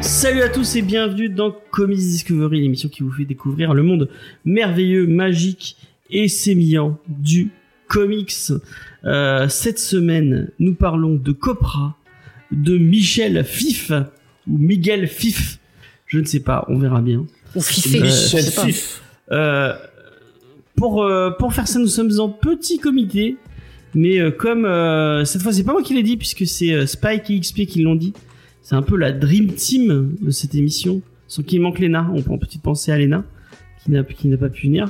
Salut à tous et bienvenue dans Comics Discovery, l'émission qui vous fait découvrir le monde merveilleux, magique et sémillant du comics. Euh, cette semaine, nous parlons de Copra, de Michel Fif ou Miguel Fif, je ne sais pas, on verra bien. Ou Fifé, Euh, je sais pas. Euh, pour euh, pour faire ça, nous sommes en petit comité, mais euh, comme euh, cette fois c'est pas moi qui l'ai dit puisque c'est euh, Spike et XP qui l'ont dit. C'est un peu la dream team de cette émission, sans qu'il manque Lena. On peut en petite penser à Lena qui n'a qui n'a pas pu venir.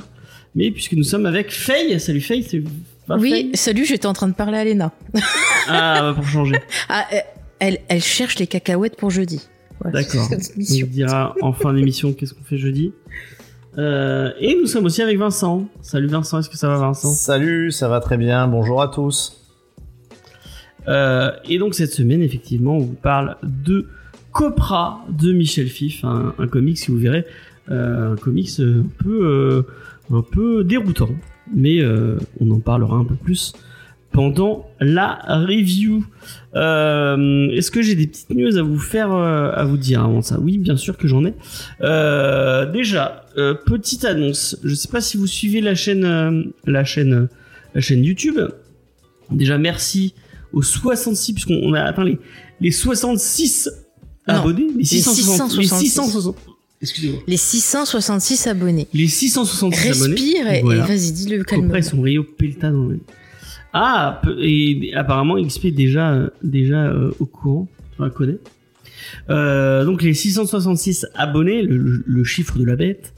Mais puisque nous sommes avec Faye, salut Faye, c'est pas Oui, Faye salut, j'étais en train de parler à Léna. Ah, bah, pour changer. Ah, euh, elle, elle cherche les cacahuètes pour jeudi. Voilà, D'accord. On dira en fin d'émission qu'est-ce qu'on fait jeudi. Euh, et nous sommes aussi avec Vincent. Salut Vincent, est-ce que ça va Vincent? Salut, ça va très bien. Bonjour à tous. Euh, et donc cette semaine, effectivement, on vous parle de Copra de Michel Fif, un, un comics, si vous verrez, euh, un comics un peu, euh, un peu déroutant, mais euh, on en parlera un peu plus pendant la review. Euh, Est-ce que j'ai des petites news à vous faire, euh, à vous dire avant ça? Oui, bien sûr que j'en ai. Euh, déjà, petite annonce. Je sais pas si vous suivez la chaîne, la chaîne, la chaîne YouTube. Déjà, merci aux 66 puisqu'on on a atteint les, les 66 Non, abonnés, les 660, les 666. 660. Excusez-moi. Les 666 abonnés. Les 666 abonnés. Respire et, Voilà. et vas-y, dis-le Après, calmement. ils sont Rio Pelta dans le- Ah, et apparemment XP est déjà déjà euh, au courant, enfin connaît. Euh, donc les 666 abonnés, le, le- chiffre de la bête.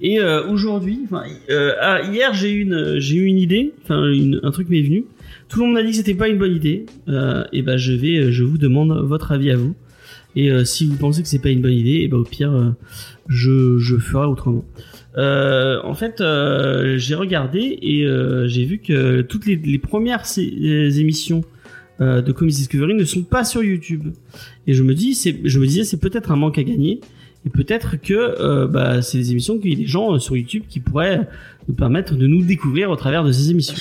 Et euh, aujourd'hui, euh, ah, hier j'ai eu une j'ai eu une idée, enfin un truc m'est venu. Tout le monde m'a dit que c'était pas une bonne idée. Euh, et ben je vais, je vous demande votre avis à vous. Et si vous pensez que c'est pas une bonne idée, et ben au pire je je ferai autrement. Euh, en fait, euh, j'ai regardé et euh, j'ai vu que toutes les, premières émissions de Comics Discovery ne sont pas sur YouTube. Et je me dis, je me disais, c'est peut-être un manque à gagner. Et peut-être que bah, c'est des émissions qu'il y a des gens sur YouTube qui pourraient nous permettre de nous découvrir au travers de ces émissions.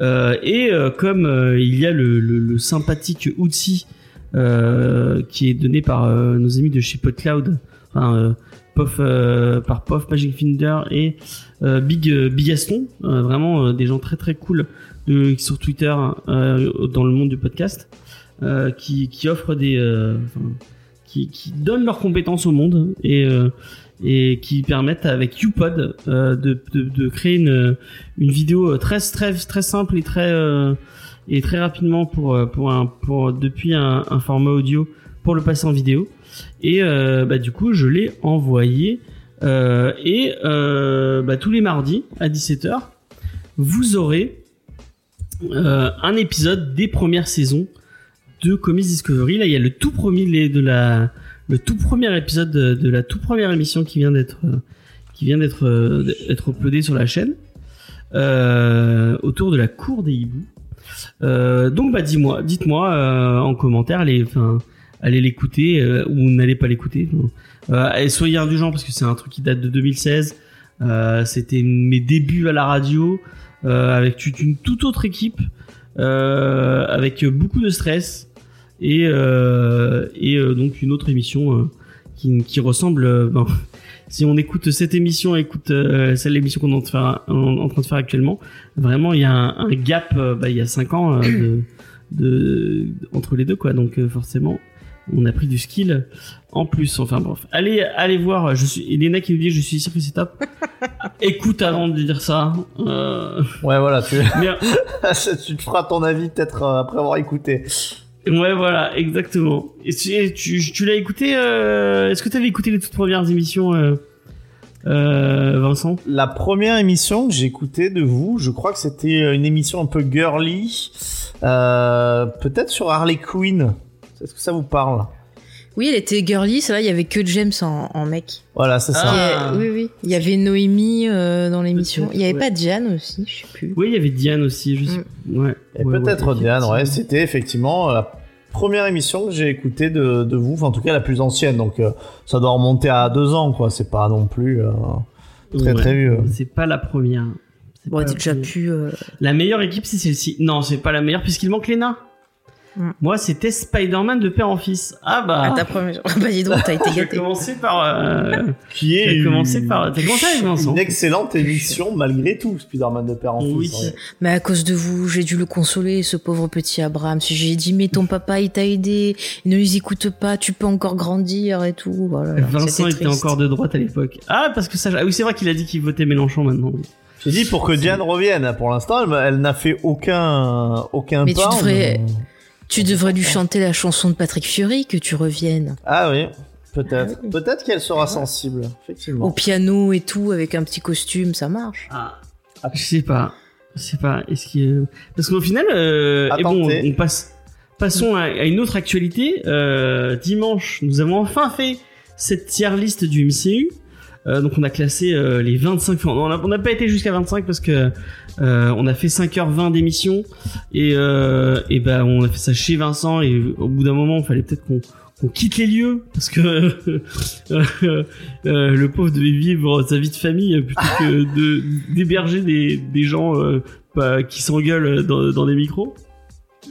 Et comme il y a le, le, sympathique outil qui est donné par nos amis de chez PodCloud, enfin, Pof, euh, par Pof, Magic et euh, Big euh, Big Gaston, euh, vraiment euh, des gens très très cool sur Twitter dans le monde du podcast, qui, qui offrent des, qui, qui donnent leurs compétences au monde et et qui permettent avec YouPod de, de, créer une, une vidéo très très très simple et très et très rapidement pour pour un pour depuis un format audio pour le passer en vidéo et euh, bah, du coup je l'ai envoyé euh, et euh, bah, tous les mardis à 17h vous aurez un épisode des premières saisons de Comics Discovery. Là il y a le tout premier les- de la le tout premier épisode de, la toute première émission qui vient d'être qui vient d'être uploadé sur la chaîne autour de la cour des hiboux. Donc bah dis-moi dites-moi en commentaire enfin allez l'écouter euh, ou n'allez pas l'écouter. Euh, soyez indulgents parce que c'est un truc qui date de 2016 euh, c'était mes débuts à la radio avec une toute autre équipe avec beaucoup de stress et et donc une autre émission qui, qui ressemble si on écoute cette émission écoute euh, celle l'émission qu'on est en, train de faire- actuellement vraiment il y a un, gap bah, il y a cinq ans de, de entre les deux quoi. Donc forcément on a pris du skill en plus enfin bref allez allez voir je suis Elena qui nous dit je suis sûr que c'est top écoute avant de dire ça euh, Ouais, voilà, tu, mais tu te feras ton avis peut-être euh, après avoir écouté. Ouais, voilà, exactement. Et tu, tu, tu l'as écouté euh, Est-ce que tu avais écouté les toutes premières émissions, euh, euh, Vincent? La première émission que j'ai écoutée de vous, je crois que c'était une émission un peu girly, euh, peut-être sur Harley Quinn. Est-ce que ça vous parle Oui, elle était girly, ça va, il y avait que James en, en mec. Voilà, c'est ça. Ah. A- Oui, oui. Il y avait Noémie euh, dans l'émission. Il y avait ouais. pas Diane aussi, je sais plus. Oui, il y avait Diane aussi, je sais. Ouais. Et ouais, peut-être ouais, Diane, ouais. C'était effectivement la première émission que j'ai écoutée de, de vous, enfin, en tout cas la plus ancienne, donc euh, ça doit remonter à deux ans, quoi. C'est pas non plus euh, très Ouais. très vieux. C'est pas la première. C'est Bon, t'as déjà pu. euh, La meilleure équipe, c'est celle-ci. Non, c'est pas la meilleure puisqu'il manque Lena. Mm. Moi, c'était Spider-Man de père en fils. Ah bah. Ah, ta première. Ah, bah, dis donc, t'as été je gâté. commencer par. euh, Qui est J'ai commencé par- t'as commencé avec Vincent. Une excellente émission malgré tout, Spider-Man de père en fils. Oui. ouais. Mais à cause de vous, j'ai dû le consoler, ce pauvre petit Abraham. Si J'ai dit, mais ton papa, il t'a aidé, ne les écoute pas, tu peux encore grandir et tout. Voilà, Vincent était encore de droite à l'époque. Ah, parce que ça. Ah oui, c'est vrai qu'il a dit qu'il votait Mélenchon maintenant. J'ai dit pour que Diane revienne. Pour l'instant, elle, n'a fait aucun aucun Mais tu devrais- Tu devrais lui chanter la chanson de Patrick Fury, que tu reviennes. Ah oui, peut-être. Ah oui. Peut-être qu'elle sera sensible, effectivement. Au piano et tout, avec un petit costume, ça marche. Ah, je sais pas. Je sais pas. Est-ce qu'il. Parce qu'au final, euh, et bon, on passe. Passons à, à une autre actualité. Euh, dimanche, nous avons enfin fait cette tier list du MCU. Euh, donc on a classé euh, les 25 enfin, on a- on n'a pas été jusqu'à 25 parce que euh, on a fait 5h20 d'émission et et ben on a fait ça chez Vincent et au bout d'un moment il fallait peut-être qu'on quitte les lieux parce que euh, euh, le pauvre devait vivre sa vie de famille plutôt que de d'héberger des des gens euh, bah, qui s'engueulent dans, dans des micros.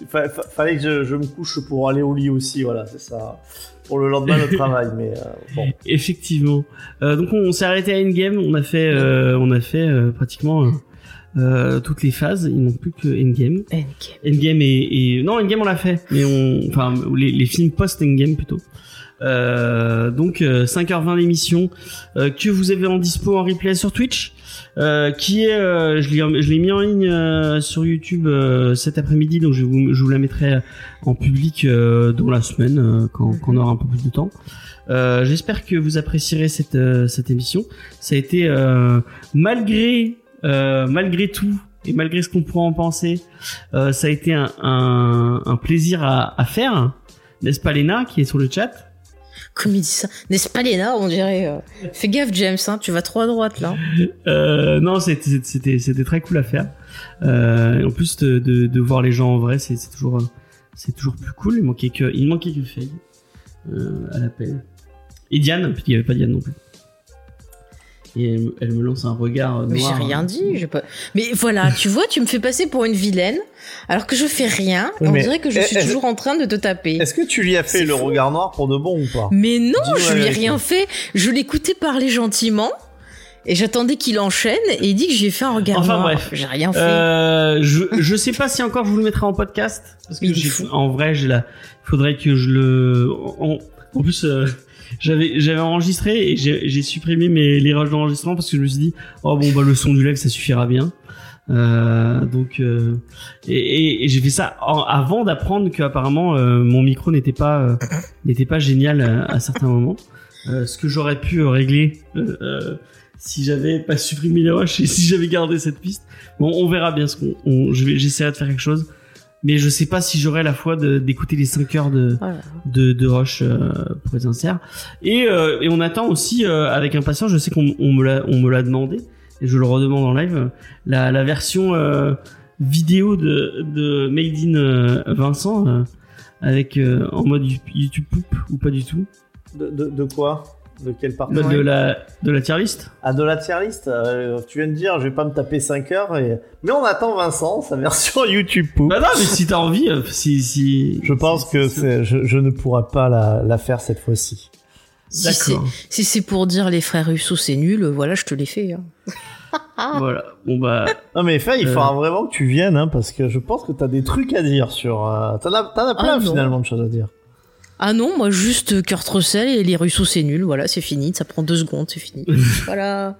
Fa- fa- fallait que je, je me couche pour aller au lit aussi, voilà, c'est ça. Pour le lendemain de travail, mais euh, bon. Effectivement. Euh, donc on, on s'est arrêté à Endgame, on a fait, euh, on a fait euh, pratiquement euh, toutes les phases. Il manque plus que Endgame. NK. Endgame et, et non Endgame on l'a fait, mais on, enfin les, les films post Endgame plutôt. Euh, donc euh, 5h20 d'émission euh, que vous avez en dispo en replay sur Twitch. Euh, qui est, euh, je l'ai, je l'ai mis en ligne euh, sur YouTube euh, cet après-midi, donc je vous, je vous la mettrai en public euh, dans la semaine euh, quand, quand on aura un peu plus de temps. Euh, j'espère que vous apprécierez cette euh, cette émission. Ça a été euh, malgré malgré tout et malgré ce qu'on pourrait en penser, euh, ça a été un, un, un plaisir à, à faire, n'est-ce pas Léna qui est sur le chat? Comme il dit ça. N'est-ce pas Léna, on dirait. euh, Fais gaffe, James, hein, tu vas trop à droite là. euh, Non, c'était très cool à faire. Euh, et en plus de, de, de voir les gens en vrai, c'est toujours euh, c'est toujours plus cool. Il manquait que il manquait que Faye euh, à l'appel. Et Diane, puis il n'y avait pas Diane non plus. Et elle, me- elle me lance un regard Mais noir. j'ai rien dit, j'ai pas. Mais voilà, tu vois, tu me fais passer pour une vilaine, alors que je fais rien. on Mais- dirait que je suis toujours en train de te taper. Est-ce que tu lui as fait le fou. regard noir pour de bon ou pas? Mais non, je lui ai rien fait. Je l'écoutais parler gentiment. Et j'attendais qu'il enchaîne et il dit que j'ai fait un regard Enfin, noir. bref. J'ai rien fait. Euh, je je sais pas si encore je vous le mettrai en podcast parce que Il est j'ai- fou. en vrai j'ai la faudrait que je le en, en plus euh, j'avais j'avais enregistré et j'ai supprimé mes les rushs d'enregistrement parce que je me suis dit oh bon bah le son du live ça suffira bien. Euh, donc euh, et, et- et j'ai fait ça avant d'apprendre que apparemment euh, mon micro n'était pas euh, n'était pas génial à, à certains moments. Euh, ce que j'aurais pu euh, régler si j'avais pas supprimé les rushs et si j'avais gardé cette piste. Bon, on verra bien ce qu'on. j'essaierai de faire quelque chose, mais je sais pas si j'aurai la foi d'écouter les 5 heures de Voilà. de, de rush euh, pour être sincère. Et, euh, et on attend aussi euh, avec impatience. Je sais qu'on on me l'a on me l'a demandé et je le redemande en live la, la version euh, vidéo de de Made in euh, Vincent euh, avec euh, en mode YouTube Poop ou pas du tout de, de, de quoi? De quelle partie de, de la de la tier list? Ah, de la tier list euh, Tu viens de dire, je vais pas me taper 5 heures. Et... Mais on attend Vincent, sa version YouTube Poop. Bah non, mais si t'as envie, euh, si si. Je pense si- que si- je, je ne pourrai pas la, la faire cette fois-ci. Si c'est D'accord. si c'est pour dire les frères Russo c'est nul, voilà, je te l'ai fait. hein. Voilà. Bon bah. Non mais Faye, il Euh. faudra vraiment que tu viennes, hein, parce que je pense que t'as des trucs à dire sur... Euh... T'en as, t'en as plein Ah, finalement de choses à dire. Ah non, moi juste Kurt Russell et les Russo c'est nul, voilà, c'est fini, ça prend deux secondes, c'est fini. voilà.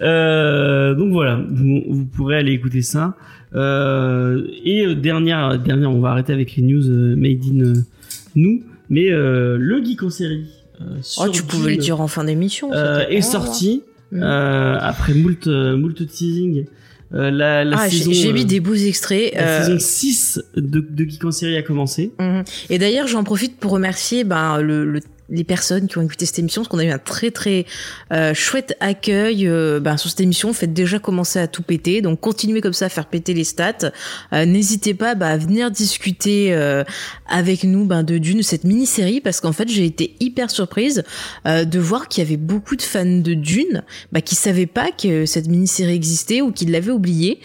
Euh, donc voilà, vous, vous pourrez aller écouter ça. Euh, et euh, dernière, dernière, on va arrêter avec les news euh, made in nous, mais le geek en série. Oh, tu pouvais le dire en fin d'émission. est sorti euh, après moult, moult teasing. Euh, la, la Ah, j'ai j'ai euh, mis des beaux extraits. la euh, saison 6 de, de Geek en série a commencé. Mhm. Et d'ailleurs, j'en profite pour remercier ben, le, le, les personnes qui ont écouté cette émission, parce qu'on a eu un très très euh, chouette accueil euh, ben, sur cette émission. Faites déjà commencer à tout péter, donc continuez comme ça à faire péter les stats. Euh, N'hésitez pas bah, à venir discuter avec nous ben, de Dune, cette mini-série, parce qu'en fait j'ai été hyper surprise de voir qu'il y avait beaucoup de fans de Dune bah, qui savaient pas que cette mini-série existait ou qui l'avaient oublié.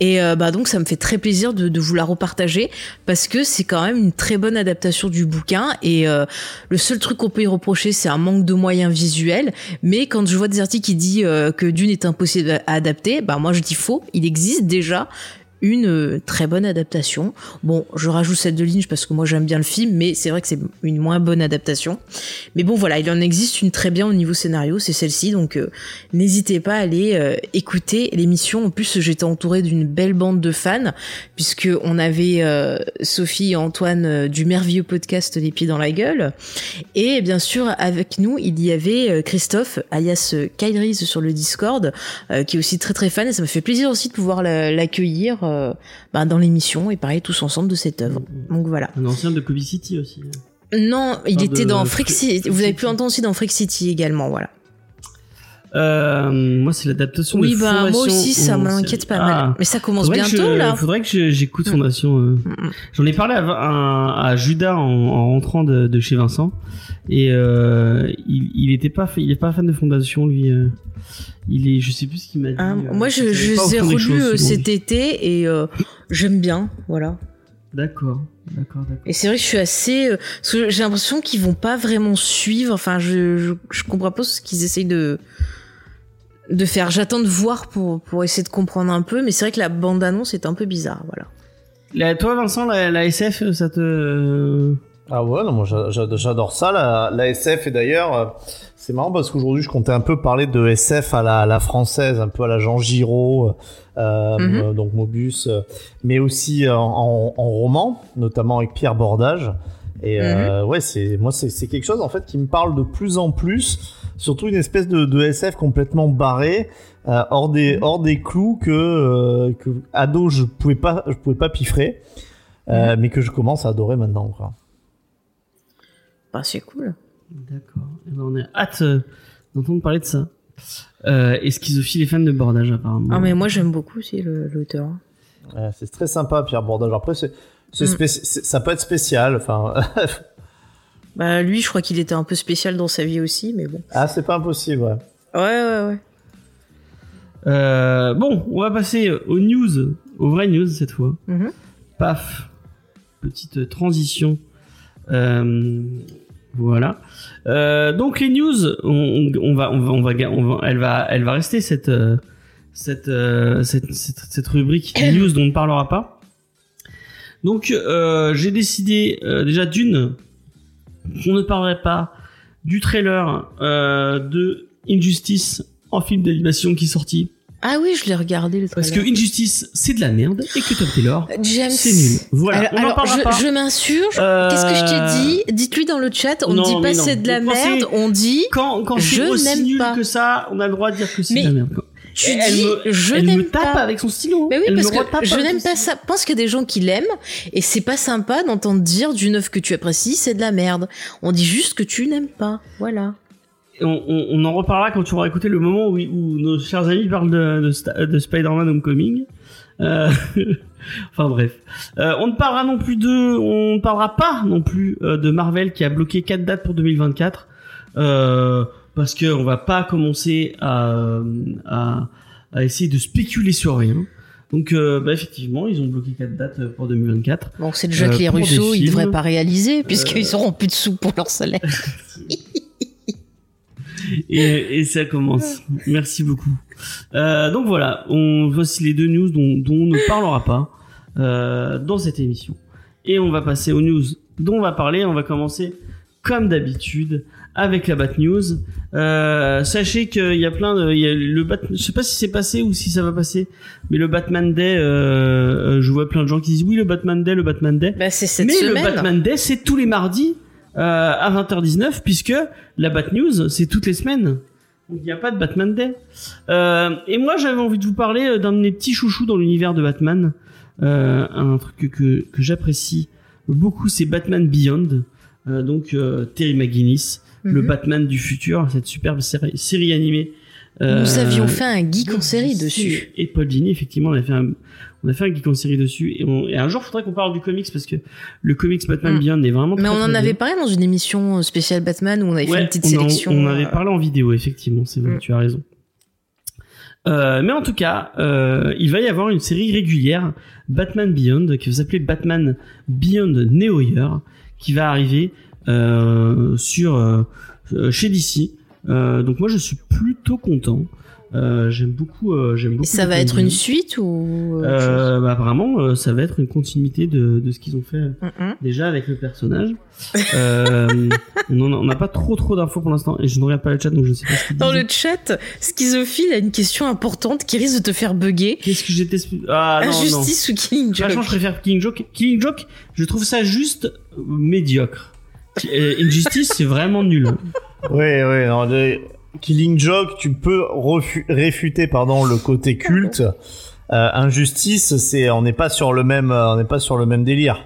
Et euh, bah donc ça me fait très plaisir de, vous la repartager parce que c'est quand même une très bonne adaptation du bouquin. Et euh, le seul truc qu'on peut y reprocher c'est un manque de moyens visuels. Mais quand je vois des articles qui disent euh, que Dune est impossible à adapter bah moi je dis faux. Il existe déjà une euh, très bonne adaptation. Bon, je rajoute celle de Lynch parce que moi j'aime bien le film, mais c'est vrai que c'est une moins bonne adaptation. Mais bon, voilà, il en existe une très bien au niveau scénario, c'est celle-ci, donc euh, n'hésitez pas à aller euh, écouter l'émission. En plus, j'étais entourée d'une belle bande de fans, puisque on avait euh, Sophie et Antoine du merveilleux podcast Les Pieds dans la Gueule, et bien sûr avec nous il y avait Christophe, alias Kairis sur le Discord, qui est aussi très très fan, et ça me fait plaisir aussi de pouvoir la- l'accueillir euh, bah, dans l'émission et parler tous ensemble de cette œuvre. Donc voilà. Un ancien de Kobe City aussi. Non, il était dans Freak City. Vous avez pu entendre aussi dans Freak City également, voilà. Euh, moi, c'est l'adaptation Oui, de bah moi aussi, ça m'inquiète pas Ah. mal. Mais ça commence bientôt je- là. Faudrait que j'écoute Mm. Fondation. euh. Mm. J'en ai parlé à, à, à Judas en, en rentrant de, de chez Vincent et euh, il, il était pas, il est pas fan de Fondation lui. il est, je sais plus ce qu'il m'a dit. Ah, moi, je, je les ai relus cet été et j'aime bien, voilà. D'accord, d'accord, d'accord. Et c'est vrai que je suis assez, euh, j'ai l'impression qu'ils vont pas vraiment suivre. Enfin, je je, je comprends pas ce qu'ils essayent de de faire. J'attends de voir pour pour essayer de comprendre un peu, mais c'est vrai que la bande annonce est un peu bizarre, voilà. La- toi, Vincent, la, la SF, ça te. euh, Ah ouais, non, moi j'a- j'a- j'adore ça, la, la SF. Et d'ailleurs, euh, c'est marrant parce qu'aujourd'hui, je comptais un peu parler de SF à la, à la française, un peu à la Jean Giraud, euh, Mhm. donc Mobus, mais aussi en, en- en roman, notamment avec Pierre Bordage. Et euh, ouais, c'est moi, c'est quelque chose en fait qui me parle de plus en plus, surtout une espèce de, de SF complètement barré, euh, hors des hors des clous que euh, que ado je pouvais pas je pouvais pas piffrer, euh, mais que je commence à adorer maintenant. Quoi. Bah, c'est cool. D'accord. Eh ben, on a hâte euh, d'entendre parler de ça. Euh, et Schizophile est fan de bordage apparemment. Ah mais moi j'aime beaucoup aussi l'auteur. Ouais, c'est très sympa, Pierre Bordage. Après, c'est, c'est Mm. ça peut être spécial. Enfin, Bah lui, je crois qu'il était un peu spécial dans sa vie aussi, mais bon. ah, c'est pas impossible. Ouais. Ouais ouais ouais. Euh, bon, on va passer aux news, aux vraies news cette fois. Mhm. Paf, petite transition. Euh, voilà. Euh, donc les news, on, on va, on va, on va, on va- elle va, elle va rester cette, cette, cette, cette, cette rubrique news dont on ne parlera pas. Donc euh, j'ai décidé euh, déjà d'une, on ne parlerait pas du trailer euh, de Injustice en film d'animation qui est sorti. Ah oui, je l'ai regardé le Parce que trailer. Injustice, c'est de la merde et que Tom Taylor, James. c'est nul. Voilà, Alors, on en parlera je, pas. je m'insurge. Euh, Qu'est-ce que je t'ai dit Dites-lui dans le chat. On ne dit pas c'est de la merde. On dit Quand, quand Je n'aime nul pas. que ça, on a le droit de dire que c'est de la merde. Tu elle dis me, je n'aime tape pas. avec son stylo. Mais oui, elle parce que je n'aime pas ça. Je pense qu'il y a des gens qui l'aiment et c'est pas sympa d'entendre dire d'une œuvre que tu apprécies, c'est de la merde. On dit juste que tu n'aimes pas. Voilà. On, on, on en reparlera quand tu auras écouté le moment où, où nos chers amis parlent de, de, Sta- de Spider-Man Homecoming. Euh, enfin bref. Euh, on ne parlera non plus de, on ne parlera pas non plus euh, de Marvel qui a bloqué quatre dates pour 2024. Euh, parce que on va pas commencer à, à, à essayer de spéculer sur rien. Donc euh, bah, effectivement, ils ont bloqué quatre dates pour 2024. Bon, c'est déjà Euh, que les pour des Russos, ils devraient pas réaliser puisqu'ils auront plus de sous pour leur salaire. et, et ça commence. Merci beaucoup. Euh, donc voilà, on voici les deux news dont, dont on ne parlera pas euh, dans cette émission. Et on va passer aux news dont on va parler. On va commencer comme d'habitude avec la Bat News. Euh, sachez qu'il y a plein de, il y a le Bat, je sais pas si c'est passé ou si ça va passer, mais le Batman Day, euh, euh, je vois plein de gens qui disent oui le Batman Day, le Batman Day. Bah, c'est cette Mais semaine. le Batman Day, c'est tous les mardis euh, à 20h19, puisque la Bat News, c'est toutes les semaines. Donc il n'y a pas de Batman Day. Euh, et moi, j'avais envie de vous parler euh, d'un de mes petits chouchous dans l'univers de Batman. Euh, un truc que, que, que j'apprécie beaucoup, c'est Batman Beyond. Euh, donc euh, Terry McGuinness, le Mhm. Batman du futur, cette superbe série, série animée. euh, Nous avions fait un geek en série dessus. Et Paul Dini, effectivement, on a fait un, on a fait un geek en série dessus. Et, on- et un jour, il faudrait qu'on parle du comics parce que le comics Batman Mm. Beyond est vraiment Mais très, on en avait bien. parlé dans une émission spéciale Batman où on avait fait une petite on en- sélection. On, avait euh, parlé en vidéo, effectivement, c'est vrai, Mm. tu as raison. Euh, mais en tout cas, euh, il va y avoir une série régulière, Batman Beyond, qui va s'appeler Batman Beyond Neo Year, qui va arriver euh, sur euh, euh, chez DC. Euh, donc moi, je suis plutôt content. Euh, j'aime beaucoup. euh, j'aime beaucoup. Et ça va être une suite ou euh, Euh, bah, apparemment, euh, ça va être une continuité de, de ce qu'ils ont fait Mm, déjà avec le personnage. euh, on n'a pas trop trop d'infos pour l'instant et je ne regarde pas le chat donc je ne sais pas ce Dans le chat, Schizophile a une question importante qui risque de te faire bugger. Qu'est-ce que j'étais Ah non non. Injustice ou Killing Joke? Franchement, je préfère Killing Joke. Killing Joke, je trouve ça juste euh, médiocre. Euh, Injustice, c'est vraiment nul. Ouais, ouais, non, de- Killing Joke, tu peux refu- réfuter, pardon, le côté culte. Euh, Injustice, c'est, on n'est pas sur le même, euh, on n'est pas sur le même délire.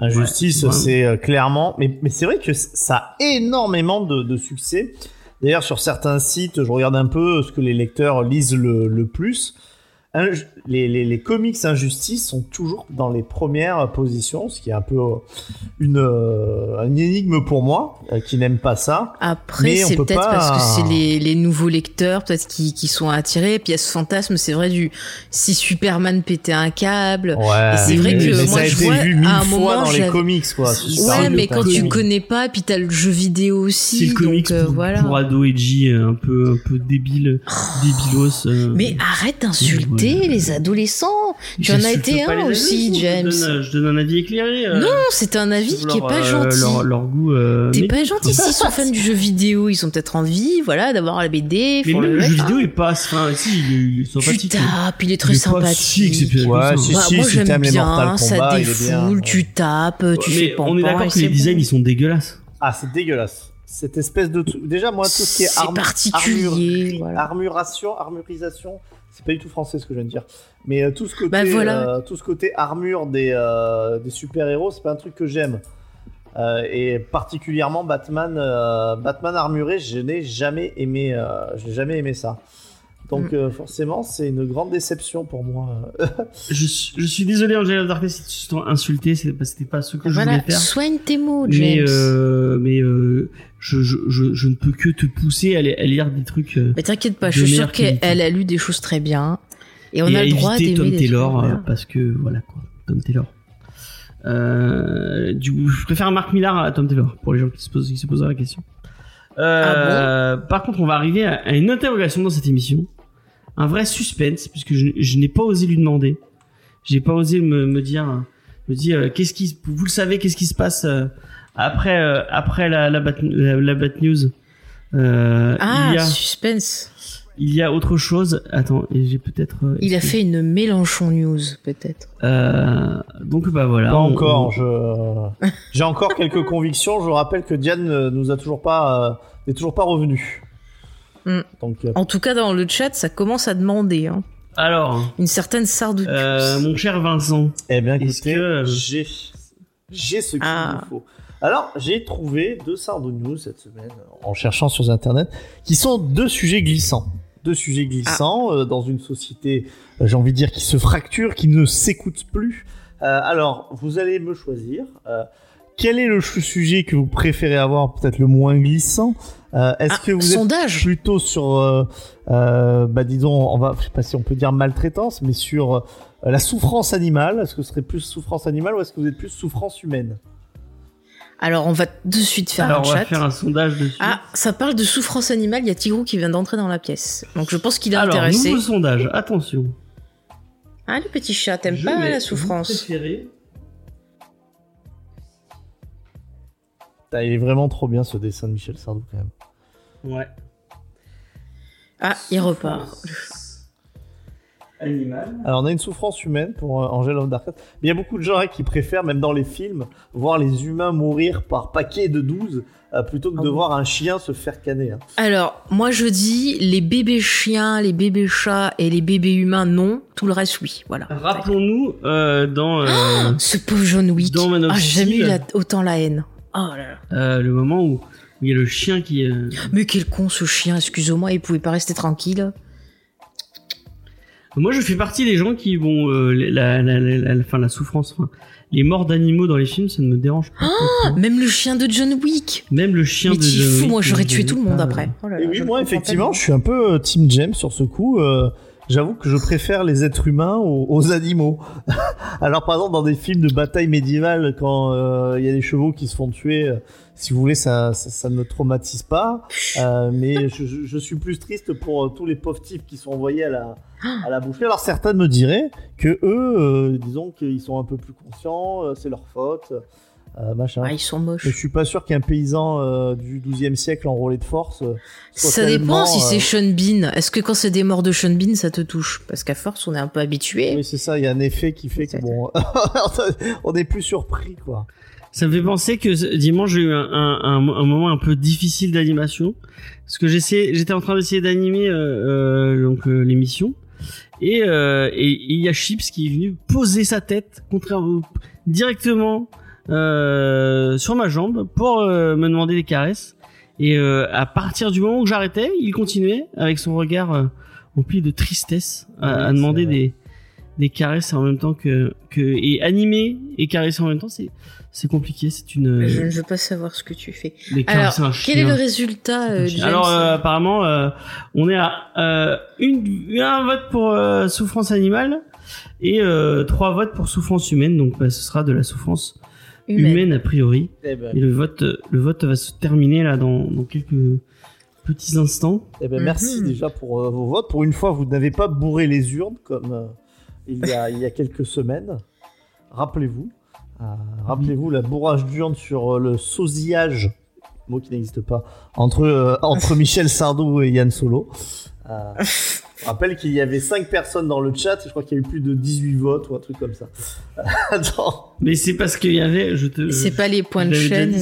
Injustice, Ouais, c'est euh, clairement, mais, mais c'est vrai que ça a énormément de, de succès. D'ailleurs, sur certains sites, je regarde un peu ce que les lecteurs lisent le, le plus. Les, les, les comics Injustice sont toujours dans les premières positions, ce qui est un peu euh, une, euh, une énigme pour moi, euh, qui n'aime pas ça. Après, c'est peut peut-être pas- parce que c'est les, les nouveaux lecteurs, peut-être qui, qui sont attirés. Puis il y a ce fantasme, c'est vrai, du si Superman pétait un câble. Ouais. Et c'est vrai que mais moi, ça a je été vois, vu mille à un fois moment, dans les comics, quoi. C'est Ouais, mais quand tu connais pas, puis t'as le jeu vidéo C'est aussi. le comics donc, euh, pour, voilà. pour ado edgy, un peu un peu débile, débilos. euh. Mais arrête d'insulter Les adolescents. Tu en as été un aussi, James. Je donne, je donne un avis éclairé. euh, Non, c'est un avis qui est leur, pas euh, gentil. Leur, leur goût. euh, T'es pas gentil s'ils sont fans du jeu vidéo, ils sont peut-être envie, voilà, d'avoir la BD. Mais le jeu hein. vidéo est pas. Enfin, si, il est, il est Tu sympathique. tapes, il est très Il est pas si sympathique. Ouais, si, Bah, si, moi si j'aime bien, ça est défoule, tu tapes, tu Mais fais on est d'accord que les designs ils sont dégueulasses. Ah, c'est dégueulasse. Cette espèce de truc. Déjà, moi, tout ce qui est, particulier, armure- voilà. armuration, armurisation, c'est pas du tout français ce que je viens de dire. Mais euh, tout ce côté, Bah, voilà. euh, tout ce côté armure des, euh, des super héros, c'est pas un truc que j'aime. Et particulièrement Batman, Batman armuré, je n'ai jamais aimé, j'ai jamais aimé ça. Donc Mm. euh, forcément, c'est une grande déception pour moi. Je, suis- je suis désolé, Angela Darkness, si tu te sens insulté, c'est parce que c'était pas ce que je voulais faire. soigne tes mots, James. Mais, euh, mais euh, je, je, je, je ne peux que te pousser à, li- à lire des trucs. euh, Mais t'inquiète pas, je suis sûre qu'elle a lu des choses très bien. Et on et a le droit d'aimer Tom des Taylor euh, parce que voilà quoi, Tom Taylor. Euh, du coup, je préfère Mark Millar à Tom Taylor pour les gens qui se posent, qui se posent la question. Euh, par contre, on va arriver à, à une interrogation dans cette émission, un vrai suspense puisque je, je n'ai pas osé lui demander, j'ai pas osé me, me dire, me dire euh, qu'est-ce qui, vous le savez, qu'est-ce qui se passe euh, après euh, après la la, bat, la, la Bat News. Euh, Ah, il y a suspense. il y a autre chose. Attends, j'ai peut-être. euh, Il a fait une Mélenchon News, peut-être. euh, donc bah voilà. Pas on- encore. on- Je... J'ai encore quelques convictions. Je rappelle que Diane nous a toujours pas, euh, n'est toujours pas revenu. Mm. Donc euh, En tout cas, dans le chat, ça commence à demander. Hein. Alors, Une certaine sarde euh, mon cher Vincent, Eh bien, Est-ce écoutez, que- euh, j'ai, j'ai ce qu'il Ah. me faut. Alors, j'ai trouvé deux Sardou News cette semaine en cherchant sur Internet, qui sont deux sujets glissants. Deux sujets glissants euh, dans une société, euh, j'ai envie de dire, qui se fracture, qui ne s'écoute plus. Euh, alors, vous allez me choisir. Quel est le sujet que vous préférez avoir, peut-être le moins glissant Euh, Est-ce Ah, que vous êtes sondage plutôt sur, euh, euh, bah disons, on va, je sais pas si on peut dire maltraitance, mais sur euh, la souffrance animale. Est-ce que ce serait plus souffrance animale ou est-ce que vous êtes plus souffrance humaine? Alors, on va de suite faire alors un on va chat. faire un sondage dessus. Ah, ça parle de souffrance animale. Il y a Tigrou qui vient d'entrer dans la pièce. Donc, je pense qu'il est alors intéressé. nouveau sondage. Attention. Ah, le petit chat, t'aimes pas la vous souffrance préférez. Putain, Il est vraiment trop bien ce dessin de Michel Sardou quand même. Ouais. Ah, il repart. Animal. Alors on a une souffrance humaine pour euh, Angel of Darkness. Mais il y a beaucoup de gens hein, qui préfèrent, même dans les films, voir les humains mourir par paquet de 12 euh, plutôt que Ah de voir un chien se faire canner. hein. Alors, moi je dis les bébés chiens, les bébés chats et les bébés humains, non. Tout le reste, oui. Voilà. Rappelons-nous euh, dans euh, Ce pauvre John Wick. Dans Man of Ah, j'ai jamais eu Steel. la- autant la haine. Oh là là. Euh, le moment où où il y a le chien qui. euh, Mais quel con ce chien, excuse-moi, il pouvait pas rester tranquille. Moi, je fais partie des gens qui vont euh, la, la, la, la, enfin, la souffrance, les morts d'animaux dans les films, ça ne me dérange pas. Même le chien de John Wick. Même le chien Mais de. John fou, Wick, moi j'aurais tué tout le monde pas, après. Oh là Et là, oui, moi effectivement, je suis un peu Team James sur ce coup. euh, J'avoue que je préfère les êtres humains aux, aux animaux. Alors par exemple dans des films de bataille médiévale, quand euh, il y a des chevaux qui se font tuer, euh, si vous voulez, ça, ça, ça ne me traumatise pas. Euh, mais je, je- je suis plus triste pour tous les pauvres types qui sont envoyés à la, à la boucherie. Alors certains me diraient que eux, disons qu'ils sont un peu plus conscients, c'est leur faute, euh, machin. Ah, ils sont Mais je moches. suis pas sûr qu'un paysan euh, du 12e siècle enrôlé de force. euh, soit Ça dépend si euh, c'est Sean Bean. Est-ce que quand c'est des morts de Sean Bean, ça te touche? Parce qu'à force, on est un peu habitué. Oui, c'est ça, il y a un effet qui fait que bon, on est plus surpris, quoi. Ça me fait penser que dimanche j'ai eu un, un, un, un moment un peu difficile d'animation parce que j'essayais, j'étais en train d'essayer d'animer euh, euh, donc euh, l'émission et euh, et et il y a Chips qui est venu poser sa tête contrairement directement euh, sur ma jambe pour euh, me demander des caresses. Et euh, à partir du moment où j'arrêtais, il continuait avec son regard euh, rempli de tristesse à, Oui, à demander des des caresses en même temps que que et animer et caresser en même temps c'est c'est compliqué c'est une Mais Je ne veux pas savoir ce que tu fais. des Alors, quel est le résultat, euh, James alors euh, apparemment euh, on est à euh, une un vote pour euh, souffrance animale et euh, trois votes pour souffrance humaine. Donc bah, ce sera de la souffrance Humaine. humaine a priori Eh ben, et le vote le vote va se terminer là dans, dans quelques petits instants eh ben, merci Mhm. déjà pour euh, vos votes. Pour une fois, vous n'avez pas bourré les urnes comme euh, il, y a, il y a quelques semaines. Rappelez-vous. Euh, Rappelez-vous la bourrage d'urnes sur euh, le sosillage, mot qui n'existe pas, entre, euh, entre Michel Sardou et Yann Solo. Je rappelle qu'il y avait 5 personnes dans le chat et je crois qu'il y a eu plus de 18 votes ou un truc comme ça. Attends. mais c'est parce qu'il y avait je te C'est pas les points de chaîne.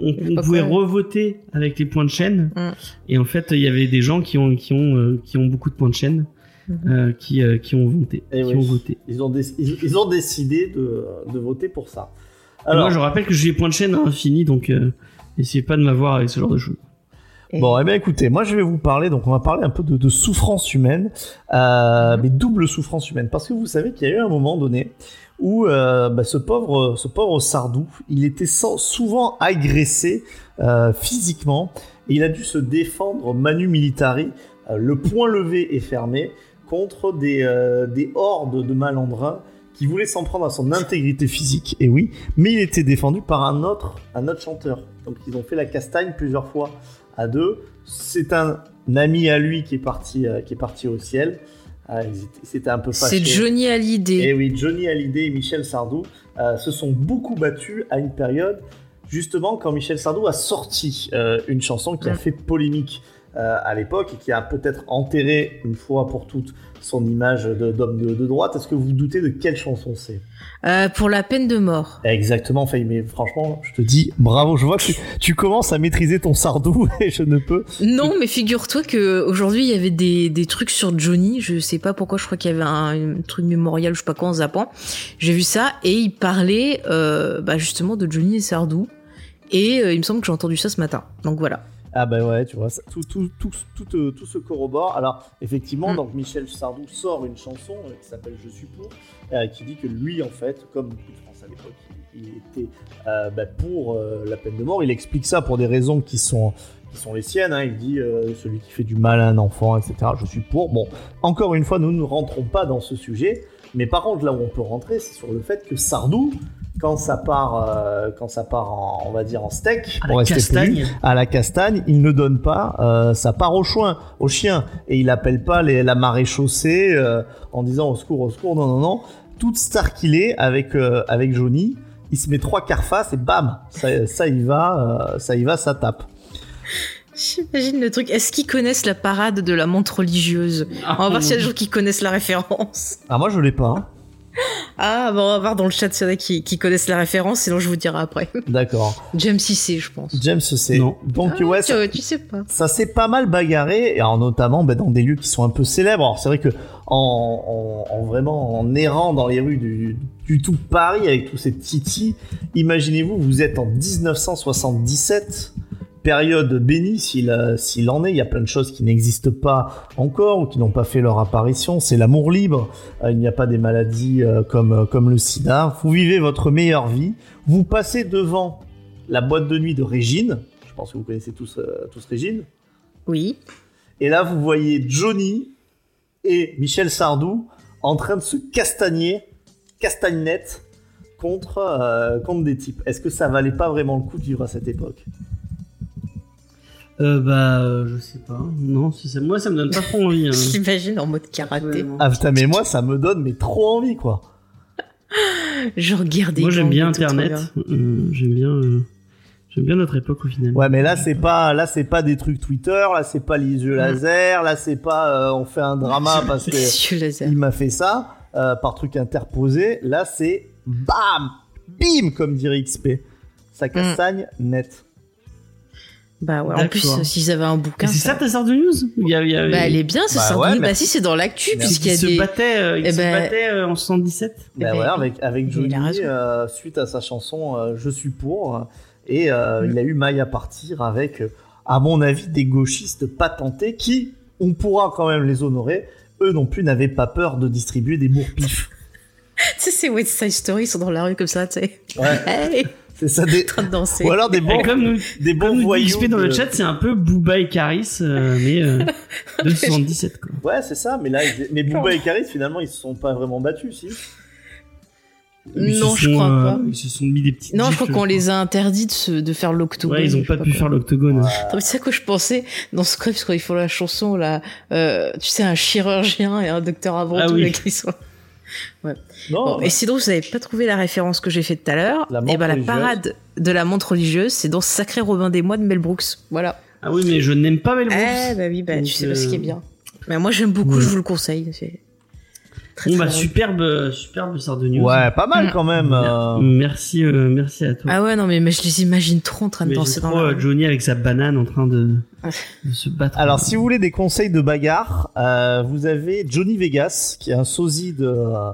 on, on pouvait quoi. revoter avec les points de chaîne Mm. et en fait il y avait des gens qui ont qui ont euh, qui ont beaucoup de points de chaîne Mhm. euh, qui euh, qui ont voté Eh qui oui. ont voté Ils ont, ils, ils ont décidé de, de voter pour ça. Et Alors, moi je rappelle que j'ai des points de chaîne à infini donc euh, essayez pas de m'avoir avec ce genre de choses Et- Bon, eh bien écoutez, moi je vais vous parler, donc on va parler un peu de, de souffrance humaine, euh, mais double souffrance humaine, parce que vous savez qu'il y a eu un moment donné où euh, bah, ce pauvre, ce pauvre Sardou, il était sans- souvent agressé euh, physiquement, et il a dû se défendre manu militari, euh, le poing levé et fermé, contre des, euh, des hordes de malandrins qui voulaient s'en prendre à son intégrité physique, et oui, mais il était défendu par un autre, un autre chanteur. Donc ils ont fait la castagne plusieurs fois à deux. C'est un ami à lui qui est parti, euh, qui est parti au ciel. Euh, C'était un peu fâché. C'est Johnny Et Hallyday. oui, Johnny Hallyday et Michel Sardou euh, se sont beaucoup battus à une période, justement quand Michel Sardou a sorti euh, une chanson qui a Mm. fait polémique à l'époque et qui a peut-être enterré une fois pour toutes son image d'homme de, de droite. Est-ce que vous vous doutez de quelle chanson c'est Euh, pour la peine de mort. Exactement, Faye, mais franchement, je te dis bravo. Je vois que tu, tu commences à maîtriser ton Sardou et je ne peux. Non, mais figure-toi que aujourd'hui il y avait des, des trucs sur Johnny. Je sais pas pourquoi. Je crois qu'il y avait un, un truc mémorial, je sais pas quoi, en zappant. J'ai vu ça et il parlait euh, bah, justement de Johnny et Sardou. Et euh, il me semble que j'ai entendu ça ce matin. Donc voilà. Ah bah ouais, tu vois, ça- tout, tout, tout, tout, euh, tout se corrobore. Alors, effectivement, Mm. donc Michel Sardou sort une chanson euh, qui s'appelle Je suis pour, euh, qui dit que lui, en fait, comme beaucoup de France à l'époque, il, il était bah, pour la peine de mort. Il explique ça pour des raisons qui sont, qui sont les siennes. hein. Il dit euh, celui qui fait du mal à un enfant, etc. Je suis pour. Bon, encore une fois, nous ne rentrons pas dans ce sujet. Mais par contre, là où on peut rentrer, c'est sur le fait que Sardou, quand ça part, euh, quand ça part en, on va dire en steak, À pour la rester castagne. à la castagne, il ne donne pas euh, sa part au chien, au chien, et il appelle pas les, la marée chaussée euh, en disant au secours, au secours, non, non, non. Toute star qu'il est avec euh, avec Johnny, il se met trois quarts face et bam, ça, ça y va, euh, ça y va, ça tape. J'imagine le truc. Est-ce qu'ils connaissent la parade de la montre religieuse? On va voir s'il y a des gens qui connaissent la référence. Ah moi je l'ai pas. Ah, bon, on va voir dans le chat s'il y en a qui, qui connaissent la référence, sinon je vous dirai après. D'accord. James C, je pense. James c'est Non. donc Ah, ouais tu, ça, tu sais pas. ça s'est pas mal bagarré et alors, notamment bah, dans des lieux qui sont un peu célèbres. Alors c'est vrai que en, en, en vraiment en errant dans les rues du, du tout Paris avec tous ces titis, imaginez-vous vous êtes en 1977 période bénie s'il euh, s'il en est. Il y a plein de choses qui n'existent pas encore ou qui n'ont pas fait leur apparition. C'est l'amour libre. Euh, il n'y a pas des maladies euh, comme, comme le sida. Vous vivez votre meilleure vie. Vous passez devant la boîte de nuit de Régine. Je pense que vous connaissez tous, tous Régine. Oui. Et là, vous voyez Johnny et Michel Sardou en train de se castagner, castagne-net, contre, euh, contre des types. Est-ce que ça valait pas vraiment le coup de vivre à cette époque? Euh, bah, euh, je sais pas. Non, c'est moi, ça me donne pas trop envie. hein. J'imagine en mode karaté. Ah putain, mais moi, ça me donne mais trop envie, quoi. Je regarde Moi, j'aime bien Internet. Euh, j'aime bien, euh, j'aime bien notre époque au final. Ouais, mais là, c'est pas, là, c'est pas des trucs Twitter, là, c'est pas les yeux laser, là, c'est pas, euh, on fait un drama parce que il m'a fait ça, euh, par truc interposé. Là, c'est bam, bim, comme dirait XP. Ça castagne net. Bah ouais, en plus, euh, s'ils avaient un bouquin. c'est ça ta sœur de news Il y a, il y a- Bah, elle est bien, ce Bah ouais, bah si, c'est dans l'actu, puisqu'il y a se des. battait, euh, il Eh se ben- battait euh, en 77. Bah ouais, avec, avec Johnny, euh, suite à sa chanson euh, Je suis pour, et euh, Mm. il a eu maille à partir avec, à mon avis, des gauchistes patentés qui, on pourra quand même les honorer, eux non plus n'avaient pas peur de distribuer des bourre-pifs. Tu sais, c'est West Side Story, ils sont dans la rue comme ça, tu sais. Ouais, Hey, c'est ça, des... en train de danser. ou alors des bons, comme nous, des bons comme voyous. XP dans le de- chat, c'est un peu Booba et Caris, euh, mais euh, de 77 quoi. Ouais, c'est ça, mais là, ils- mais Booba et Caris, finalement, ils se sont pas vraiment battus, si. Ils Non, je sont, crois euh, pas. Ils se sont mis des petites. Non, je crois qu'on les a interdits de, se- de faire l'octogone. Ouais, ils ont pas pu quoi. faire l'octogone. Mais tu sais à quoi je pensais dans ce script quand ils font la chanson là, euh, tu sais un chirurgien et un docteur avant Ah tout oui. là, qui sont. Non, Bon, et sinon vous avez pas trouvé la référence que j'ai faite tout à l'heure La Et montre ben la parade de la montre religieuse, c'est dans Sacré Robin des Mois de Mel Brooks. Voilà. Ah oui, mais je n'aime pas Mel Brooks. Eh bah oui, bah Donc, tu sais pas ce qui est euh, bien. Mais moi j'aime beaucoup, ouais. je vous le conseille. C'est très, Bon très bah superbe, euh, superbe news. Ouais, pas mal quand même. euh. Merci, euh, merci à toi. Ah ouais non mais, mais je les imagine trop en train de danser dans trop, la euh. Johnny avec sa banane en train de, Ouais. de se battre. Alors, si vous voulez des conseils de bagarre, euh, vous avez Johnny Vegas, qui est un sosie de, euh,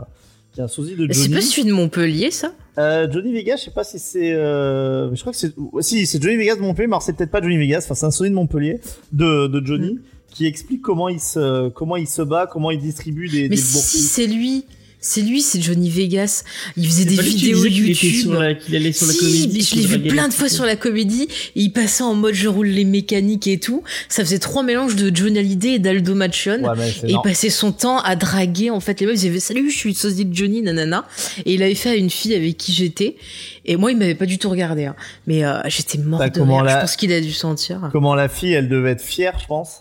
qui est un sosie de Mais C'est Johnny. pas celui de Montpellier ça Euh, Johnny Vegas, je sais pas si c'est, euh, je crois que c'est, si c'est Johnny Vegas de Montpellier, mais alors c'est peut-être pas Johnny Vegas. Enfin, c'est un sosie de Montpellier de, de Johnny Mm. qui explique comment il se, comment il se bat, comment il distribue des, Mais des si c'est lui, c'est lui, c'est Johnny Vegas. Il faisait des vidéos qu'il était YouTube. sur la- qu'il allait sur la Si, comédie. mais je l'ai vu plein de fois sur la comédie et il passait en mode je roule les mécaniques et tout. Ça faisait trois mélanges de Johnny Hallyday et d'Aldo Machon. Ouais, Et il passait son temps à draguer en fait les meufs. Il disait salut, je suis le sosie de Johnny, nanana. Et il avait fait à une fille avec qui j'étais. Et moi, il m'avait pas du tout regardé. hein. Mais euh, j'étais morte Bah, de la- Je pense qu'il a dû sentir. Comment la fille, elle devait être fière, je pense?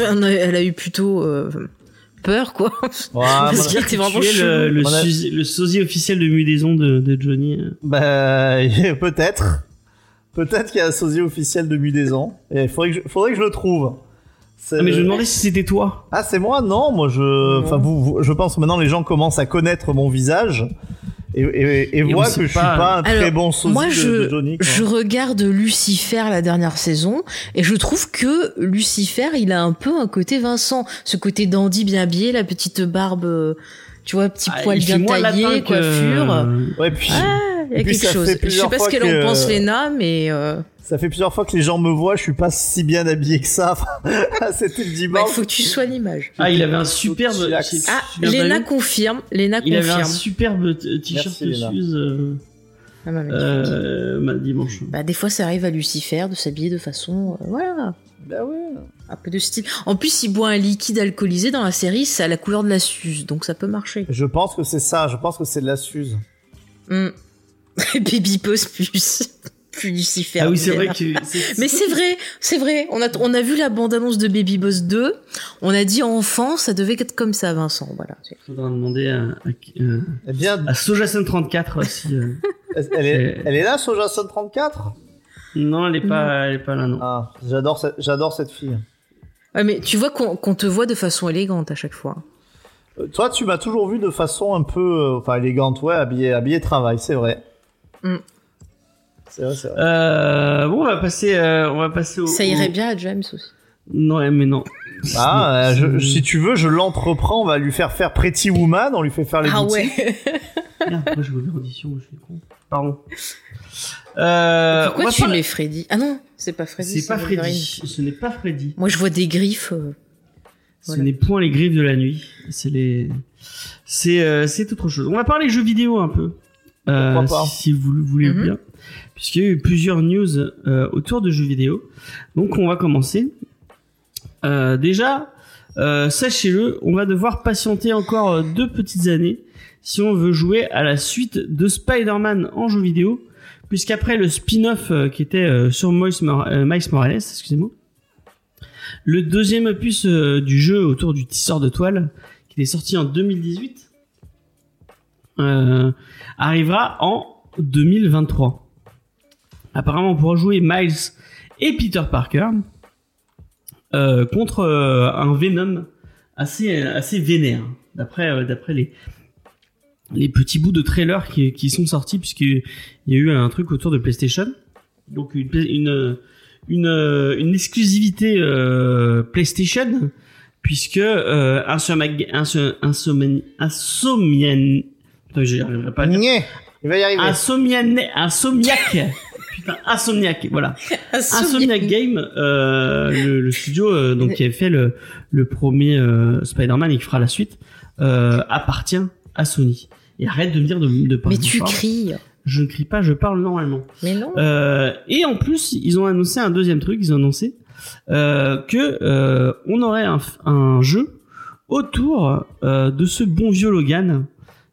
Elle a eu plutôt euh, peur, quoi. Ouais, Parce qu'il était vraiment Tu es le, le, a- sosie officiel de Mudaison de, de Johnny. euh. Bah, peut-être. Peut-être qu'il y a un sosie officiel de Mudaison. Et il faudrait que je, faudrait que je le trouve. Ah, mais je me demandais si c'était toi. Ah, c'est moi? Non, moi je. Enfin, vous, vous- je pense que maintenant les gens commencent à connaître mon visage et, et, et sait que je suis pas- un très Alors, bon sosie moi, de, je- de Johnny. quoi. Je regarde Lucifer la dernière saison et je trouve que Lucifer, il a un peu un côté Vincent, ce côté dandy bien habillé, la petite barbe, euh, tu vois, petit Ah, poil bien taillé, latin que- coiffure. Ouais, puis Ah, il y a quelque chose. Je sais pas ce qu'elle que- en pense Léna, mais euh, ça fait plusieurs fois que les gens me voient, je suis pas si bien habillé que ça. C'était le bah, il dimanche. faut que tu sois l'image. Ah, il avait un superbe. Ah, Léna confirme. Léna Il avait un confirme. superbe t-shirt Léna. Suze euh, Ah, bah, euh, ma- dimanche. Bah, des fois, ça arrive à Lucifer de s'habiller de façon, euh, voilà, Bah ouais. un peu de style. En plus, il boit un liquide alcoolisé dans la série, c'est à la couleur de la Suze, donc ça peut marcher. Je pense que c'est ça. Je pense que c'est de la Suze. Hmm. Baby pose plus, plus Lucifer. Ah oui, c'est vrai que. c'est- Mais c'est vrai, c'est vrai. On a, on a vu la bande-annonce de Baby Boss 2. On a dit enfant, ça devait être comme ça, Vincent. Voilà. Faudra demander à, à, euh, Eh bien, à Sojason34 si. euh, elle est, elle est là, Soja 34 Non, elle est pas, elle est pas là, non. Ah, j'adore, cette- j'adore cette fille. Ouais, mais tu vois qu'on qu'on te voit de façon élégante à chaque fois. Euh, Toi, tu m'as toujours vu de façon un peu, euh, enfin, élégante, ouais, habillé, habillé travail, c'est vrai. Mm. C'est vrai, c'est vrai. Euh, bon, on va passer, euh, on va passer au. Ça irait au- bien à James aussi. Non, mais non. Ah, euh, je- si tu veux, je l'entreprends, on va lui faire faire Pretty Woman, on lui fait faire les Ah boutiques. ouais. Merde, pourquoi j'ai ouvert audition Je suis con. Pardon. Euh, Pourquoi tu parler- mets Freddy? Ah non, c'est pas Freddy. C'est pas. Freddy. Ce n'est pas Freddy. Moi, je vois des griffes. euh, Ce n'est point les griffes de la nuit. C'est les. C'est euh, c'est autre chose. On va parler jeux vidéo un peu. Euh, Pourquoi pas si, si vous le voulez Mhm. bien. Puisqu'il y a eu plusieurs news euh, autour de jeux vidéo. Donc on va commencer. Euh, déjà, euh, sachez-le, on va devoir patienter encore euh, deux petites années si on veut jouer à la suite de Spider-Man en jeu vidéo. Puisqu'après le spin-off euh, qui était euh, sur Miles, Mor- Miles Morales, excusez-moi, le deuxième opus du jeu autour du tisseur de toile, qui est sorti en 2018, euh, arrivera en 2023. Apparemment, on pourra jouer Miles et Peter Parker euh, contre euh, un Venom assez assez vénère, d'après euh, d'après les les petits bouts de trailer qui, qui sont sortis, puisqu'il y a eu un truc autour de PlayStation, donc une une une, une exclusivité euh, PlayStation, puisque euh, Insomniac, Inso- Insomni- Insomnian, putain, j'y arriverai pas à dire. Nyeh, il va y arriver. Insomnian, Insomniac, putain, Insomniac, voilà. Insomniac Game, euh, le, le studio euh, donc qui avait fait le, le premier euh, Spider-Man et qui fera la suite, euh, appartient à Sony. Et arrête de me dire de, de parler Mais tu cries. Je ne crie pas, je parle normalement. Mais non. Euh, et en plus, ils ont annoncé un deuxième truc. Ils ont annoncé euh, que euh, on aurait un, jeu autour euh, de ce bon vieux Logan,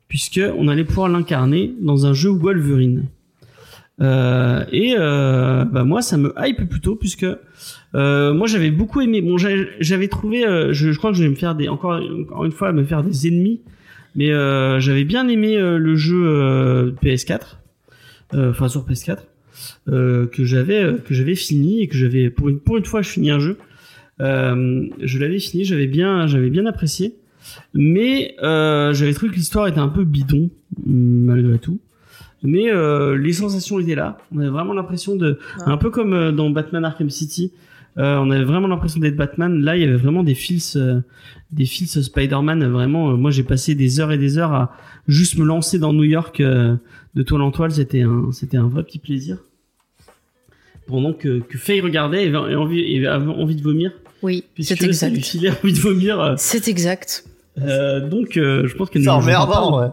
puisque on allait pouvoir l'incarner dans un jeu Wolverine. Euh, et euh, bah moi, ça me hype plutôt, puisque euh, moi j'avais beaucoup aimé. Bon, j'avais trouvé, euh, je, je crois que je vais me faire des encore, encore une fois me faire des ennemis, mais euh, j'avais bien aimé euh, le jeu euh, PS4 euh, enfin sur PS4 euh, que j'avais que j'avais fini et que j'avais pour une pour une fois je finis un jeu je l'avais fini j'avais bien j'avais bien apprécié mais j'avais trouvé que l'histoire était un peu bidon malgré tout mais euh, les sensations étaient là on avait vraiment l'impression de Ah. un peu comme euh, dans Batman Arkham City euh, on avait vraiment l'impression d'être Batman là il y avait vraiment des fils euh, des fils Spider-Man vraiment euh, moi j'ai passé des heures et des heures à juste me lancer dans New York de toile en toile, c'était un, c'était un vrai petit plaisir. Pendant que, que Faye regardait et avait envie, et avait envie de vomir, Oui, c'est exact. filait envie de vomir. C'est exact. Euh, donc, euh, je pense qu'elle ne, emmerdant, ouais.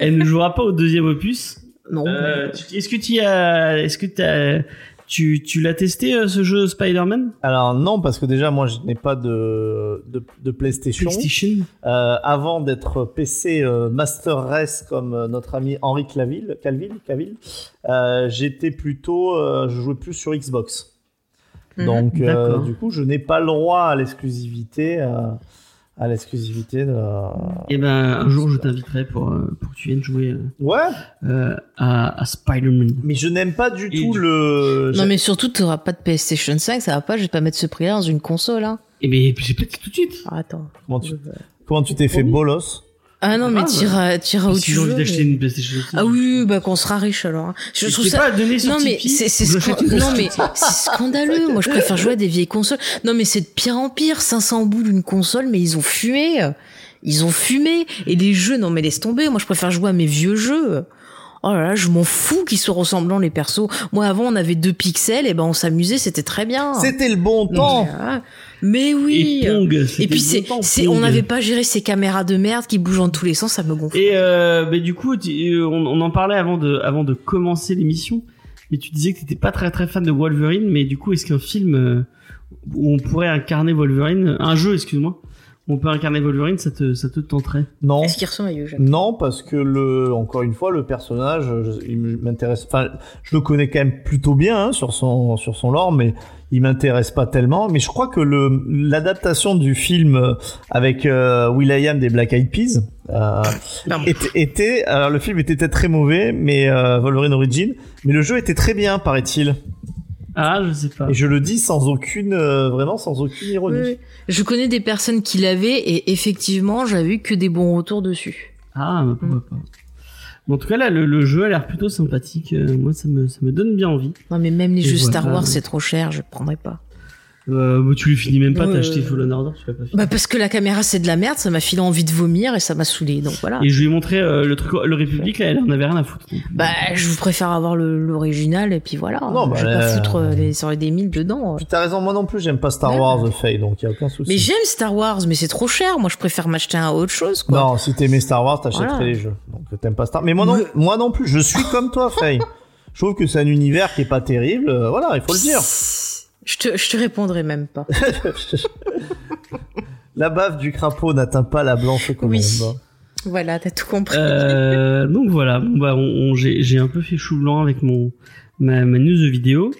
elle ne jouera pas au deuxième opus. non. Euh, tu- est-ce que tu as, est-ce que t'as, tu, tu l'as testé ce jeu Spider-Man? Alors non, parce que déjà moi je n'ai pas de, de, de PlayStation. PlayStation Euh, avant d'être PC euh, Master Race comme notre ami Henri Claville, Calville, Caville, euh, j'étais plutôt, euh, je jouais plus sur Xbox. Mhm. Donc euh, du coup je n'ai pas le droit à l'exclusivité, euh, à l'exclusivité de. Eh ben, un jour, je t'inviterai pour, euh, pour que tu viennes jouer euh, Ouais, euh, à, à Spider-Man. mais je n'aime pas du Et tout du- le. Non, mais surtout, tu n'auras pas de PlayStation 5, ça va pas, je vais pas mettre ce prix-là dans une console, hein. Eh ben, j'ai pas dit tout de suite. Ah, attends. Comment tu, comment tu t'es fait bolos? Ah non, mais Ah, t'iras, t'iras où Si tu veux. d'acheter mais- une PlayStation. Ah oui, bah qu'on sera riche alors. hein. Je Je trouve ça. pas donner sur Non mais c'est non mais scandaleux. Moi je préfère jouer à des vieilles consoles. Non mais c'est de pire en pire. 500 boules une console, mais ils ont fumé. Ils ont fumé et les jeux. Non mais laisse tomber. Moi je préfère jouer à mes vieux jeux. Oh là là, je m'en fous qu'ils soient ressemblants les persos. Moi avant on avait deux pixels et ben on s'amusait, c'était très bien. C'était le bon temps. mais, ah, Mais oui. Et Pong. Et puis c'est, c'est, on n'avait pas géré ces caméras de merde qui bougent dans tous les sens, ça me gonfle. Et euh, bah, du coup, tu- euh, on, on en parlait avant de, avant de commencer l'émission. Mais tu disais que t'étais pas très très fan de Wolverine. Mais du coup, est-ce qu'un film euh, où on pourrait incarner Wolverine, un jeu, excuse-moi, on peut incarner Wolverine, ça te, ça te tenterait? Non. Est-ce qu'il ressemble à Hugh Jackman Non, parce que le, encore une fois, le personnage, je- il m'intéresse. Enfin, je le connais quand même plutôt bien hein, sur son sur son lore, mais il m'intéresse pas tellement. Mais je crois que le l'adaptation du film euh, avec euh, Will.i.am des Black Eyed Peas euh, était, était- alors le film était peut-être très mauvais, mais euh, Wolverine Origin, mais le jeu était très bien, paraît-il. Ah, je sais pas. Et je le dis sans aucune, euh, vraiment sans aucune ironie. Oui, oui. Je connais des personnes qui l'avaient et effectivement, j'avais eu que des bons retours dessus. Ah, bah, pourquoi pas. Bon, en tout cas, là, le, le jeu a l'air plutôt sympathique. Euh, moi, ça me, ça me donne bien envie. Non, mais même les Et jeux voilà. Star Wars, c'est trop cher, je prendrais pas. Euh, bah, tu lui finis même pas, t'as acheté. Fallen Order, tu l'as pas fini. Bah parce que la caméra c'est de la merde, ça m'a filé envie de vomir et ça m'a saoulé, donc voilà. Et je lui ai montré euh, le truc, le République, là, elle en avait rien à foutre. Bah je vous préfère avoir l'original et puis voilà. Non, bah, je vais pas euh, foutre euh, les sur les des mille dedans. t'as raison, moi non plus, j'aime pas Star Ouais. Wars, Faye, donc y a aucun souci. Mais j'aime Star Wars, mais c'est trop cher. Moi je préfère m'acheter un autre chose quoi. Non, si t'aimais Star Wars, t'achèterais Voilà. les jeux. Donc t'aimes pas Star. Mais moi non, moi non plus. Je suis comme toi, Faye. Je trouve que c'est un univers qui est pas terrible. euh, Voilà, il faut le dire. Je te, je te répondrai même pas. La baffe du crapaud n'atteint pas la blanche commande. Oui. voilà, t'as tout compris. Euh, donc voilà, bon, bah, on, on- j'ai j'ai un peu fait chou blanc avec mon ma, ma news vidéo.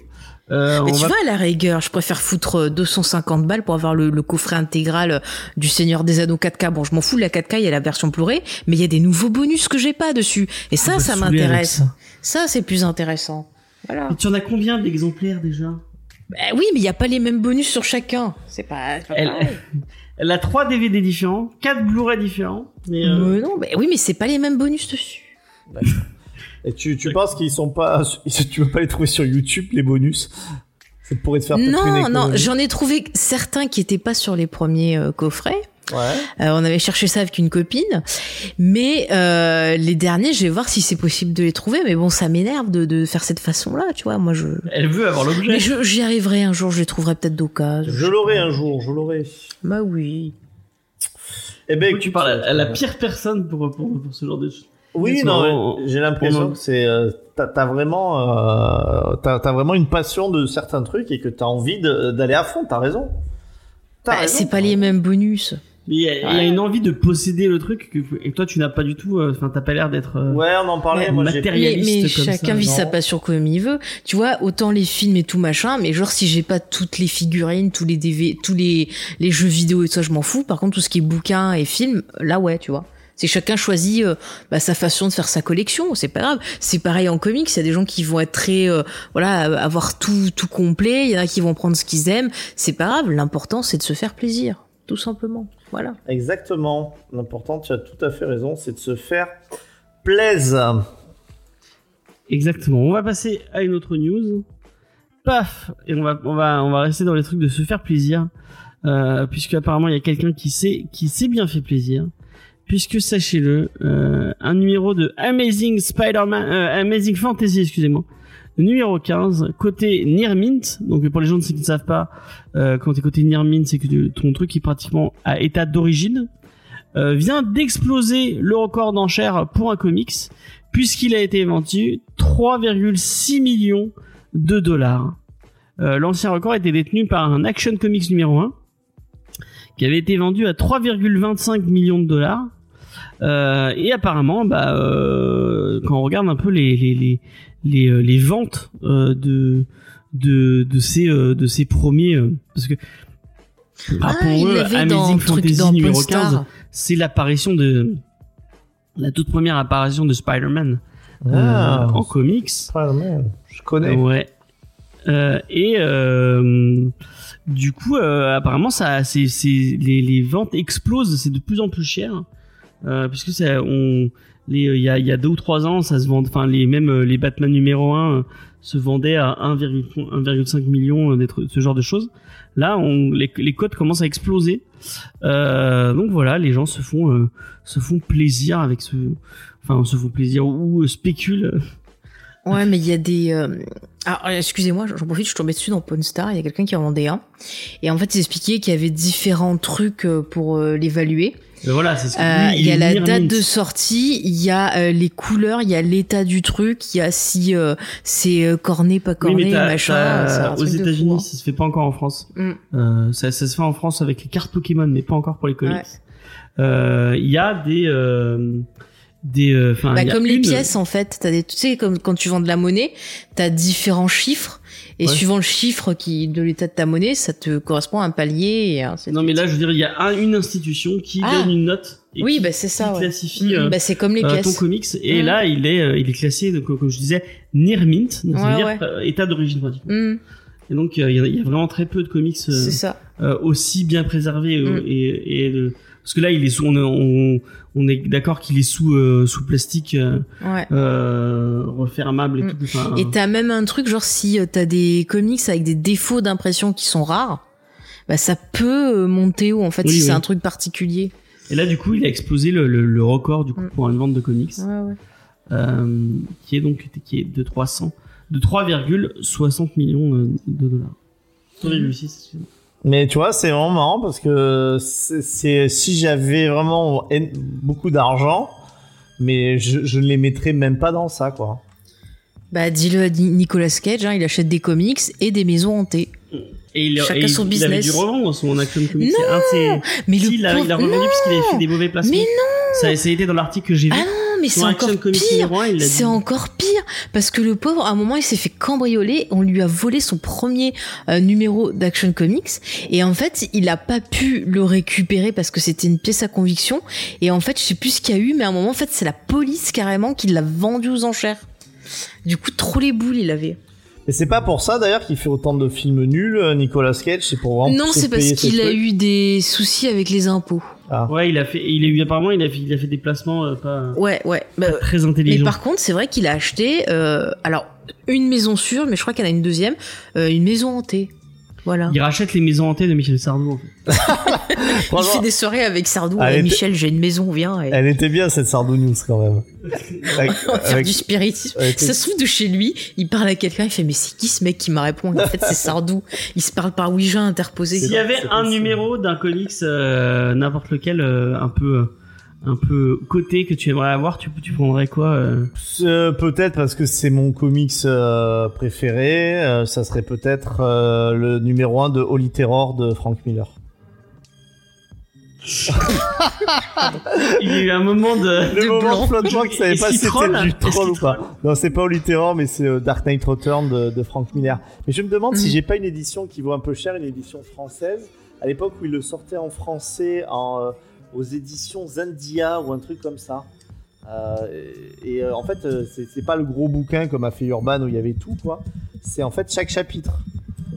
Euh, Mais on tu va- vois, à la rigueur, je préfère foutre euh, 250 balles pour avoir le, le coffret intégral euh, du Seigneur des Anneaux 4K. Bon, je m'en fous de la 4K, il y a la version Blu-ray, mais il y a des nouveaux bonus que j'ai pas dessus. Et ça, va ça saouler avec m'intéresse. ça. Ça, c'est plus intéressant. Voilà. Et tu en as combien d'exemplaires déjà? Bah oui, mais il y a pas les mêmes bonus sur chacun. C'est pas, Elle- pareil. Elle a trois DVD différents, quatre Blu-ray différents. Mais euh, Mais non, mais oui, mais c'est pas les mêmes bonus dessus. Et tu, tu penses qu'ils sont pas, tu veux pas les trouver sur YouTube, les bonus? Ça pourrait te faire peut-être une Non, non, j'en ai trouvé certains qui étaient pas sur les premiers euh, coffrets. Ouais. Euh, on avait cherché ça avec une copine, mais euh, les derniers, je vais voir si c'est possible de les trouver. Mais bon, ça m'énerve de, de faire cette façon-là, tu vois. Moi, je, elle veut avoir l'objet. mais j'y arriverai un jour. Je les trouverai peut-être d'occasion. Je l'aurai un jour, je l'aurai. Bah oui. Eh ben, Écoute, tu parles à, à la pire personne pour, pour, pour ce genre de choses? Oui, non, j'ai l'impression On- que c'est euh, t'as vraiment euh, t'as vraiment une passion de certains trucs et que t'as envie d'aller à fond. T'as raison. T'as Bah, raison. c'est pas les mêmes bonus. Mais il y, a- il y a une envie de posséder le truc que, et toi tu n'as pas du tout. euh, Enfin, t'as pas l'air d'être. euh, Ouais, on en parlait. Ouais, moi, matériel. Mais, mais comme chacun ça, vit sa passion comme il veut. Tu vois, autant les films et tout machin, mais genre si j'ai pas toutes les figurines, tous les DV, tous les, les jeux vidéo et tout ça, je m'en fous. Par contre, tout ce qui est bouquins et films, là ouais, tu vois. C'est chacun choisit euh, bah, sa façon de faire sa collection, c'est pas grave. C'est pareil en comics, il y a des gens qui vont être très euh, voilà, avoir tout tout complet, il y en a qui vont prendre ce qu'ils aiment, c'est pas grave, l'important c'est de se faire plaisir, tout simplement. Voilà. Exactement. L'important, tu as tout à fait raison, c'est de se faire plaisir. Exactement. On va passer à une autre news. Paf Et on va, on va, on va rester dans les trucs de se faire plaisir. Euh, puisque apparemment il y a quelqu'un qui s'est, qui s'est bien fait plaisir. Puisque sachez-le, euh, un numéro de Amazing Spider-Man, euh, Amazing Fantasy, excusez-moi, numéro 15, côté Near Mint. Donc pour les gens qui ne savent pas, euh, quand t'es côté Near Mint, c'est que tu- ton truc est pratiquement à état d'origine. Euh, vient d'exploser le record d'enchères pour un comics puisqu'il a été vendu 3,6 millions de dollars. Euh, L'ancien record était détenu par un Action Comics numéro 1 qui avait été vendu à 3,25 millions de dollars. Et apparemment, bah, quand on regarde un peu les les, euh, les ventes euh, de de de ces euh, de ces premiers euh, parce que ah, pour ah, il eux, Amazing Fantasy numéro Pornstar. 15 c'est l'apparition de la toute première apparition de Spider-Man euh, Ah. en comics. Spider-Man, je connais. Ouais. Euh, et euh, du coup, euh, apparemment, ça, c'est, c'est les, les ventes explosent, c'est de plus en plus cher, euh, puisque ça, on, les, il y a, y deux ou trois ans, ça se vend, enfin les même euh, les Batman numéro 1 euh, se vendaient à 1,5 1,5 million euh, ce genre de choses. Là, les, les cotes commencent à exploser. Euh, donc voilà, les gens se font euh, se font plaisir avec ce, enfin se font plaisir ou euh, spéculent. Ouais, mais il y a des. euh, euh, excusez-moi, j'en profite, je suis tombée dessus dans Pawn Star. Il y a quelqu'un qui en vendait un, et en fait, il expliquait qu'il y avait différents trucs euh, pour euh, l'évaluer. Euh, voilà, c'est ce que Euh, lui, Il y a la date de sortie, il y a euh, les couleurs, il y a l'état du truc, il y a si euh, c'est euh, corné, pas corné, machin. un aux États-Unis, hein. ça se fait pas encore en France. Mm. Euh, ça, ça se fait en France avec les cartes Pokémon, mais pas encore pour les comics. Ouais. Euh, Il y a des euh, des euh, Bah, il y a comme les pièces en fait, t'as des, tu sais comme quand tu vends de la monnaie, t'as différents chiffres et Ouais. suivant le chiffre qui de l'état de ta monnaie, ça te correspond à un palier. Et Non mais là je veux dire il y a un- une institution qui Ah. donne une note et oui, qui, bah c'est ça. qui Ouais. classifie Mm, euh, bah c'est comme les euh, ton comics et Mm. là il est euh, il est classé donc comme je disais near mint donc Ouais, dire euh, état d'origine pratiquement. Mm. Et donc euh, il y, a- il y a vraiment très peu de comics euh, ça. euh, aussi bien préservés euh, et, et de- parce que là il est sous, on, est- on, on est d'accord qu'il est sous euh, sous plastique euh, Ouais. euh, refermable et Mm. tout. Enfin, Et t'as même un truc, genre si t'as des comics avec des défauts d'impression qui sont rares, bah ça peut monter haut en fait Oui, si c'est un truc particulier. et là du coup il a explosé le, le, le record du coup Mm. pour une vente de comics Ouais, ouais. euh, qui est donc qui est de 300 de 3,60 millions de dollars. 3,6 excusez-moi. Mais tu vois, c'est vraiment marrant parce que c'est si j'avais vraiment en- beaucoup d'argent, mais je, je ne les mettrais même pas dans ça, quoi. Bah dis-le à Ni- Nicolas Cage, hein, il achète des comics et des maisons hantées. Et il, Chacun et il- son il avait business. dû revendre son action comics. Non, un Mais Si, le il, a, il a revendu non, puisqu'il avait fait des mauvais placements. Mais Ça, ça a été dans l'article que j'ai vu. Ah non, mais c'est encore pire. C'est encore pire parce que le pauvre, à un moment, il s'est fait cambrioler. On lui a volé son premier euh, numéro d'Action Comics et en fait, il a pas pu le récupérer parce que c'était une pièce à conviction. Et en fait, je sais plus ce qu'il y a eu, mais à un moment, en fait, c'est la police carrément qui l'a vendu aux enchères. Du coup, trop les boules, il avait. Et c'est pas pour ça d'ailleurs qu'il fait autant de films nuls, euh, Nicolas Cage, c'est pour vraiment non, c'est parce qu'il a eu des soucis avec les impôts. Ah. Ouais, il a fait, il a eu apparemment, il a fait, il a fait des placements euh, pas Ouais, ouais. Bah, très Mais intelligents. par contre, c'est vrai qu'il a acheté, euh, alors une maison sûre, mais je crois qu'il y en a une deuxième, euh, une maison hantée. Voilà. Il rachète les maisons hantées de Michel Sardou. En fait. Il fait des soirées avec Sardou. Elle et était- Michel, j'ai une maison, viens. Et... Elle était bien cette Sardou News quand même. Avec- On va faire avec- du spiritisme. avec- Ça se trouve de chez lui, il parle à quelqu'un, il fait mais c'est qui ce mec qui m'a répondu? En fait, c'est Sardou. Il se parle par Ouija interposé. S'il y avait un possible. numéro d'un comics, euh, n'importe lequel, euh, un peu, euh, un peu coté que tu aimerais avoir, tu, tu prendrais quoi euh Euh, peut-être parce que c'est mon comics euh, préféré, euh, ça serait peut-être euh, le numéro 1 de Holy Terror de Frank Miller. Il y a eu un moment de. Le De moment flottement que je savais Est-ce pas si c'était du troll ou pas. Non, c'est pas Holy Terror, mais c'est Dark Knight Return de, de Frank Miller. Mais je me demande si Mhm. j'ai pas une édition qui vaut un peu cher, une édition française. À l'époque où il le sortait en français en, euh, aux éditions Zandia ou un truc comme ça. Euh, et et, euh, en fait, euh, c'est pas le gros bouquin comme a fait Urban où il y avait tout, quoi. C'est en fait chaque chapitre.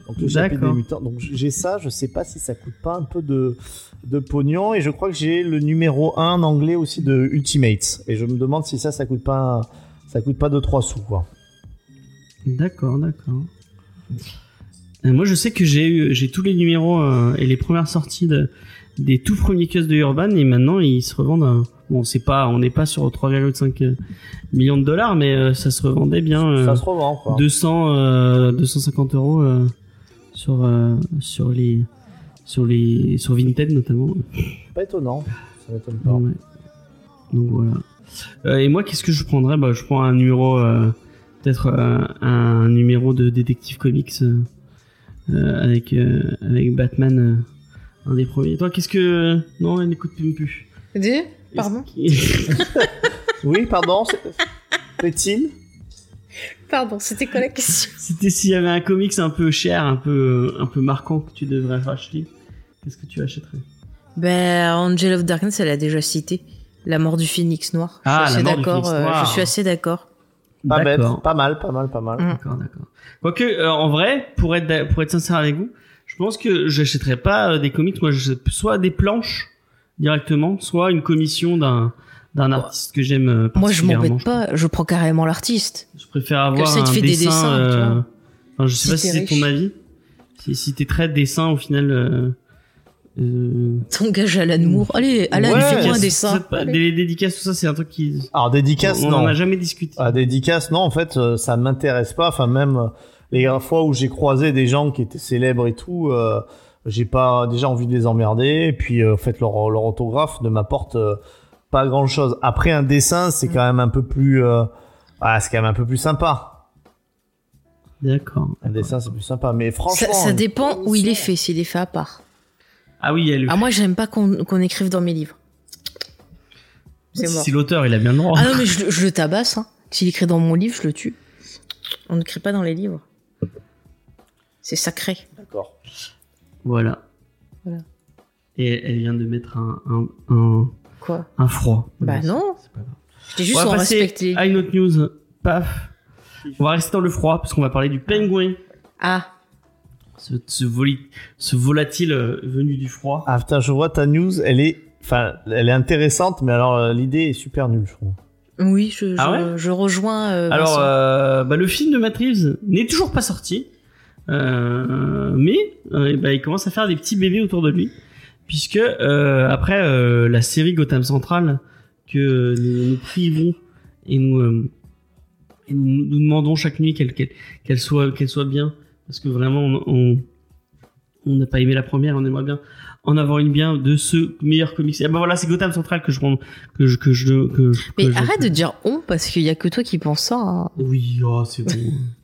Donc le chapitre des D'accord. mutants. Donc j'ai ça, je sais pas si ça coûte pas un peu de, de pognon. Et je crois que j'ai le numéro 1 en anglais aussi de Ultimates. Et je me demande si ça, ça coûte pas, ça coûte pas 2-3 sous, quoi. D'accord, d'accord. Moi, je sais que j'ai eu, j'ai tous les numéros euh, et les premières sorties de, des tout premiers kiosques de Urban et maintenant ils se revendent. à- bon, c'est pas, on n'est pas sur 3,5 millions de dollars, mais euh, ça se revendait bien. euh, Ça se revend, quoi. 200, euh, 250 euros euh, sur euh, sur les sur les sur Vinted notamment. Pas étonnant. Ça m'étonne pas. Ouais. Donc voilà. Euh, et moi, qu'est-ce que je prendrais? Bah, je prends un numéro, euh, peut-être euh, un numéro de détective comics euh, euh, avec euh, avec Batman, euh, un des premiers. Toi, qu'est-ce que Non, elle n'écoute même plus. Dis, Pardon Oui, pardon. c'est- Fait-il Pardon, c'était quoi la question? C'était s'il y avait un comics un peu cher, un peu un peu marquant que tu devrais racheter. Qu'est-ce que tu achèterais? Ben, Angel of Darkness, elle a déjà cité. La mort du phénix noir. Ah, je la suis mort assez du d'accord. Euh, Noir. je suis assez d'accord. Pas bête. Pas mal, pas mal, pas mal. D'accord, d'accord. Quoique, euh, en vrai, pour être pour être sincère avec vous, pense que j'achèterais pas euh, des comics. Moi, je, soit des planches directement, soit une commission d'un d'un artiste que j'aime. euh, Moi, je m'embête pas. Je prends carrément l'artiste. Je préfère avoir ça, un fait des dessin. dessins, euh, enfin, je sais Si pas si c'est ton avis. Si, si t'es très dessin, au final. Euh, euh, T'engages Alan Moore. Allez, Alan, Ouais, fais-moi un dessin. des dédicaces, tout ça, c'est un truc qui. Alors, dédicace, on non. en a jamais discuté. Ah, dédicace, non, en fait, ça m'intéresse pas. Enfin, même les fois où j'ai croisé des gens qui étaient célèbres et tout, euh, j'ai pas déjà envie de les emmerder. Et puis, euh, en fait, leur, leur autographe ne m'apporte euh, pas grand chose. Après, un dessin, c'est quand même un peu plus. euh, ah, c'est quand même un peu plus sympa. D'accord. Un dessin, c'est plus sympa. Mais franchement. Ça, ça dépend où il est fait, s'il est fait à part. Ah oui, elle. Ah, moi, j'aime pas qu'on qu'on écrive dans mes livres. C'est si mort. l'auteur, il a bien le droit. Ah non, mais je, le- je le tabasse. Hein. S'il écrit dans mon livre, je le tue. On n'écrit pas dans les livres. C'est sacré. D'accord. Voilà. Voilà. Et elle vient de mettre un, un, un, Quoi? un froid. Bah non. c'est pas grave. Je dis juste on va passer respecte les... à une autre news. Paf. On va rester dans le froid parce qu'on va parler du pingouin. Ah, ce, ce, voli- ce volatile euh, venu du froid. Ah putain, je vois ta news, elle est, enfin, elle est intéressante, mais alors euh, l'idée est super nulle, je trouve. Oui, je, Ah ouais? je rejoins. euh, Alors, euh, bah, le film de Matt Reeves n'est toujours pas sorti, mais euh, bah, il commence à faire des petits bébés autour de lui, puisque euh, après euh, la série Gotham Central que nous nous privons et nous, euh, et nous, nous demandons chaque nuit qu'elle qu'elle qu'elle soit qu'elle soit bien, parce que vraiment on n'a pas aimé la première, on aimerait bien en avoir une bien de ce meilleur comics. Et ben voilà, c'est Gotham Central que je prends, que je que je que, Mais je- arrête de dire on parce qu'il y a que toi qui penses ça. hein. oui, oh, c'est bon.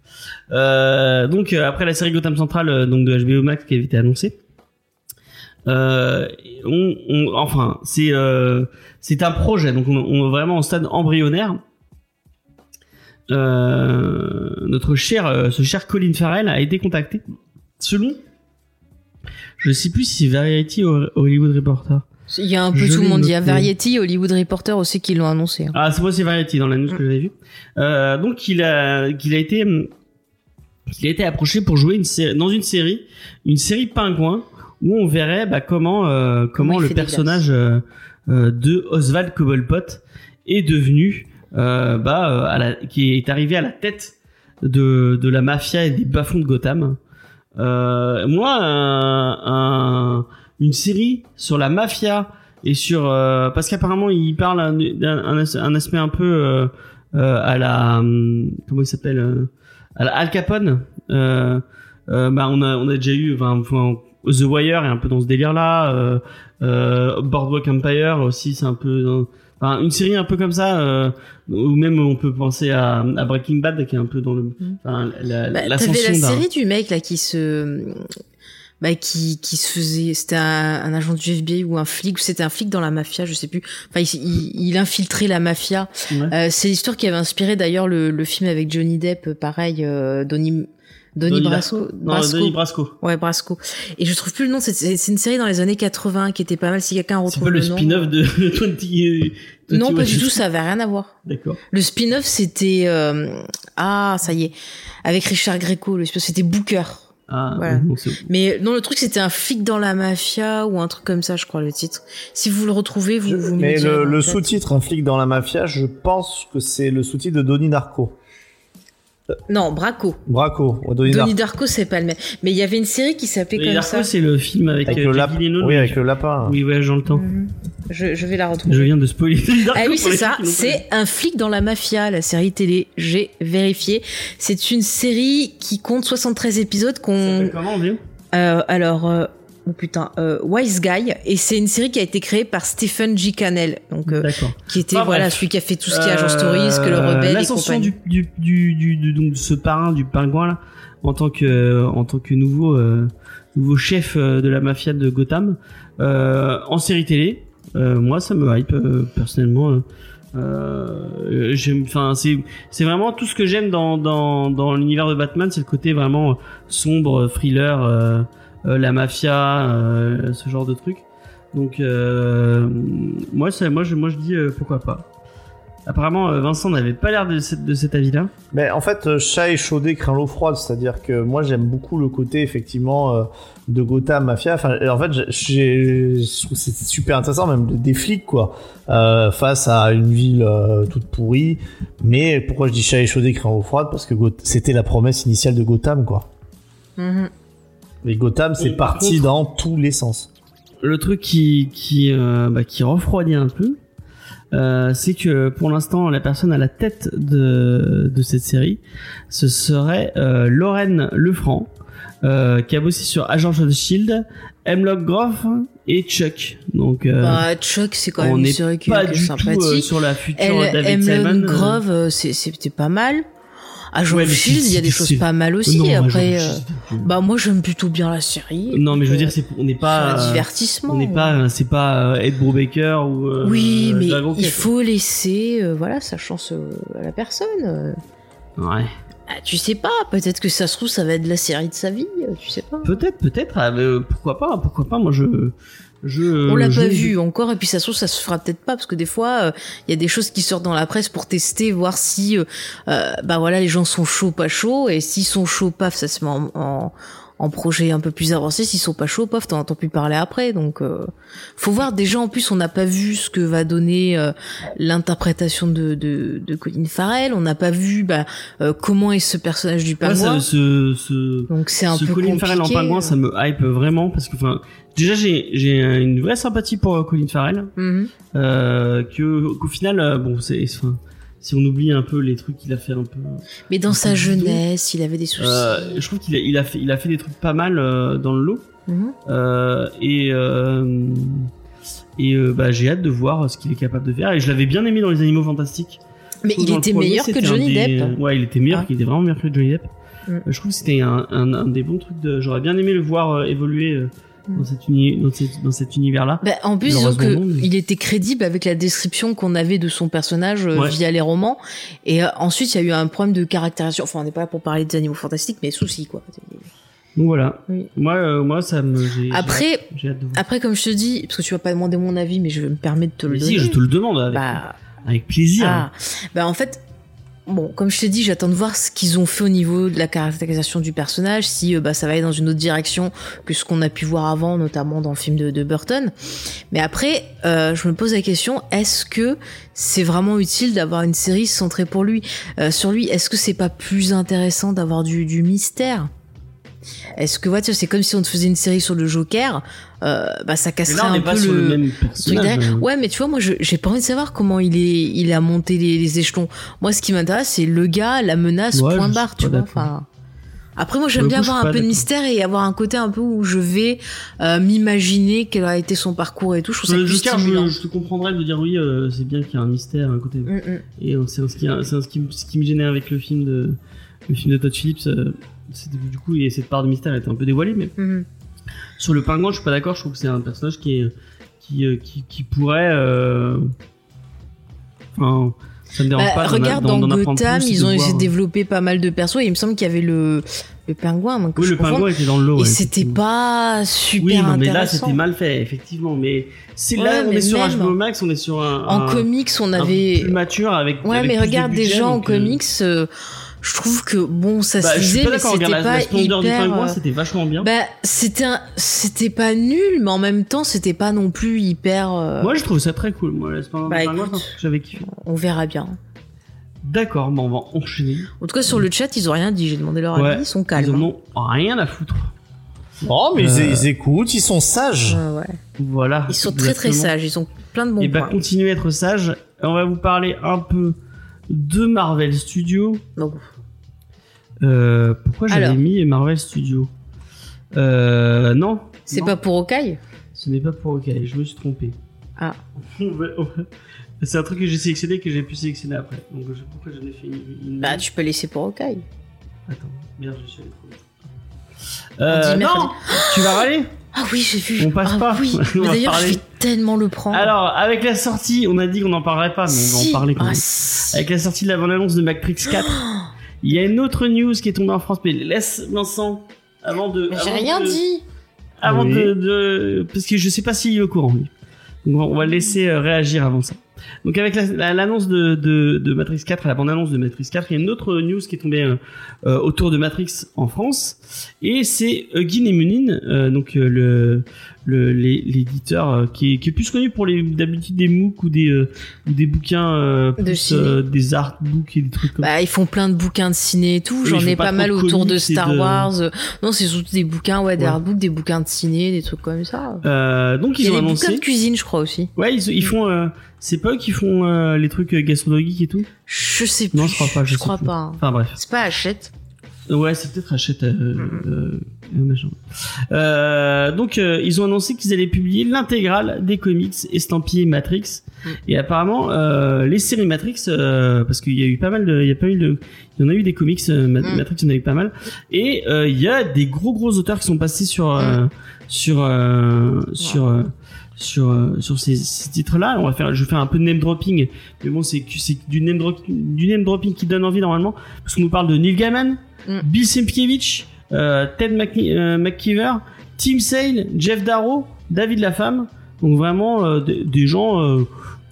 Euh, donc euh, après la série Gotham Central euh, donc de HBO Max qui avait été annoncée, euh, on, on- enfin c'est euh, c'est un projet donc on, on est vraiment en stade embryonnaire. Notre cher ce cher Colin Farrell a été contacté selon je sais plus si c'est Variety ou Hollywood Reporter. Il y a un peu Je tout le monde. Il y a. Variety, Hollywood Reporter aussi qui l'ont annoncé. hein. Ah, c'est moi, c'est Variety dans la news que j'avais vue. Euh, donc, il a, qu'il a été, hum, qu'il a été approché pour jouer une série, dans une série, une série pingouin, où on verrait bah, comment, euh, comment le personnage euh, euh, de Oswald Cobblepot est devenu, euh, bah, euh, à la, qui est arrivé à la tête de, de la mafia et des bas-fonds de Gotham. Euh, moi, un, un- une série sur la mafia et sur euh, parce qu'apparemment il parle un, d'un- un, as- un aspect un peu à la hum, comment il s'appelle euh, Al Capone. Euh, euh, bah on a on a déjà eu enfin, The Wire est un peu dans ce délire là. Euh, euh, Boardwalk Empire aussi c'est un peu dans- enfin, une série un peu comme ça euh, ou même on peut penser à, à Breaking Bad qui est un peu dans le enfin, la, Bah, la d'un- série du mec là qui se, bah, qui qui se faisait, c'était un, un agent du FBI ou un flic, ou c'était un flic dans la mafia, je sais plus. Enfin, il, il, il infiltrait la mafia. Ouais. Euh, c'est l'histoire qui avait inspiré d'ailleurs le, le film avec Johnny Depp, pareil, euh, Donnie. Donnie Brasco. Non, Brasco. Brasco. Ouais, Brasco. Et je trouve plus le nom. C'est c'est une série dans les années 80 qui était pas mal. Si quelqu'un C'est retrouve pas le nom. spin-off de 20 Non, pas 21 du tout. Ça avait rien à voir. D'accord. Le spin-off, c'était euh, ah, ça y est, avec Richard Greco. Le spin-off, c'était Booker. Ah, Voilà. Mais non, le truc, c'était un flic dans la mafia ou un truc comme ça, je crois, le titre. Si vous le retrouvez, vous, vous me Mais le, le sous-titre, un flic dans la mafia, je pense que c'est le sous-titre de Donnie Darko. Non, Braco. Braco, Donnie Donnie Darko. Darko, c'est pas le même. Mais il y avait une série qui s'appelait comme Darko, ça. c'est le film avec, Avec euh, le lapin. Oui, avec le lapin. Oui, ouais, j'entends. Mhm. Je, je vais la retrouver. Je viens de spoiler. Ah oui, c'est ça. C'est un flic dans la mafia, la série télé. J'ai vérifié. C'est une série qui compte 73 épisodes Ça qu'on Comment, vieux Euh, alors, euh, oh putain, euh, Wise Guy, et c'est une série qui a été créée par Stephen G. Cannell, donc euh, D'accord. qui était Enfin, voilà bref. celui qui a fait tout ce qui est Agence Stories, que le Euh, rebelle et L'ascension du, du, du, du, du- donc, de ce parrain, du pingouin, là, en tant que, en tant que nouveau, euh, nouveau chef euh, de la mafia de Gotham, euh, en série télé. Euh, moi, ça me hype, euh, personnellement. euh, euh, j'aime, enfin, c'est, c'est vraiment tout ce que j'aime dans, dans, dans l'univers de Batman, c'est le côté vraiment sombre, thriller, euh, la mafia, euh, ce genre de truc. Donc, euh, moi, ça, moi, je, moi, je dis euh, pourquoi pas. Apparemment, euh, Vincent n'avait pas l'air de, cet avis-là. Mais en fait, euh, chat échaudé craint l'eau froide, c'est-à-dire que moi j'aime beaucoup le côté effectivement euh, de Gotham Mafia. Enfin, en fait, je trouve c'est super intéressant même de- des flics quoi, euh, face à une ville euh, toute pourrie. Mais pourquoi je dis chat échaudé craint l'eau froide? Parce que c'était la promesse initiale de Gotham quoi. Mhm. Et Gotham, c'est parti contre- dans tous les sens. Le truc qui qui euh, bah, qui refroidit un peu, euh, c'est que pour l'instant, la personne à la tête de de cette série, ce serait euh, Lorraine Lefranc, euh, qui a bossé sur Agent of Shield, Hemlock Grove et Chuck. Donc euh, Bah, Chuck, c'est quand même une série qui, pas est du tout euh, sur la future Elle, David Simon. Hemlock euh, Grove, euh, c'est- c'était pas mal. Mais Shield, il y a des choses pas mal aussi. Non, Après, euh, bah moi j'aime plutôt bien la série. non, mais je veux Euh, dire, c'est on n'est pas un euh, divertissement. On n'est pas, c'est pas euh, Ed Brubaker ou. euh, Oui, mais il faut laisser, euh, voilà, sa chance euh, à la personne. euh. Ouais. Ah, tu sais pas, peut-être que ça se trouve, ça va être la série de sa vie, euh, tu sais pas. Peut-être, peut-être. ah, euh, pourquoi pas Pourquoi pas Moi, je, je. On l'a je- pas vu encore, et puis ça se trouve, ça se fera peut-être pas, parce que des fois, il y a des choses qui sortent dans la presse pour tester, voir si, euh, euh, bah voilà, les gens sont chauds, pas chauds, et s'ils sont chauds, paf, ça se met en, en, en projet un peu plus avancé, s'ils sont pas chauds, pof, t'en entends plus parler après. Donc, euh, faut voir. Déjà, en plus, on n'a pas vu ce que va donner euh, l'interprétation de, de, de Colin Farrell. On n'a pas vu bah, euh, comment est ce personnage du Ouais, pingouin. ça, ce, ce, Donc, c'est un ce peu Colin compliqué. Farrell en pingouin, ça me hype vraiment parce que, enfin, déjà j'ai une vraie sympathie pour euh, Colin Farrell, Mhm. euh, que qu'au final, euh, bon, c'est, si on oublie un peu les trucs qu'il a fait un peu, Mais dans sa jeunesse, il avait des soucis. euh, je trouve qu'il a, il a fait, il a fait des trucs pas mal euh, dans le lot. Mhm. Euh, et et bah, j'ai hâte de voir ce qu'il est capable de faire. Et je l'avais bien aimé dans les Animaux Fantastiques. Mais il était premier, meilleur que Johnny des- Depp. Ouais, il était meilleur, Ah. qu'il était vraiment meilleur que Johnny Depp. Mm. Je trouve que c'était un, un, un des bons trucs de. J'aurais bien aimé le voir évoluer. Dans, cet uni- dans, cet- dans cet univers-là. Bah, en plus, disons que mais- il était crédible avec la description qu'on avait de son personnage euh, Ouais. via les romans. Et euh, ensuite, il y a eu un problème de caractérisation. Enfin, on n'est pas là pour parler des animaux fantastiques, mais soucis, quoi. Donc voilà. Oui. Moi, euh, moi, ça me. Après, après, comme je te dis, parce que tu vas pas demander mon avis, mais je me permettre de te le Mais donner. si, je te le demande avec, Bah, avec plaisir. ah. bah, en fait, bon, comme je t'ai dit, j'attends de voir ce qu'ils ont fait au niveau de la caractérisation du personnage, si euh, bah, ça va aller dans une autre direction que ce qu'on a pu voir avant, notamment dans le film de, Burton. Mais après, euh, je me pose la question est-ce que c'est vraiment utile d'avoir une série centrée pour lui, euh, sur lui Est-ce que c'est pas plus intéressant d'avoir du mystère? Est-ce que, tu vois, c'est comme si on te faisait une série sur le Joker, euh, bah ça Mais casserait là, on un peu sur le, le, même truc derrière. euh. Ouais, mais tu vois, moi, j'ai pas envie de savoir comment il est, il a monté les, les échelons. Moi, ce qui m'intéresse, c'est le gars, la menace, Ouais, point barre, tu vois. Enfin. Après, moi, j'aime bien coup, avoir un peu de mystère et avoir un côté un peu où je vais euh, m'imaginer quel a été son parcours et tout. Je trouve ça le plus Joker, je, je te comprendrais de dire oui, euh, c'est bien qu'il y a un mystère, un côté. Mm, mm. Et euh, c'est ce qui, c'est ce qui, ce qui me gênait avec le film de, le film de Todd Phillips. euh, du coup, et cette part de mystère était un peu dévoilée, mais Mhm. sur le pingouin, je suis pas d'accord. Je trouve que c'est un personnage qui est, qui, euh, qui, qui pourrait. euh, Enfin, ça me dérange Bah, pas. regarde, dans d'en apprendre Gotham, plus ils ont essayé de développer pas mal de persos et il me semble qu'il y avait le, le pingouin. Donc Oui, le pingouin était dans le lot. Et ouais, c'était pas super Oui, non, mais là, c'était mal fait, effectivement. Mais c'est Ouais, là, on mais est sur HBO Max, on est sur un. En un- comics, on un avait. plus mature avec. Ouais, avec mais plus de regarde budget, déjà en euh, comics, euh, je trouve que bon, ça Bah, se pas mais d'accord. c'était pas la hyper. euh, c'était vachement bien. Bah, c'était un... c'était pas nul, mais en même temps, c'était pas non plus hyper. euh, Moi, je trouve ça très cool. Moi, la Bah, j'avais kiffé. On verra bien. D'accord, bon, on va enchaîner. En tout cas, sur le chat, ils ont rien dit. J'ai demandé leur Ouais, avis. Ils sont Ils calmes. en ont rien à foutre. Oh, mais ils, Euh. ils écoutent, ils sont sages. hein. Ouais, ouais. Voilà. Ils sont très très sages. Ils ont plein de bons Et bah, points. continuez à être sages. On va vous parler un peu de Marvel Studios. Donc, Euh, pourquoi j'avais Alors. mis Marvel Studios euh, Non. c'est non, pas pour Hawkeye Ce n'est pas pour OK, je me suis trompé. Ah. C'est un truc que j'ai sélectionné que j'ai pu sélectionner après. Donc je- pourquoi j'en ai fait une, une- Bah, tu peux laisser pour Hawkeye. Attends, merde, je suis allé trop vite. On Euh, non Tu vas râler Ah oui, j'ai vu. On passe ah, pas. Oui. On Mais va D'ailleurs, je parler. Tellement le prendre. Alors, avec la sortie, on a dit qu'on n'en parlerait pas, mais on va en parler quand Ah, même. si. Avec la sortie de la bande-annonce de Matrix 4, il y a une autre news qui est tombée en France, mais laisse Vincent avant de. J'ai rien de- dit. Avant Oui. de, de- Parce que je sais pas s'il est au courant, lui. Donc on va le laisser euh, réagir avant ça. Donc avec la- la- l'annonce de, de, de Matrix 4, la bande-annonce de Matrix 4, il y a une autre news qui est tombée euh, euh, autour de Matrix en France, et c'est euh, donc le le- les- l'éditeur qui, est, qui est plus connu pour les d'habitude des MOOC ou des euh, ou des bouquins De plus euh, des artbooks et des trucs comme Bah, ils font plein de bouquins de ciné et tout. J'en ils ai pas mal de autour de Star de- Wars. Non, c'est surtout des bouquins, ouais, des Ouais. artbooks, des bouquins de ciné, des trucs comme ça. Donc Il ils a ont des annoncé. bouquins de cuisine, je crois aussi. Ouais, ils, ils font. C'est pas eux qui font euh, les trucs euh, gastronomiques et tout. Je sais plus. Non, je crois pas. Je, sais crois plus. pas. Enfin bref. C'est pas Hachette. Ouais, c'est peut-être Hachette. Euh, euh, euh, donc euh, ils ont annoncé qu'ils allaient publier l'intégrale des comics estampillés Matrix. Mhm. Et apparemment euh, les séries Matrix, euh, parce qu'il y a eu pas mal de, il y a pas eu de, il y en a eu des comics Mhm. Matrix, il y en a eu pas mal. Et euh, il y a des gros gros auteurs qui sont passés sur euh, sur euh, sur euh, sur euh, sur ces, ces titres-là. On va faire, je vais faire un peu de name dropping, mais bon, c'est c'est du name dropping, du name dropping qui donne envie normalement, parce qu'on nous parle de Neil Gaiman, Mm. Bill Sienkiewicz, euh, Ted Mc- euh, McKeever, Tim Sale, Jeff Darrow, David Lafemme. Donc vraiment euh, des, des gens euh,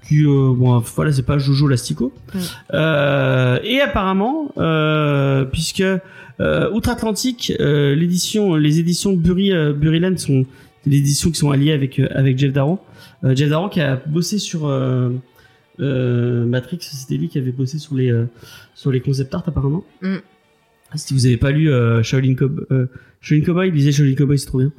qui euh, bon voilà c'est pas Jojo Lastico Mm. Euh, et apparemment euh, puisque euh, outre-Atlantique euh, l'édition les éditions Bury Buryland sont éditions qui sont alliées avec euh, avec Jeff Darrow Euh, Jeff Darrow qui a bossé sur euh, euh, Matrix c'était lui qui avait bossé sur les euh, sur les concept art apparemment. Mm. si vous avez pas lu euh, Shaolin, Cob euh, Shaolin Cowboy lisez Shaolin Cowboy c'est trop bien.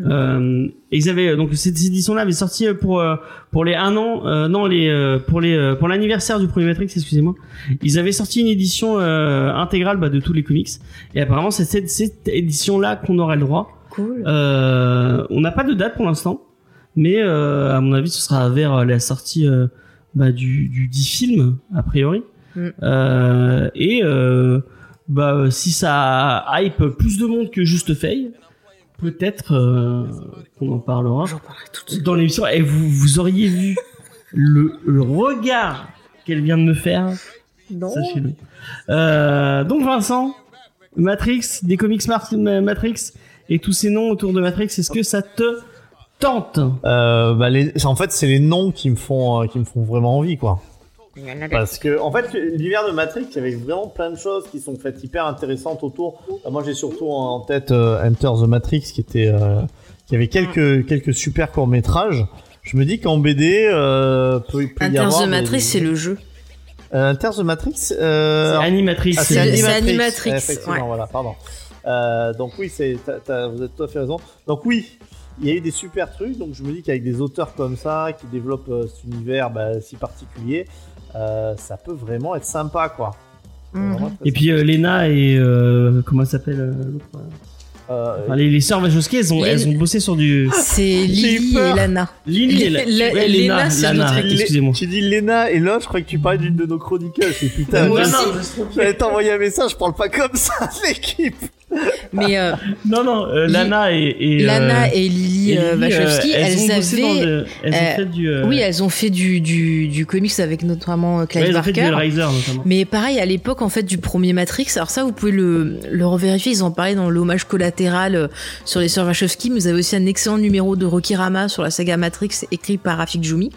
Euh, et ils avaient donc cette édition là avait sorti pour pour les un an euh, non les pour les pour l'anniversaire du premier Matrix excusez-moi. Ils avaient sorti une édition euh, intégrale bah, de tous les comics. Et apparemment c'est cette, cette édition là qu'on aurait le droit Cool. euh, on n'a pas de date pour l'instant mais euh, à mon avis ce sera vers la sortie euh, bah, du film a priori Mm. euh, et euh, bah si ça hype plus de monde que juste Faye peut-être euh, qu'on en parlera tout dans l'émission et vous vous auriez vu le, le regard qu'elle vient de me faire Non. euh, donc Vincent Matrix des comics Matrix et tous ces noms autour de Matrix est-ce que ça te tente? Euh, bah, les- en fait, c'est les noms qui me font, euh, qui me font vraiment envie, quoi. Parce que, en fait, l'univers de Matrix, il y avait vraiment plein de choses qui sont faites hyper intéressantes autour. Euh, moi, j'ai surtout en tête euh, Enter the Matrix, qui était, euh, qui avait quelques, quelques super courts métrages. Je me dis qu'en BD, euh, peut, peut y Enter avoir the des- Matrix, c'est le jeu. Euh, Enter the Matrix. Euh... C'est Animatrix Ah, c'est- Animatrix. Animatrix, Effectivement, ouais. voilà, pardon. Euh, donc oui, c'est, t'as- t'as- vous avez tout à fait raison. Donc oui, il y a eu des super trucs. Donc je me dis qu'avec des auteurs comme ça, qui développent euh, cet univers bah, si particulier, euh, ça peut vraiment être sympa, quoi. Mhm. Et puis euh, Lena et euh, comment elle s'appelle euh, l'autre. Euh, Enfin, les, les sœurs Wachowski elles ont Les- elles ont bossé sur du C'est J'ai eu Lily et Lana. Lily et la- ouais, Lena, c'est Lana, excusez-moi Tu dis Lena et l'autre, je croyais que tu parlais d'une de nos chroniqueuses. C'est putain, Moi je- aussi. j'allais t'envoyer un message, je parle pas comme ça, l'équipe. Mais euh, Non, non, euh, Lana et, et euh, Lana et Lily et Lily, Wachowski, elles, elles, ont bossé dans avaient. le- elles ont fait du. euh, Oui, elles ont fait du, du, du comics avec notamment Clive ouais, elles ont fait du Barker. Notamment. Mais pareil, à l'époque, en fait, du premier Matrix, alors ça, vous pouvez le, le revérifier, ils en parlaient dans l'hommage collatéral euh, sur les sœurs Wachowski, mais vous avez aussi un excellent numéro de Rocky Rama sur la saga Matrix, écrit par Rafik Djoumi.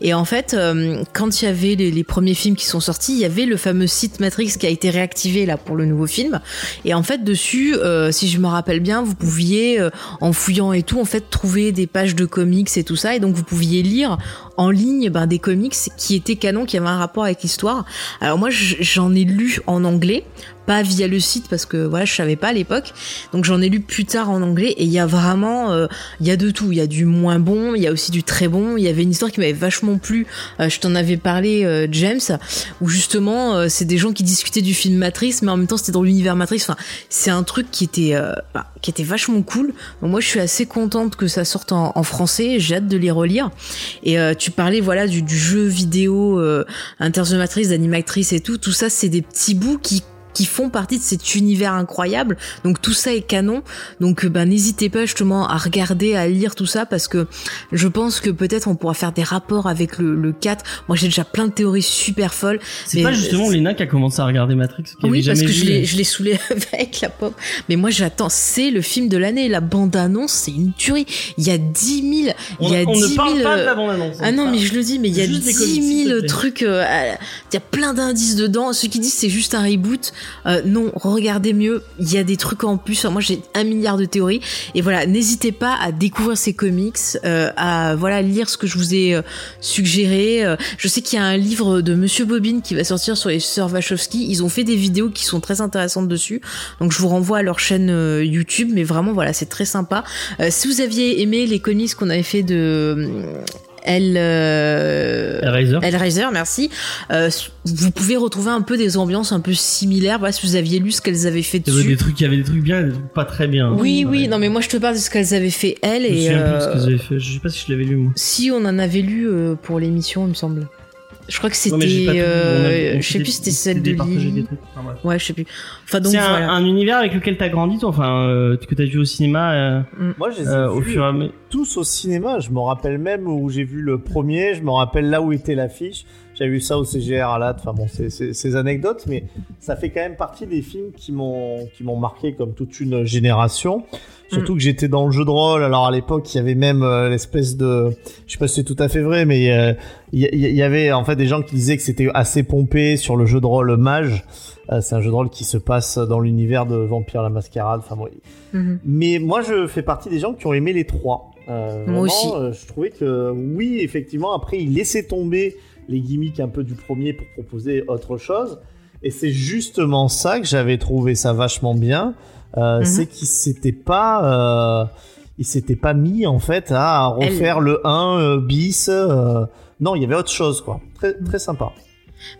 Et en fait, euh, quand il y avait les, premiers films qui sont sortis, il y avait le fameux site Matrix qui a été réactivé là pour le nouveau film. Et en fait, dessus, euh, si je me rappelle bien, vous pouviez, en fouillant et tout, en fait, trouver des pages de comics et tout ça, et donc vous pouviez lire en ligne ben, des comics qui étaient canons, qui avaient un rapport avec l'histoire. Alors moi, j'en ai lu en anglais, pas via le site parce que voilà, je savais pas à l'époque. Donc j'en ai lu plus tard en anglais et il y a vraiment, euh, il y a de tout. Il y a du moins bon, il y a aussi du très bon. Il y avait une histoire qui m'avait vachement plu. Euh, je t'en avais parlé, euh, James, où justement c'est des gens qui discutaient du film Matrix, mais en même temps c'était dans l'univers Matrix. Enfin, c'est un truc qui était, bah, qui était vachement cool. Donc moi, je suis assez contente que ça sorte en, français. J'ai hâte de les relire. Et tu parlais voilà du, jeu vidéo euh, Inter the Matrix, d'animatrice et tout. Tout ça, c'est des petits bouts qui qui font partie de cet univers incroyable. Donc tout ça est canon. Donc euh, ben n'hésitez pas justement à regarder, à lire tout ça parce que je pense que peut-être on pourra faire des rapports avec le, le 4. Moi j'ai déjà plein de théories super folles. C'est pas justement Lena qui a commencé à regarder Matrix qui Oui, parce que je vu, l'ai, je l'ai saoulé avec la pop. Mais moi, j'attends. C'est le film de l'année. La bande-annonce, c'est une tuerie. Il y a 10 000. On, il y a on 10 ne 000. parle pas de la euh, bande-annonce. Ah non, mais je le dis, mais il y a Juste des comics, s'il 10 te 000 plaît. trucs. euh, Il y a plein d'indices dedans. Ceux qui disent c'est juste un reboot, euh, non, regardez mieux. Il y a des trucs en plus. Moi, j'ai un milliard de théories. Et voilà, n'hésitez pas à découvrir ces comics, euh, à voilà lire ce que je vous ai euh, suggéré. Je sais qu'il y a un livre de Monsieur Bobine qui va sortir sur les sœurs Wachowski. Ils ont fait des vidéos qui sont très intéressantes dessus. Donc je vous renvoie à leur chaîne YouTube. Mais vraiment, voilà, c'est très sympa. Si vous aviez aimé les comics qu'on avait fait de elle euh, Hellraiser. Hellraiser, merci. Euh, vous pouvez retrouver un peu des ambiances un peu similaires. Voilà, si vous aviez lu ce qu'elles avaient fait Il y avait des dessus. trucs, il y avait des trucs bien, et des trucs pas très bien. Oui, oui, non, mais moi je te parle de ce qu'elles avaient fait elles Je et plus ce euh, fait. Je sais pas si je l'avais lu moi. si on en avait lu euh, pour l'émission, il me semble. Je crois que j'ai c'était, euh, je sais plus, c'était celle de des Lily. trucs. Enfin, bref. Ouais, je sais plus. Enfin donc C'est un, voilà. un univers avec lequel t'as grandi, toi, enfin, euh, que t'as vu au cinéma euh, Moi, je les ai euh, au vus fur et à mesure. tous au cinéma. Je me rappelle même où j'ai vu le premier. Je me rappelle là où était l'affiche. J'avais vu ça au CGR à l'AT. Enfin bon, c'est ces anecdotes, mais ça fait quand même partie des films qui m'ont qui m'ont marqué comme toute une génération. Surtout que j'étais dans le jeu de rôle. Alors à l'époque, il y avait même euh, l'espèce de, je sais pas si c'est tout à fait vrai, mais euh, il y, avait en fait des gens qui disaient que c'était assez pompé sur le jeu de rôle Mage. Euh, c'est un jeu de rôle qui se passe dans l'univers de Vampire la Mascarade. Enfin bon, Mhm. mais moi, je fais partie des gens qui ont aimé les trois. Moi vraiment, aussi. je trouvais que oui, effectivement, après, il laissait tomber les gimmicks un peu du premier pour proposer autre chose. Et c'est justement ça que j'avais trouvé ça vachement bien. Euh, Mhm. C'est qu'il s'était pas, euh, il s'était pas mis en fait à refaire le 1 euh, bis. euh, non, il y avait autre chose quoi. Très très sympa.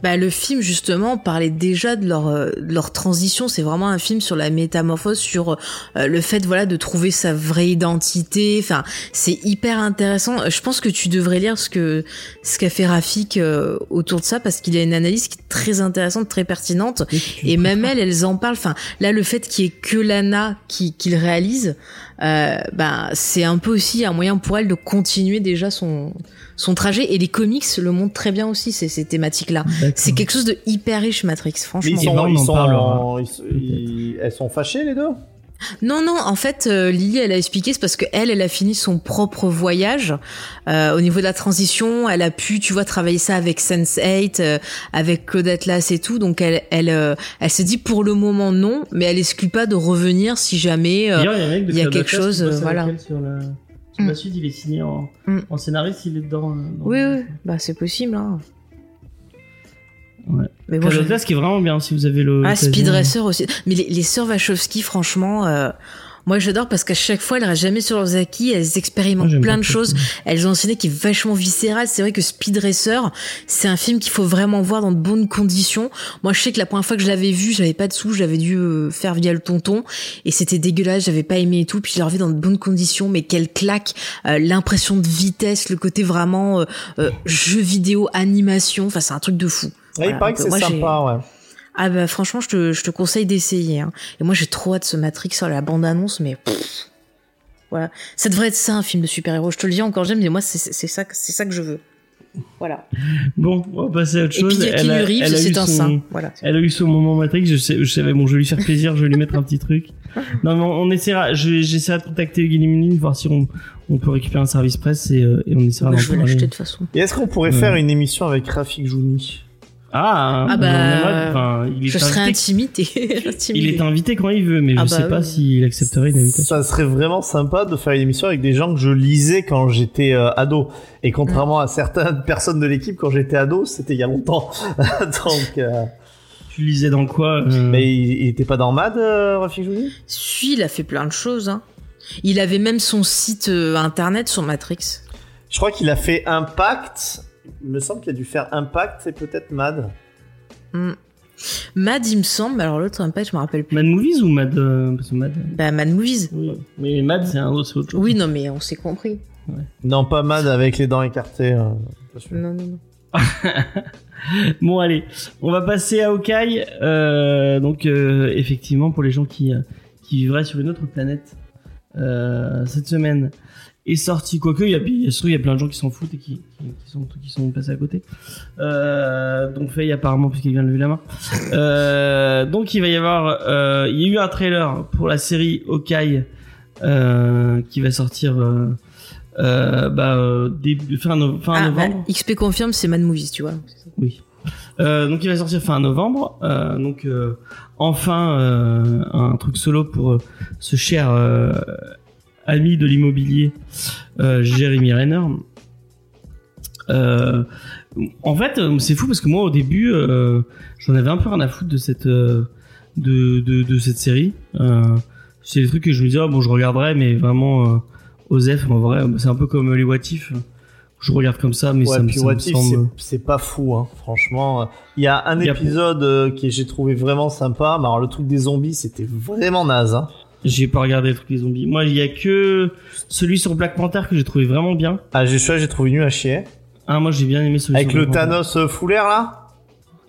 Bah, le film justement parlait déjà de leur euh, de leur transition. C'est vraiment un film sur la métamorphose, sur euh, le fait voilà de trouver sa vraie identité. Enfin, c'est hyper intéressant. Euh, Je pense que tu devrais lire ce que ce qu'a fait Rafik euh, autour de ça parce qu'il a une analyse qui est très intéressante, très pertinente. Et même elles, elles en parlent. Enfin, là, le fait qu'il y ait que Lana qui, qui le réalise, euh, ben, c'est un peu aussi un moyen pour elle de continuer déjà son son trajet. Et les comics le montrent très bien aussi ces, ces thématiques-là. C'est quelque chose de hyper riche, Matrix. Mais Franchement. ils sont, on ils en sont, parlera. ils- ils- elles sont fâchées les deux? Non, non, en fait, euh, Lily, elle a expliqué, c'est parce que elle, elle a fini son propre voyage. Euh, au niveau de la transition, elle a pu, tu vois, travailler ça avec Sense8, euh, avec Claude Atlas et tout. Donc, elle, elle, euh, elle s'est dit pour le moment non, mais elle exclut pas de revenir si jamais. euh, il y a, un mec de il y a quelque chose, euh, voilà. Sur la, sur Mm. la suite, il est signé en, Mm. en scénariste, il est dedans. euh, dans- Oui, oui, bah c'est possible. Hein. Ouais. Mais bon, Club je- qui est vraiment bien si vous avez le. Ah. Speed Racer aussi. Mais les, les sœurs Wachowski, franchement, euh, moi j'adore parce qu'à chaque fois, elles restent jamais sur leurs acquis, elles expérimentent plein de choses. ça. Elles ont un ciné qui est vachement viscéral. C'est vrai que Speed Racer, c'est un film qu'il faut vraiment voir dans de bonnes conditions. Moi, je sais que la première fois que je l'avais vu, j'avais pas de sous, j'avais dû euh, faire via le tonton et c'était dégueulasse, j'avais pas aimé et tout. Puis je l'ai revu dans de bonnes conditions, mais quelle claque, euh, l'impression de vitesse, le côté vraiment euh, euh, jeu vidéo, animation, enfin c'est un truc de fou. Ouais, Voilà, il paraît que c'est sympa, ouais. ah bah franchement, je te, je te conseille d'essayer. Hein. Et moi, j'ai trop hâte de ce Matrix, oh, la bande-annonce, mais pff, voilà, ça devrait être ça un film de super-héros. Je te le dis encore, j'aime, mais moi, c'est c'est ça, que- c'est ça que je veux. Voilà. Bon, on va passer à autre Et puis chose. il y a Elle a- Reeves, elle a eu c'est un son- saint. Voilà. Elle a eu son moment Matrix, je, sais, je savais, bon, je vais lui faire plaisir, je vais lui mettre un petit truc. Non, mais on, on essaiera, je- j'essaierai de contacter Limouline, voir si on, on peut récupérer un service presse et, euh, et on essaiera d'en je vais parler. l'acheter de toute façon. Et est-ce qu'on pourrait Ouais. faire une émission avec Rafik Jouni? Ah, Ah bah, il est Je serais invité, intimidée. il est invité quand il veut, mais Ah je bah sais pas oui. s'il accepterait une invitation. Ça serait vraiment sympa de faire une émission avec des gens que je lisais quand j'étais euh, ado. Et contrairement à certaines personnes de l'équipe, quand j'étais ado, c'était il y a longtemps. Donc, euh, Tu lisais dans quoi euh, mais il, il était pas dans Mad, euh, Rafik Jouni? Si, il a fait plein de choses. Hein. Il avait même son site euh, internet sur Matrix. Je crois qu'il a fait Impact. Il me semble qu'il a dû faire Impact et peut-être Mad. Hmm. Mad, il me semble. Alors l'autre Impact, je me rappelle plus. Mad Movies ou Mad, euh, parce que Mad, Bah, Mad Movies. oui. Mais Mad, c'est un autre, autre chose. Oui, non, mais on s'est compris. Non, pas Mad avec les dents écartées. euh. Non, non, non. Bon allez, on va passer à Hawkeye. Euh, donc euh, effectivement pour les gens qui euh, qui vivraient sur une autre planète euh, cette semaine est sorti quoique il y a il y a, il y a plein de gens qui s'en foutent et qui, qui, qui sont qui sont passés à côté. Euh, donc Faye apparemment puisqu'il vient de lever la main. Euh, donc il va y avoir euh, il y a eu un trailer pour la série Hawkeye euh, qui va sortir euh, euh, bah, euh, début, fin, no- fin Ah, novembre. bah, XP confirme, c'est Mad Movies, tu vois. Oui. Euh, donc il va sortir fin novembre. Euh, donc euh, enfin euh, un truc solo pour ce cher ami de l'immobilier, euh, Jérémy Renner. Euh, en fait, euh, c'est fou parce que moi au début, euh, j'en avais un peu rien à foutre de cette euh, de, de, de cette série. C'est des trucs que je me disais, ah, bon, je regarderai, mais vraiment Osef, en vrai, c'est un peu comme les What If. Je regarde comme ça, mais ouais, ça me, ça me semble. c'est- pas fou, hein, franchement. Il y a un Il y a- épisode que j'ai trouvé vraiment sympa. Mais alors, le truc des zombies, c'était vraiment naze. Hein. J'ai pas regardé le truc des zombies. Moi, il y a que celui sur Black Panther que j'ai trouvé vraiment bien. Ah, j'ai celui-là, j'ai trouvé nul à chier. Ah, moi, j'ai bien aimé celui Avec sur le Black Panther. Thanos euh, foulaire, là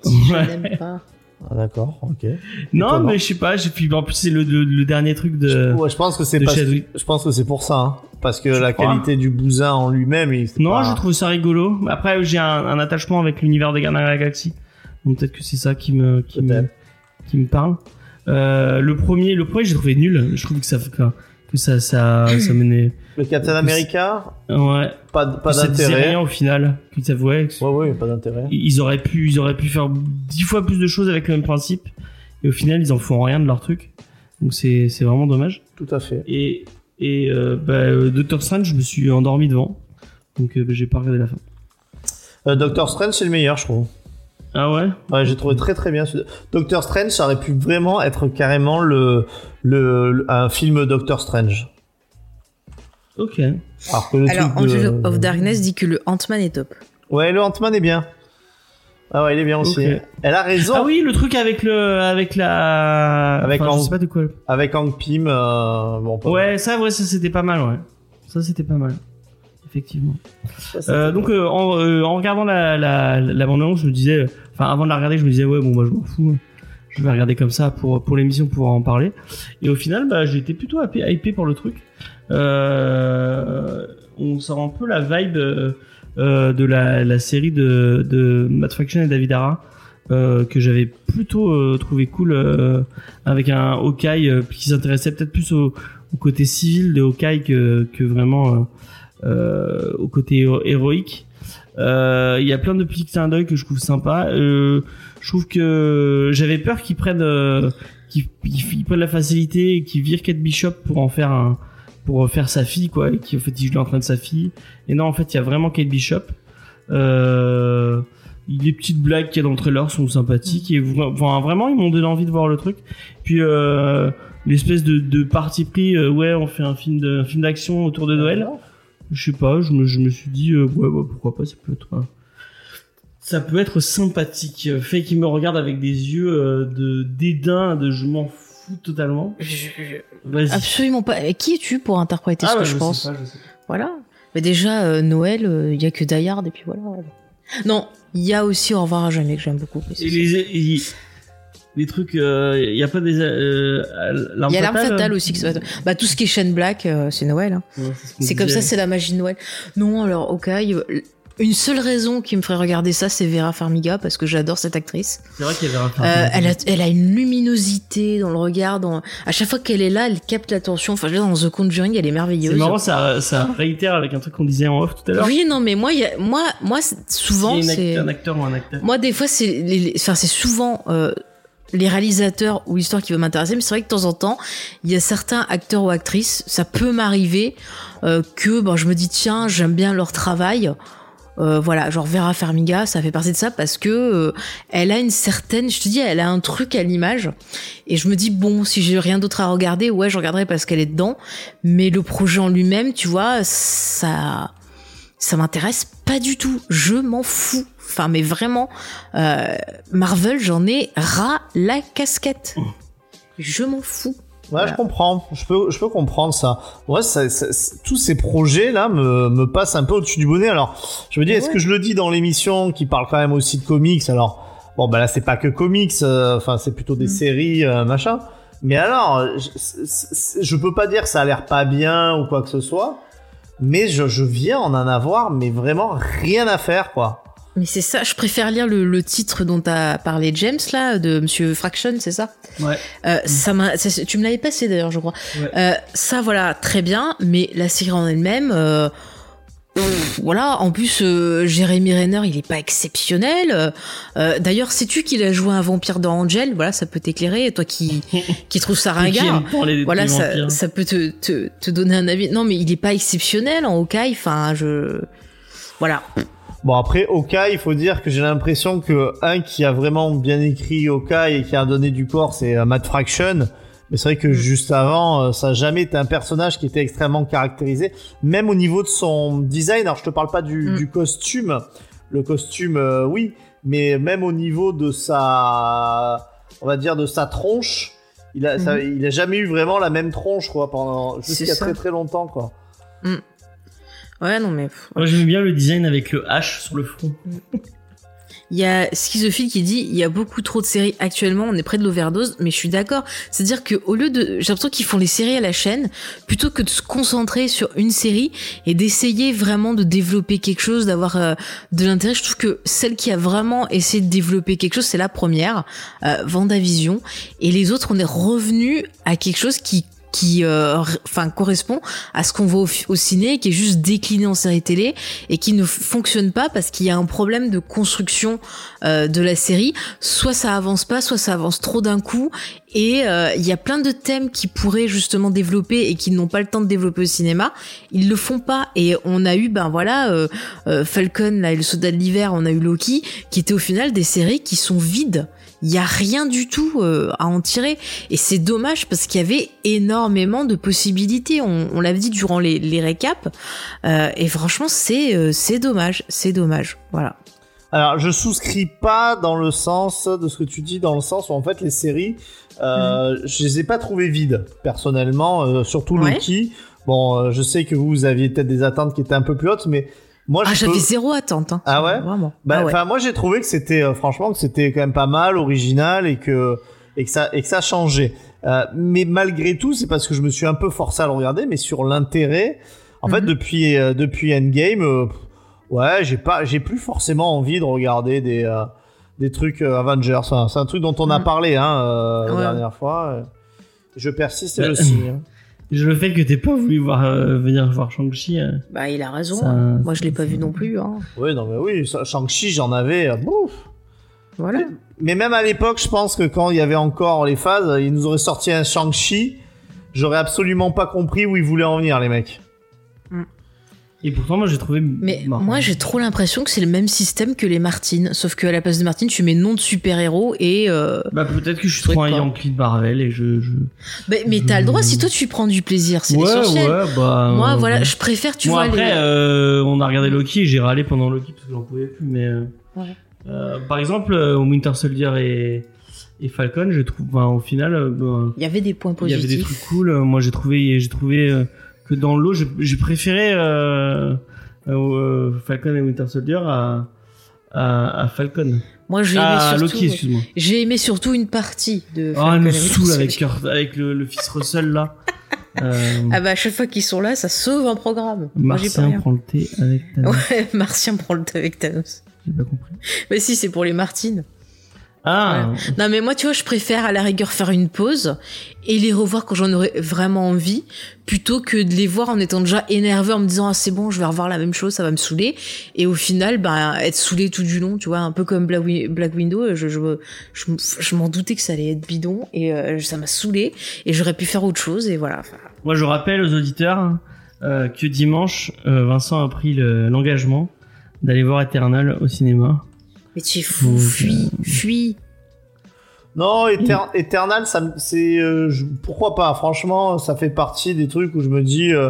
Je Ouais. n'aime pas. Ah, D'accord, ok. Non, mais je sais pas. J'ai puis en plus c'est le, le, le dernier truc de. Ouais, je pense que c'est Chadwick. je pense que c'est pour ça, hein. parce que Je la crois. qualité du bousin en lui-même, Non, pas- je trouve ça rigolo. Après, j'ai un, un attachement avec l'univers des Gardiens de la Galaxie. Donc peut-être que c'est ça qui me, qui me, qui me parle. Euh, le premier, le premier, j'ai trouvé nul. Je trouve que ça, que, que ça, ça, ça menait. Le Captain America, Ouais. pas, pas disait rien d'intérêt. au final. Ouais, que- Ouais, ouais, pas d'intérêt. ils auraient pu, ils auraient pu faire dix fois plus de choses avec le même principe. Et au final, ils en font rien de leur truc. Donc c'est, c'est vraiment dommage. Tout à fait. Et, et euh, bah, euh, Doctor Strange, je me suis endormi devant. Donc euh, bah, j'ai pas regardé la fin. Euh, Doctor Strange, c'est le meilleur, je trouve. Ah ouais? Ouais, j'ai trouvé très très bien. ce- Doctor Strange, ça aurait pu vraiment être carrément le, le, le- un film Doctor Strange. Ok. Alors que le Alors, truc de- Angel of Darkness dit que le Ant-Man est top. Ouais, le Ant-Man est bien. Ah ouais, il est bien aussi. Elle a raison. Ah oui, le truc avec le, avec la, Avec enfin, en- je sais pas de quoi. Avec Hank Pym. euh, bon, Ouais, ça, ouais, ça c'était pas mal, ouais. Ça c'était pas mal, effectivement. Ça, Euh, donc euh, en, euh, en regardant la, la, la bande-annonce, je me disais, euh, enfin avant de la regarder, je me disais ouais bon moi je m'en fous, je vais regarder comme ça pour pour l'émission pour en parler. Et au final, bah j'ai été plutôt hypé, pour le truc. Euh, on sent un peu la vibe euh, euh, de la, la série de de Matt et David Ara. euh, que j'avais plutôt euh, trouvé cool euh, avec un Hawkeye euh, qui s'intéressait peut-être plus au, au côté civil de Hawkeye que, que vraiment euh, au côté héro- héroïque. Euh, Il y a plein de petits clins d'œil que je trouve sympa. Euh, je trouve que j'avais peur qu'ils prennent, euh, qu'ils ils prennent la facilité et qu'ils virent Kate Bishop pour en faire un, pour faire sa fille quoi, et qui en fait il en train de sa fille. Et non, en fait il y a vraiment Kate Bishop. Euh, les petites blagues qu'il y a dans le trailer sont sympathiques et enfin, vraiment ils m'ont donné envie de voir le truc. Puis euh, l'espèce de, de parti pris, ouais on fait un film de, film d'action autour de Noël. Je sais pas, je me, je me suis dit, euh, ouais, bah, pourquoi pas, ça peut être, euh, ça peut être sympathique. Euh, Fait qu'il me regarde avec des yeux euh, de dédain, de je m'en fous totalement. Vas-y. Absolument pas. Et Qui es-tu pour interpréter ce Ah, que bah, je sais pense pas, je sais pas. Voilà. Mais déjà, euh, Noël, il y a que Die Hard et puis voilà. Non, il y a aussi Au revoir à jamais que j'aime beaucoup. mais c'est- Et les, et- les trucs, il y a pas des, euh, l'arme Il y a l'arme fatale, fatale euh, aussi. Bah, tout ce qui est Shane Black, euh, c'est Noël. hein. Ouais, ce qu'on C'est comme ça, c'est la magie de Noël. Non, alors, ok. Une seule raison qui me ferait regarder ça, c'est Vera Farmiga, parce que j'adore cette actrice. C'est vrai qu'il y avait un Euh, elle, a, elle a une luminosité dans le regard. Dans... À chaque fois qu'elle est là, elle capte l'attention. Enfin, je veux dire, dans The Conjuring, elle est merveilleuse. C'est marrant, ça, ça réitère avec un truc qu'on disait en off tout à l'heure. Oui, non, mais moi, y a- moi, moi, souvent, a c'est. un acteur ou un acteur. Moi, des fois, c'est les, les- enfin, c'est souvent euh, les réalisateurs ou l'histoire qui va m'intéresser, mais c'est vrai que de temps en temps, il y a certains acteurs ou actrices, ça peut m'arriver euh, que ben, je me dis, tiens, j'aime bien leur travail. Euh, voilà, genre Vera Farmiga, ça fait partie de ça parce que euh, elle a une certaine, je te dis, elle a un truc à l'image. Et je me dis, bon, si j'ai rien d'autre à regarder, ouais, je regarderai parce qu'elle est dedans. Mais le projet en lui-même, tu vois, ça, ça m'intéresse pas du tout. Je m'en fous. Enfin, mais vraiment, euh, Marvel, j'en ai ras la casquette. Je m'en fous. Ouais, Voilà. je comprends. Je peux, je peux comprendre ça. Ouais, ça, ça- ça- tous ces projets-là me, me passent un peu au-dessus du bonnet. Alors, je me dis, est-ce que je le dis dans l'émission qui parle quand même aussi de comics? Alors, bon, bah là, c'est pas que comics. euh, Enfin, c'est plutôt des Mm. séries, euh, machin. Mais alors, je peux pas dire que ça a l'air pas bien ou quoi que ce soit. Mais je, je viens en en avoir, mais vraiment rien à faire, quoi. Mais c'est ça, je préfère lire le, le titre dont t'as parlé James, là, de Monsieur Fraction, c'est ça? Ouais. Euh, ça m'a, tu me l'avais passé d'ailleurs, je crois. Ouais. Euh, ça, voilà, très bien, mais la série en elle-même, euh, voilà. En plus, euh, Jérémy Renner, il est pas exceptionnel. Euh, d'ailleurs, sais-tu qu'il a joué un vampire dans Angel? Voilà, ça peut t'éclairer, toi qui qui trouve ça ringard. Voilà, ça peut te, te te donner un avis. Non, mais il est pas exceptionnel en Hawkeye. Enfin, je, voilà. Bon après Hawkeye, il faut dire que j'ai l'impression que un qui a vraiment bien écrit Hawkeye et qui a donné du corps, c'est euh, Matt Fraction. Mais c'est vrai que juste avant, euh, ça a jamais été un personnage qui était extrêmement caractérisé, même au niveau de son design. Alors je te parle pas du, Mm. du costume, le costume, euh, oui, mais même au niveau de sa, on va dire de sa tronche, il a, ça- il a jamais eu vraiment la même tronche quoi pendant jusqu'à très très longtemps quoi. Ouais, non, mais Moi, j'aimais bien le design avec le H sur le front. Il y a Schizophile qui dit il y a beaucoup trop de séries actuellement, on est près de l'overdose, mais je suis d'accord. C'est-à-dire que au lieu de, j'ai l'impression qu'ils font les séries à la chaîne plutôt que de se concentrer sur une série et d'essayer vraiment de développer quelque chose, d'avoir euh, de l'intérêt. Je trouve que celle qui a vraiment essayé de développer quelque chose, c'est la première, euh, Vendavision, et les autres, on est revenu à quelque chose qui qui euh, enfin correspond à ce qu'on voit au, au, ciné qui est juste décliné en série télé et qui ne fonctionne pas parce qu'il y a un problème de construction euh, de la série. Soit ça avance pas soit ça avance trop d'un coup et euh, il y a plein de thèmes qui pourraient justement développer et qui n'ont pas le temps de développer au cinéma. Ils le font pas et on a eu ben voilà euh, Falcon là et le soldat de l'hiver on a eu Loki qui étaient au final des séries qui sont vides il y a rien du tout euh, à en tirer. Et c'est dommage parce qu'il y avait énormément de possibilités. On, on l'avait dit durant les, les récaps. Euh, et franchement c'est euh, c'est dommage. C'est dommage. Voilà. Alors je souscris pas dans le sens de ce que tu dis dans le sens où en fait les séries euh, mmh. je les ai pas trouvées vides personnellement surtout ouais. Loki. Bon je sais que vous aviez peut-être des attentes qui étaient un peu plus hautes mais moi, ah, j'avais peux... zéro attente. Hein. Ah ouais. Vraiment. Bah, ah ouais. moi, j'ai trouvé que c'était, euh, franchement, que c'était quand même pas mal, original et que et que ça et que ça changeait. Euh, mais malgré tout, c'est parce que je me suis un peu forcé à le regarder, mais sur l'intérêt, en mm -hmm. fait, depuis euh, depuis Endgame, euh, ouais, j'ai pas, j'ai plus forcément envie de regarder des euh, des trucs Avengers. Enfin, c'est un truc dont on a Mm. parlé hein, la Ouais. dernière fois. Je persiste et je signe. Le fait que t'aies pas voulu voir, euh, venir voir Shang-Chi. euh, Bah, il a raison. Ça- hein. Moi, je l'ai pas vu non plus. Hein. Oui, non, mais oui, Shang-Chi, j'en avais. euh, bouf. Voilà. Mais même à l'époque, je pense que quand il y avait encore les phases, ils nous auraient sorti un Shang-Chi. J'aurais absolument pas compris où ils voulaient en venir, les mecs. Et pourtant, moi, j'ai trouvé. Mais marrant. moi, j'ai trop l'impression que c'est le même système que les Martines. Sauf qu'à la place de Martine, tu mets nom de super-héros et. Euh... Bah, peut-être que je suis trop un. Yankee de Marvel et je. je... Mais, t'as le droit si toi tu prends du plaisir, c'est ouais, essentiel. ouais, bah. Moi, euh, voilà, bon. je préfère, tu Moi, vois. après, les- euh, on a regardé Loki et j'ai râlé pendant Loki parce que j'en pouvais plus. Mais. euh, Ouais. euh, par exemple, euh, Winter Soldier et, et Falcon, je trouve. Enfin, au final. euh, bah, Il y avait des points Il y avait des positifs. trucs cool. Euh, Moi, j'ai trouvé, j'ai trouvé euh, que dans l'eau, j'ai préféré euh, euh, Falcon et Winter Soldier à, à, à Falcon. Moi, j'ai aimé À surtout. Loki, excuse-moi. J'ai aimé surtout une partie de. Oh, Falcon elle me saoule avec, Kurt- avec le, le fils Russell là. Euh, Ah bah à chaque fois qu'ils sont là, ça sauve un programme. Moi j'ai pas Martien prend le thé avec Thanos. Ouais, Martien prend le thé avec Thanos. J'ai pas compris. Mais si, c'est pour les Martines. Ah, Non mais moi tu vois, je préfère à la rigueur faire une pause et les revoir quand j'en aurais vraiment envie, plutôt que de les voir en étant déjà énervé en me disant ah c'est bon, je vais revoir la même chose, ça va me saouler. Et au final, bah être saoulé tout du long, tu vois, un peu comme Black, Wi- Black Window, je, je, je, m'en doutais que ça allait être bidon et euh, ça m'a saoulé et j'aurais pu faire autre chose et voilà. Moi je rappelle aux auditeurs euh, que dimanche, euh, Vincent a pris le- l'engagement d'aller voir Eternal au cinéma. Mais tu es fou, fuis, fuis. Non, Eter- Eternal, ça, me- c'est, euh, pourquoi pas? Franchement, ça fait partie des trucs où je me dis, euh,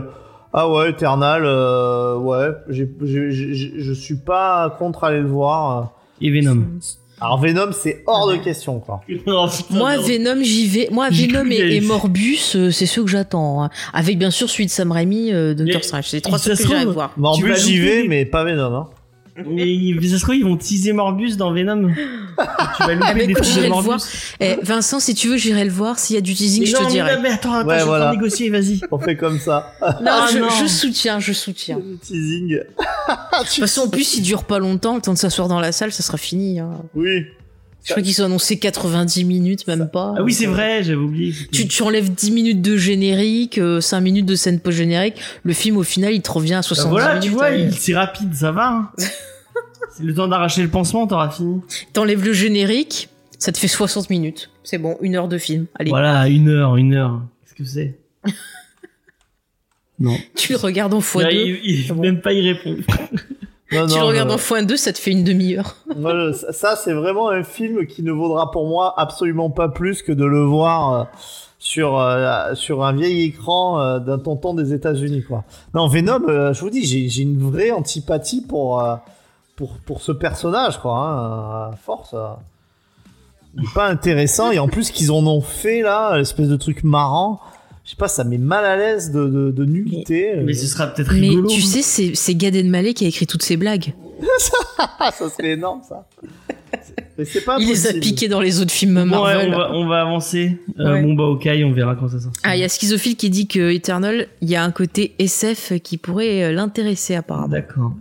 ah ouais, Eternal, euh, ouais, j'ai, j'ai- j'ai- je suis pas contre aller le voir. Et Venom. Alors Venom, c'est hors de question, quoi. Putain, Moi, non. Venom, j'y vais. Moi, J'ai Venom et, Morbus, euh, c'est ceux que j'attends. hein. Avec bien sûr celui de Sam Raimi, euh, Doctor Strange. C'est les trois trucs que j'irai trouve- voir. Morbus, j'y vais, mais pas Venom. Hein. Mais ça se trouve, ils vont teaser Morbus dans Venom. tu vas louper Ah, mais des trucs de le Morbus. voir. Eh, Vincent, si tu veux, j'irai le voir. S'il y a du teasing, Mais je non, te mais dirai. non, mais attends, attends, Ouais, j'ai voilà. négocier, vas-y. On fait comme ça. Non, Ah, je, non. je soutiens, je soutiens. De Le teasing. toute façon, en plus, il dure pas longtemps. Le temps de s'asseoir dans la salle, ça sera fini. hein. Oui. Je crois qu'ils sont annoncés 90 minutes, même pas. Ah oui, c'est euh, vrai, j'avais oublié. Tu, tu enlèves 10 minutes de générique, euh, 5 minutes de scène post-générique. Le film, au final, il te revient à Bah 70 voilà, minutes. tu vois, hein. il- c'est rapide, ça va. hein. c'est le temps d'arracher le pansement, t'auras fini. T'enlèves le générique, ça te fait 60 minutes. C'est bon, une heure de film. Allez, Voilà, une heure, une heure. Qu'est-ce que c'est? Non. tu le regardes en x2. Là, il, il- C'est bon. même pas y répondre. Non, tu non, le regardes en x2, ça te fait une demi-heure. Ça, c'est vraiment un film qui ne vaudra pour moi absolument pas plus que de le voir euh, sur euh, sur un vieil écran euh, d'un tonton des États-Unis, quoi. Non, Venom, euh, je vous dis, j'ai j'ai une vraie antipathie pour euh, pour pour ce personnage, quoi. Hein, à force. Il est pas intéressant et en plus qu'ils en ont fait là, l'espèce de truc marrant. je sais pas, ça met mal à l'aise de, de, de nullité. Mais ce sera peut-être Mais rigolo. tu sais, c'est c'est Gad Elmaleh qui a écrit toutes ces blagues. Ça serait énorme ça. Mais c'est pas Il les a piqués dans les autres films Bon, ouais, Marvel. on, va, on va avancer. Euh. Bon bah ok, on verra quand ça sort. Ah, il y a Schizophile qui dit que Eternal, il y a un côté SF qui pourrait euh, l'intéresser apparemment. D'accord.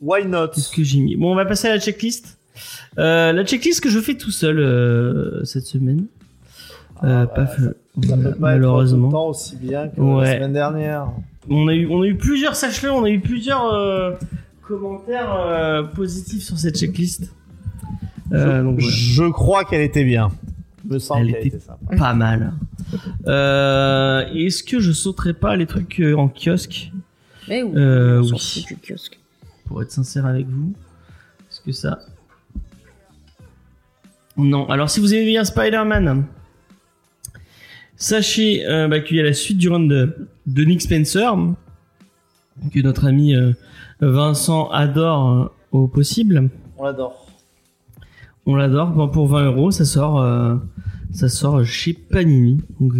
Why not? Qu'est-ce que j'ai mis? Bon, on va passer à la checklist. Euh, la checklist que je fais tout seul euh, cette semaine. Euh, Ah, paf, ouais, euh, Ça voilà, peut pas être aussi bien que Ouais. la semaine dernière. On a eu, on a eu plusieurs, sache-le, on a eu plusieurs euh, commentaires euh, positifs sur cette checklist. Euh, donc. Je crois qu'elle était bien. Je me sens Elle qu'elle était- était sympa. pas mal. Euh, Est-ce que je sauterai pas les trucs en kiosque? Mais oui, Euh, oui. du kiosque. Pour être sincère avec vous. Est-ce que ça. Non. Alors, si vous avez bien Spider-Man, sachez euh, bah, qu'il y a la suite du run de, de Nick Spencer, que notre ami euh, Vincent adore euh, au possible. On l'adore. On l'adore. Bon, pour 20 euros, ça sort, ça sort chez Panini. Donc,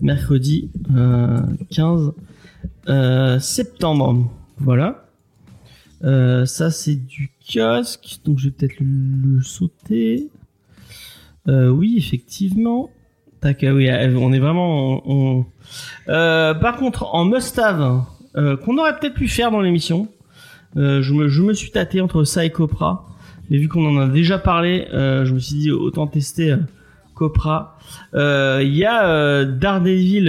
mercredi euh, 15 euh, septembre. Voilà. Euh, ça, c'est du kiosque. Donc, je vais peut-être le, sauter. Euh, oui, effectivement. Tac, ah oui, euh, on est vraiment. en- en- par contre, en must-have, qu'on aurait peut-être pu faire dans l'émission, je, me, je me suis tâté entre ça et Copra. Mais vu qu'on en a déjà parlé, je me suis dit autant tester Copra. Il y a Daredevil,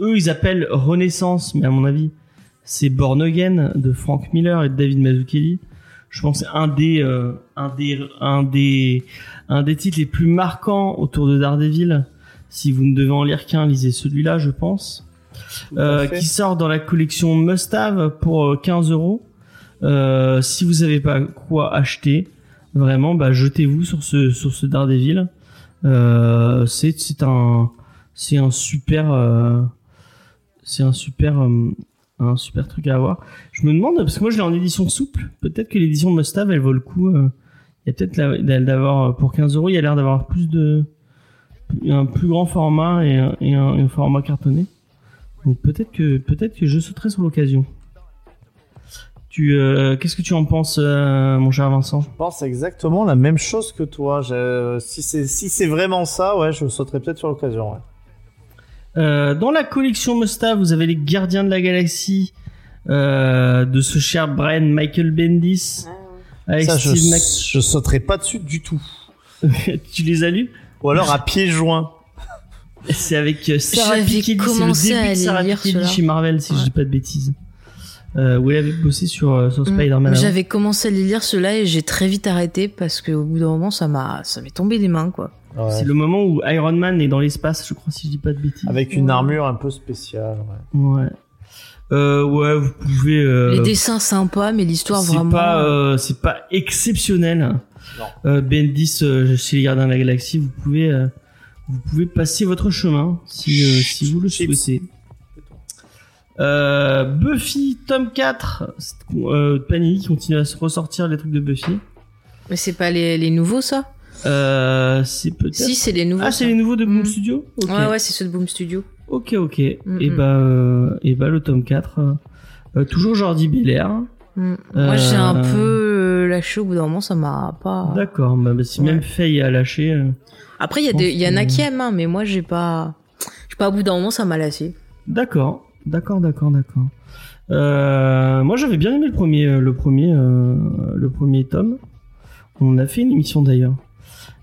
eux ils appellent Renaissance, mais à mon avis c'est Born Again de Frank Miller et de David Mazzucchelli. Je pense que c'est un des, euh, un des, un des, un des titres les plus marquants autour de Daredevil. Si vous ne devez en lire qu'un, lisez celui-là, je pense. Euh, qui sort dans la collection Must Have pour euh, 15 euros. Euh, si vous savez pas quoi acheter, vraiment, bah, jetez-vous sur ce sur ce Daredevil. Euh, c'est c'est un c'est un super euh, c'est un super euh, un super truc à avoir. Je me demande parce que moi je l'ai en édition souple. Peut-être que l'édition Must Have elle vaut le coup. euh, Il y a peut-être d'avoir euh, pour 15 euros. Il y a l'air d'avoir plus de un plus grand format et un, format cartonné. Donc peut-être que peut-être que je sauterai sur l'occasion. Tu euh, qu'est-ce que tu en penses, mon cher Vincent? Je pense exactement la même chose que toi. Je- Si c'est si c'est vraiment ça, ouais, je sauterais peut-être sur l'occasion. Euh, Dans la collection Musta, vous avez les Gardiens de la Galaxie euh, de ce cher Brian Michael Bendis avec Ça, je, Steve Mac- je sauterais pas dessus du tout. tu les as lus? Ou alors à pieds joints. C'est avec euh, Sarah J'avais Piketty. C'est le début de Sarah Piketty chez Marvel, si je Ouais. dis pas de bêtises. Euh, où elle avait bossé sur, euh, sur Mm. Spider-Man. J'avais commencé à les lire ceux-là et j'ai très vite arrêté parce qu'au bout d'un moment ça m'a ça m'est tombé des mains quoi. Ouais. C'est le moment où Iron Man est dans l'espace, je crois, si je dis pas de bêtises. Avec une Ouais. armure un peu spéciale. Ouais. Ouais. Euh, ouais, vous pouvez. euh, Les dessins sympas mais l'histoire c'est vraiment. pas, euh, c'est pas exceptionnel. Non. Euh, Bendis euh, chez les Gardiens de la Galaxie, vous pouvez, euh, vous pouvez passer votre chemin si, euh, si vous le Chips. souhaitez. Euh, Buffy tome 4, c'est- euh, Panini continue à se ressortir les trucs de Buffy. Mais c'est pas les, les nouveaux ça? Euh, c'est peut-être. Si c'est les nouveaux. ah, c'est les nouveaux de Boom Mm. Studio? Ouais ouais c'est ceux de Boom Studio. Ok, ok. Et mm. bah, et bah le tome 4, euh, toujours Jordi Belair. Mm. Moi j'ai un peu lâché au bout d'un moment ça m'a pas. D'accord, bah, bah, si Ouais. même Faye a lâché. Après il y a des y en a qui aiment hein, mais moi j'ai pas je sais pas au bout d'un moment ça m'a lassé. D'accord, d'accord, d'accord, d'accord. Euh, moi j'avais bien aimé le premier, euh, le premier, euh, le premier tome. On a fait une émission d'ailleurs.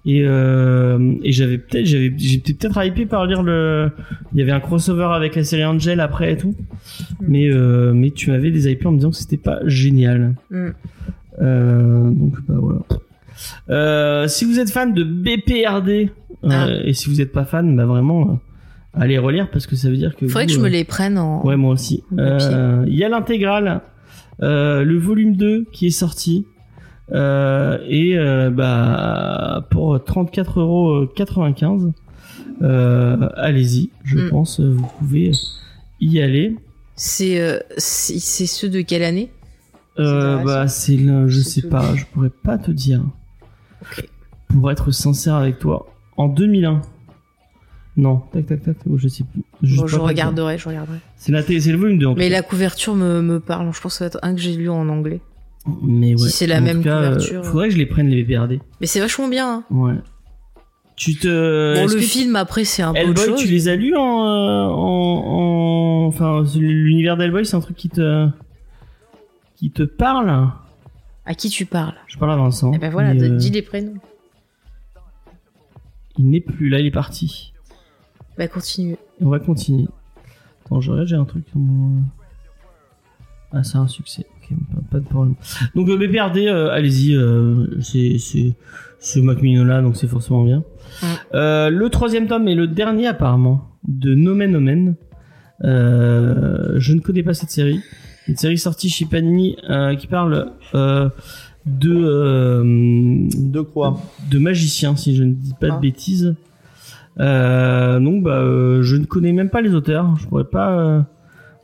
Et, euh, et j'avais peut-être, j'avais, j'étais peut-être hypé par lire le. Il y avait un crossover avec la série Angel après et tout. Mais, euh, mais tu m'avais des hypés en me disant que c'était pas génial. Mm. Donc bah voilà. Si vous êtes fan de BPRD Ah. et si vous n'êtes pas fan, bah vraiment, euh, allez relire parce que ça veut dire que. Faudrait vous, que je me euh, les prenne en. Ouais, moi aussi. Euh, Il y a l'intégrale, euh, le volume 2 qui est sorti. Et bah pour 34,95€, euh, allez-y, je Mm. pense, vous pouvez y aller. C'est euh, ceux de quelle année? Euh, bah c'est je C'est sais pas, je pourrais pas te dire. Ok. Pour être sincère avec toi, en 2001, Non, tac tac tac, oh, je sais plus. Bon, je regarderai, je regarderai. C'est la télé- c'est le volume 2 en Mais cas. la couverture me, me parle. Je pense que ça va être un que j'ai lu en anglais. Mais ouais. si c'est la En même cas, euh, couverture. faudrait que je les prenne les BPRD. Mais c'est vachement bien. hein. Ouais. Tu te. bon, est-ce le film après c'est un peu autre Hellboy, tu les as lus en, euh, en, en- enfin, l'univers d'Hellboy, c'est un truc qui te, qui te parle? À qui tu parles? Je parle à Vincent. Eh ben voilà, euh, dis les prénoms. il n'est plus là, il est parti. Bah continue. On va continuer. Attends, je regarde, j'ai un truc. sur mon- Ah, c'est un succès. Ok, pas, pas de problème. Donc, euh, BPRD, euh, allez-y. euh, c'est, c'est, c'est Mac Mignola, donc c'est forcément bien. Ouais. Euh, le troisième tome est le dernier, apparemment, de Nomen Omen. Euh, je ne connais pas cette série. Une série sortie chez Panini euh, qui parle euh, de euh, De quoi? de magicien, si je ne dis pas Ah. de bêtises. Euh, donc, bah, euh, je ne connais même pas les auteurs. Je pourrais pas euh,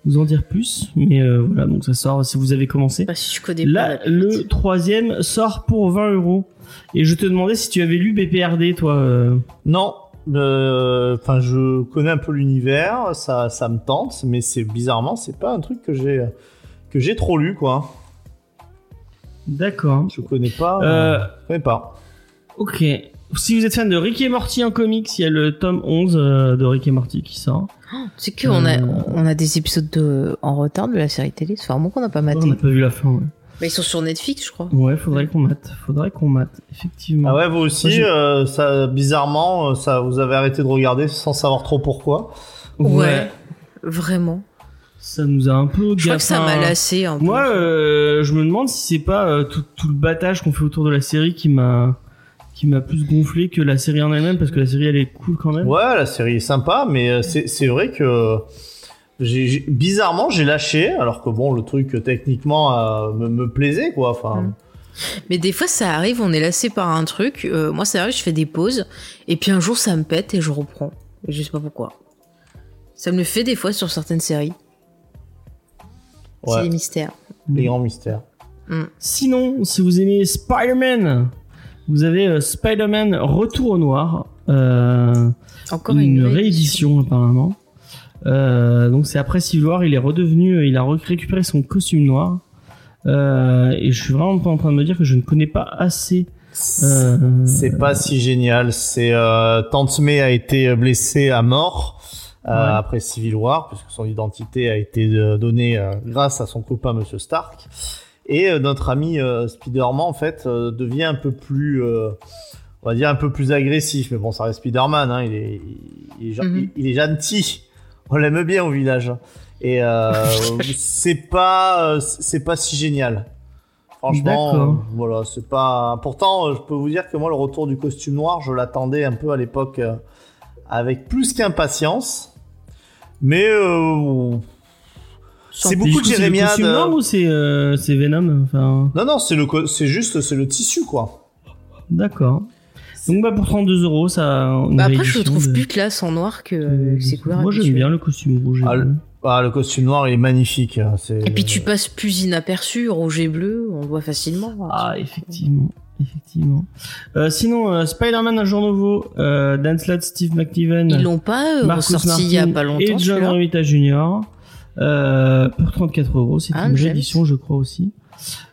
vous en dire plus, mais euh, voilà. Donc ça sort si vous avez commencé. Bah si tu connais pas. Là, le troisième sort pour 20 euros. Et je te demandais si tu avais lu BPRD, toi. euh. Non. euh, Enfin, je connais un peu l'univers, ça, ça me tente, mais c'est bizarrement, c'est pas un truc que j'ai que j'ai trop lu, quoi. D'accord. Je connais pas. Euh, je connais pas. Ok. Si vous êtes fan de Rick et Morty en comics, il y a le tome 11 euh, de Rick et Morty qui sort. C'est qu'on a, Euh. on a des épisodes de, en retard de la série télé. Un moment qu'on n'a pas maté. On n'a pas vu la fin. Ouais, Bah, ils sont sur Netflix, je crois. ouais faudrait qu'on mate. Faudrait qu'on mate, effectivement. Ah ouais, vous aussi, euh, ça, bizarrement, ça, vous avez arrêté de regarder sans savoir trop pourquoi. Vraiment. Ça nous a un peu. Je crois que ça m'a lassé un peu. Moi, euh, je me demande si c'est pas euh, tout, tout le battage qu'on fait autour de la série qui m'a qui m'a plus gonflé que la série en elle-même parce que la série elle est cool quand même. Ouais, la série est sympa, mais euh, c'est c'est vrai que bizarrement j'ai lâché, alors que bon, le truc techniquement euh, me, me plaisait, quoi. Enfin, Mm. Mais des fois, ça arrive, on est lassé par un truc. Euh, moi, ça arrive, je fais des pauses. Et puis un jour, ça me pète et je reprends. Et je sais pas pourquoi. Ça me le fait des fois sur certaines séries. C'est des mystères. les grands mystères. Sinon, si vous aimez Spider-Man, vous avez euh, Spider-Man Retour au Noir, euh, Encore une, une, réédition apparemment. Euh, donc c'est après Civil War, il est redevenu, euh, il a récupéré son costume noir. Euh, et je suis vraiment pas en train de me dire que je ne connais pas assez. euh, C'est pas si génial. C'est euh, Tante May a été blessée à mort euh, Ouais. après Civil War, puisque son identité a été donnée euh, grâce à son copain Monsieur Stark. Et euh, notre ami euh, Spider-Man en fait euh, devient un peu plus, on va dire un peu plus agressif. Mais bon, ça reste Spider-Man. Hein, il est, il est, Mhm. il- est gentil. On l'aime bien au village. Et euh, c'est pas, c'est pas si génial. Franchement, euh, voilà, c'est pas. Pourtant, je peux vous dire que moi, le retour du costume noir, je l'attendais un peu à l'époque euh, avec plus qu'impatience. Mais c'est beaucoup de C'est le jérémiade. costume noir ou c'est euh, c'est Venom enfin, Non, non, c'est c'est juste, c'est le tissu, quoi. D'accord. Donc bah pour 32 euros, ça. Bah après, je le trouve de- plus classe en noir que de- euh, ses couleurs Moi j'aime bien le costume rouge. et Ah, bleu. Ah, le costume noir, il est magnifique. hein, c'est- Et puis tu passes plus inaperçu, rouge et bleu, on le voit facilement. Ah effectivement, effectivement. Euh, sinon euh, Spider-Man un jour nouveau, euh, Dan Slott, Steve McNiven, Ils l'ont pas euh, ressorti il y a pas longtemps. et John Romita Jr. Euh, pour 34 euros, c'est Ah, une James. réédition je crois aussi.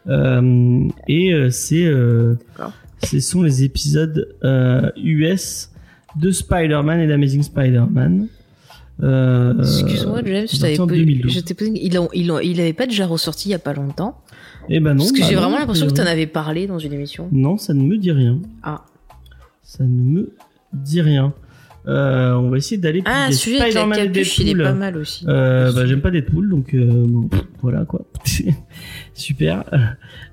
Euh, et euh, c'est ce sont les épisodes US de Spider-Man et d'Amazing Spider-Man. Excuse-moi, James, je t'avais en posé- 2012. je t'ai posé- il, il avait pas déjà ressorti il y a pas longtemps. Eh ben non. Parce que bah j'ai vraiment l'impression que tu en avais parlé dans une émission. Non, ça ne me dit rien. Ah. Ça ne me dit rien. Euh, on va essayer d'aller plus Ah, des celui avec la il est Deadpool. pas mal aussi. Euh, bah, j'aime pas Deadpool, donc euh, bon, pff, voilà quoi. Super.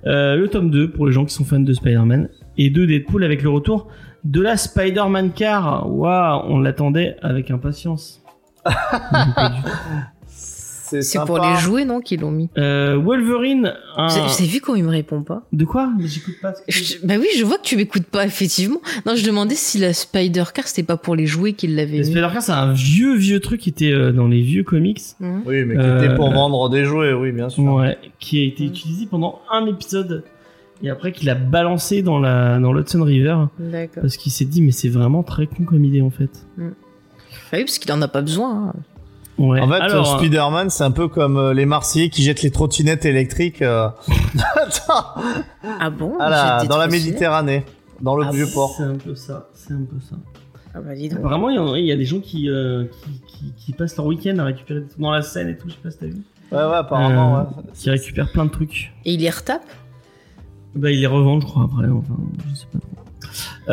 Euh, le tome 2 pour les gens qui sont fans de Spider-Man et de Deadpool avec le retour de la Spider-Man car. Waouh, on l'attendait avec impatience. C'est pour les jouets, non, qu'ils l'ont mis. Euh, Wolverine. un- avez vu quand il me répond pas De quoi Mais J'écoute pas. ce que tu dis. Je- Bah oui, je vois que tu m'écoutes pas, effectivement. Non, je demandais si la Spider-Car, c'était pas pour les jouets qu'il l'avait Les mis. Spider-Car, c'est un vieux vieux truc qui était euh, dans les vieux comics. Mhm. Oui, mais qui Euh, était pour vendre des jouets, oui, bien sûr. Ouais, qui a été Mm. utilisé pendant un épisode et après qu'il a balancé dans la dans l'Hudson River D'accord. parce qu'il s'est dit mais c'est vraiment très con comme idée en fait. Mm. Ah oui, parce qu'il en a pas besoin. hein. Ouais. En fait, Alors, euh, Spider-Man, c'est un peu comme euh, les Marseillais qui jettent les trottinettes électriques euh, Attends, Ah bon la- des dans la. Méditerranée, dans le Ah vieux c'est port. un peu ça. C'est un peu ça. Ah bah dis donc. Apparemment, il y, a, il y a des gens qui, euh, qui, qui, qui passent leur week-end à récupérer des trucs dans la Seine et tout. Je sais pas si t'as vu. Ouais, ouais, apparemment, Euh, ouais. Qui récupèrent plein de trucs. Et il les retape Bah, ils les revendent, je crois, après. Enfin, je sais pas trop.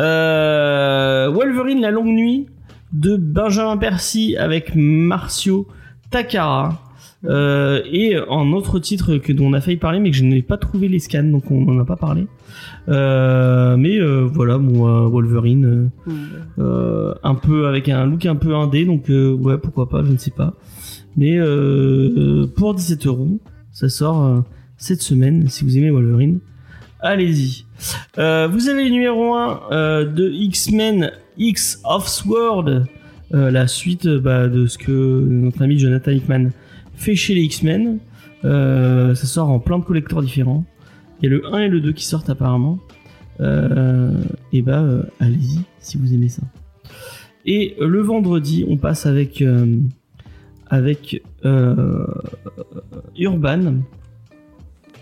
Euh, Wolverine, la longue nuit de Benjamin Percy avec Marcio Takara. Euh, et en autre titre que dont on a failli parler, mais que je n'ai pas trouvé les scans, donc on n'en a pas parlé. Euh, mais euh, voilà, bon, Wolverine, un peu avec un look un peu indé, donc ouais, pourquoi pas, je ne sais pas. Mais pour 17 euros, ça sort cette semaine. Si vous aimez Wolverine, allez-y. Vous avez le numéro 1 euh, de X-Men X of Sword, euh, la suite euh, bah, de ce que notre ami Jonathan Hickman fait chez les X-Men. Euh, ça sort en plein de collecteurs différents. Il y a le 1 et le 2 qui sortent apparemment. Euh, et bah allez-y si vous aimez ça. Et le vendredi, on passe avec avec Urban.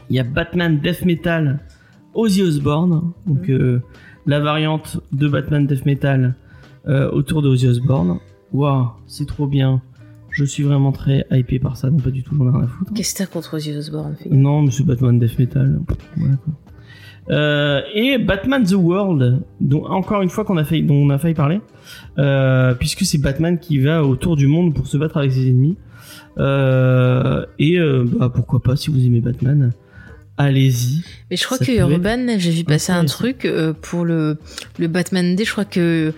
Il y a Batman Death Metal Ozzy Osbourne, donc euh, la variante de Batman Death Metal euh, autour de Ozzy Osbourne. Waouh, c'est trop bien. Je suis vraiment très hypé par ça, non pas du tout, j'en ai rien à foutre. Qu'est-ce que t'as contre Ozzy Osbourne Non, mais c'est Batman Death Metal. Voilà, quoi. Euh, et Batman the World, dont encore une fois qu'on a failli, dont on a failli parler, euh, puisque c'est Batman qui va autour du monde pour se battre avec ses ennemis. Euh, et bah, pourquoi pas si vous aimez Batman, allez-y. Mais je crois que Urban, j'ai vu passer un truc euh, pour le, le Batman Day. Je crois que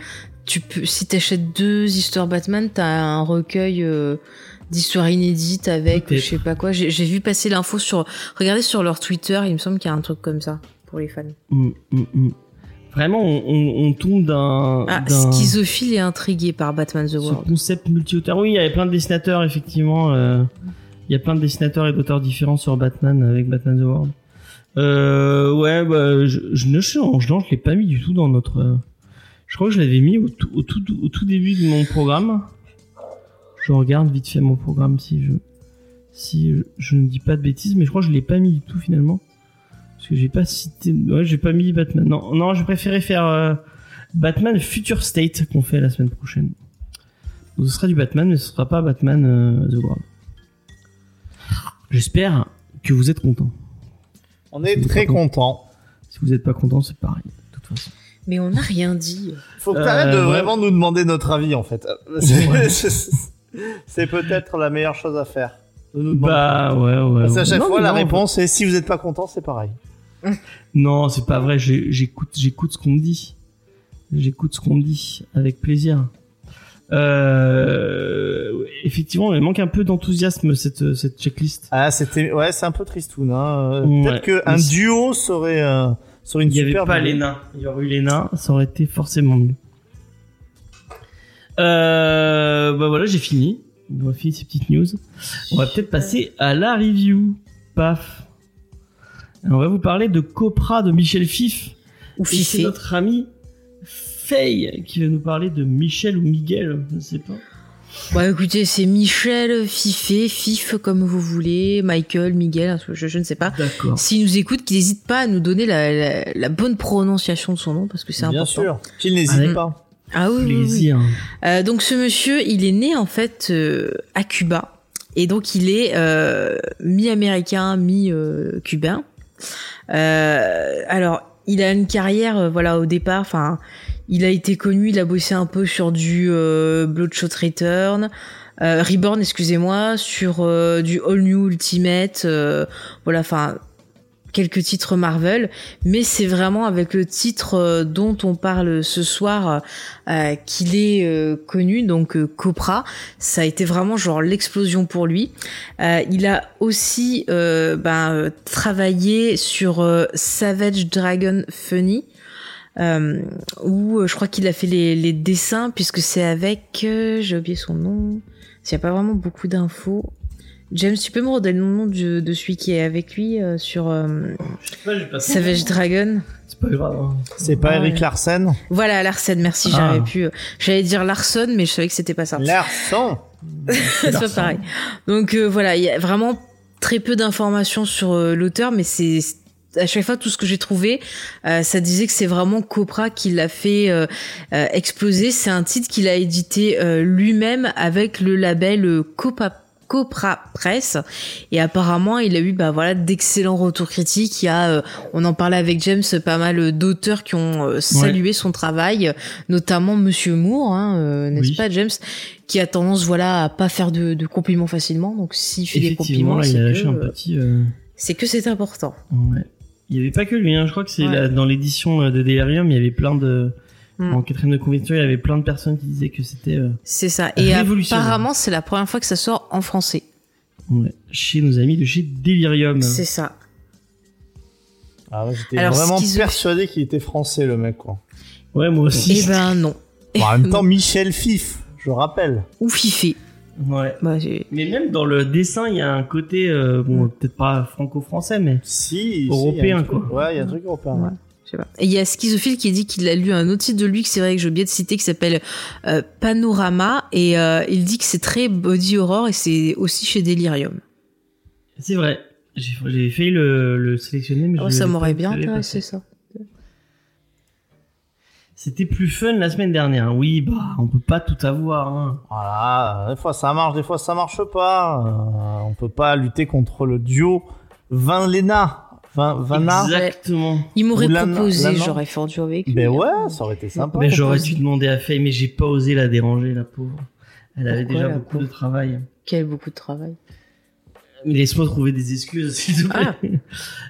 tu peux, si t'achètes deux histoires Batman, t'as un recueil euh, d'histoires inédites avec je sais pas quoi. J'ai vu passer l'info sur. Regardez sur leur Twitter, il me semble qu'il y a un truc comme ça pour les fans. Mm, mm, mm. Vraiment, on, on- on tombe d'un Ah, schizophile et intrigué par Batman the ce World. concept multi-auteur. Oui, il y avait plein de dessinateurs, effectivement. euh, il y a plein de dessinateurs et d'auteurs différents sur Batman avec Batman the World. Euh, ouais, bah, je, je ne je, non, je l'ai pas mis du tout dans notre. euh, je crois que je l'avais mis au tout, au, tout, au tout début de mon programme. Je regarde vite fait mon programme si je si je, je ne dis pas de bêtises, mais je crois que je l'ai pas mis du tout finalement parce que j'ai pas cité. Ouais, j'ai pas mis Batman. Non, non, je préférais faire euh, Batman Future State qu'on fait la semaine prochaine. Donc ce sera du Batman, mais ce sera pas Batman euh, The World. J'espère que vous êtes contents. On est très content. Si vous n'êtes pas contents, c'est pareil, de toute façon. Mais on n'a rien dit. Faut que Euh, t'arrêtes de ouais. vraiment nous demander notre avis en fait. C'est- peut-être la meilleure chose à faire. De nous demander. Bah ouais, ouais. Parce qu'à ouais. chaque Non, fois, la non, réponse est si vous êtes pas content, c'est pareil. Non, c'est pas vrai. j'écoute ce qu'on me dit. J'écoute ce qu'on me dit avec plaisir. Euh, effectivement, il manque un peu d'enthousiasme cette cette checklist. Ah, c'était ouais, c'est un peu tristoun. Hein. Euh, Ouais. Peut-être qu'un Mais c'est- duo serait euh, serait une Il n'y avait super. pas les nains. Il y aurait eu les nains, ça aurait été forcément mieux. Euh, bah voilà, j'ai fini. On a fini ces petites news. On va peut-être passer à la review. Paf. On va vous parler de Copra de Michel Fif. Ou c'est notre ami Faye qui va nous parler de Michel ou Miguel, je ne sais pas. Bah écoutez, c'est Michel, Fifé, Fif comme vous voulez, Michael, Miguel, je, je ne sais pas. D'accord. S'il nous écoute, qu'il n'hésite pas à nous donner la, la- la bonne prononciation de son nom parce que c'est Bien important. sûr. Qu'il n'hésite Avec- pas. Ah oui, oui, oui. Plaisir. Euh, donc ce monsieur, il est né en fait euh, à Cuba et donc il est euh, mi-américain, mi-cubain. Euh, alors il a une carrière, euh, voilà, au départ, enfin, il a été connu, il a bossé un peu sur du euh, Bloodshot Return, euh, Reborn, excusez-moi, sur euh, du All New Ultimate, voilà, enfin quelques titres Marvel, mais c'est vraiment avec le titre dont on parle ce soir qu'il est connu, donc Copra. Ça a été vraiment genre l'explosion pour lui. Il a aussi ben, travaillé sur Savage Dragon Funny. Euh, où euh, je crois qu'il a fait les, les dessins puisque c'est avec euh, j'ai oublié son nom il n'y a pas vraiment beaucoup d'infos James, tu peux me redonner le nom de, de celui qui est avec lui euh, sur euh, Je sais pas, Savage Dragon? C'est pas grave. hein. C'est pas Ah Eric ouais. Larsen Voilà, Larsen, merci, Ah. j'avais pu. J'allais dire Larson, mais je savais que c'était pas ça. Larson c'est pas pareil. Donc euh, voilà, il y a vraiment très peu d'informations sur euh, l'auteur, mais c'est à chaque fois tout ce que j'ai trouvé, euh, ça disait que c'est vraiment Copra qui l'a fait euh, euh, exploser. C'est un titre qu'il a édité euh, lui-même avec le label euh, Copa. Copra Press et apparemment il a eu bah voilà d'excellents retours critiques il y a euh, on en parlait avec James pas mal d'auteurs qui ont euh, salué son travail notamment Monsieur Moore hein, euh, n'est-ce Oui. pas James qui a tendance voilà à pas faire de, de compliments facilement donc s'il fait des compliments c'est que c'est important Ouais. Il y avait pas que lui, hein. je crois que c'est Ouais. dans l'édition euh, de Delirium, il y avait plein de. Hmm. En quatrième de conviction, il y avait plein de personnes qui disaient que c'était euh, c'est ça et apparemment c'est la première fois que ça sort en français ouais, chez nos amis de chez Delirium. c'est ça Ah ouais, j'étais Alors, vraiment persuadé qu'il était français le mec quoi. Ouais, moi aussi. et ben non Bon, en même temps Michel Fif, je rappelle. ou Fifé Ouais. bah, Mais même dans le dessin, il y a un côté, euh, bon, Mm. peut-être pas franco-français, mais Si, Européen, truc- quoi. Ouais, il y a un truc européen. Ouais. ouais. Je sais pas. Et il y a Schizophile qui dit qu'il a lu un autre titre de lui que c'est vrai que j'ai oublié de citer qui s'appelle euh, Panorama et euh, il dit que c'est très body horror et c'est aussi chez Delirium. c'est vrai. J'ai failli le, le sélectionner, mais je Oh, ça l'avais m'aurait bien je intéressé ça. C'était plus fun la semaine dernière. Oui, bah, on peut pas tout avoir. Hein. Voilà, des fois ça marche, des fois ça marche pas. Euh, on peut pas lutter contre le duo Vin-Lena. Vin, Vanna. Exactement. Il m'aurait proposé, j'aurais duo avec lui. Ben hein. ouais, ça aurait été sympa. Mais j'aurais dû demander à Faye, mais j'ai pas osé la déranger, la pauvre. Elle avait déjà beaucoup pauvre de travail. Quel beaucoup de travail. Mais Laisse-moi trouver des excuses, s'il te plaît.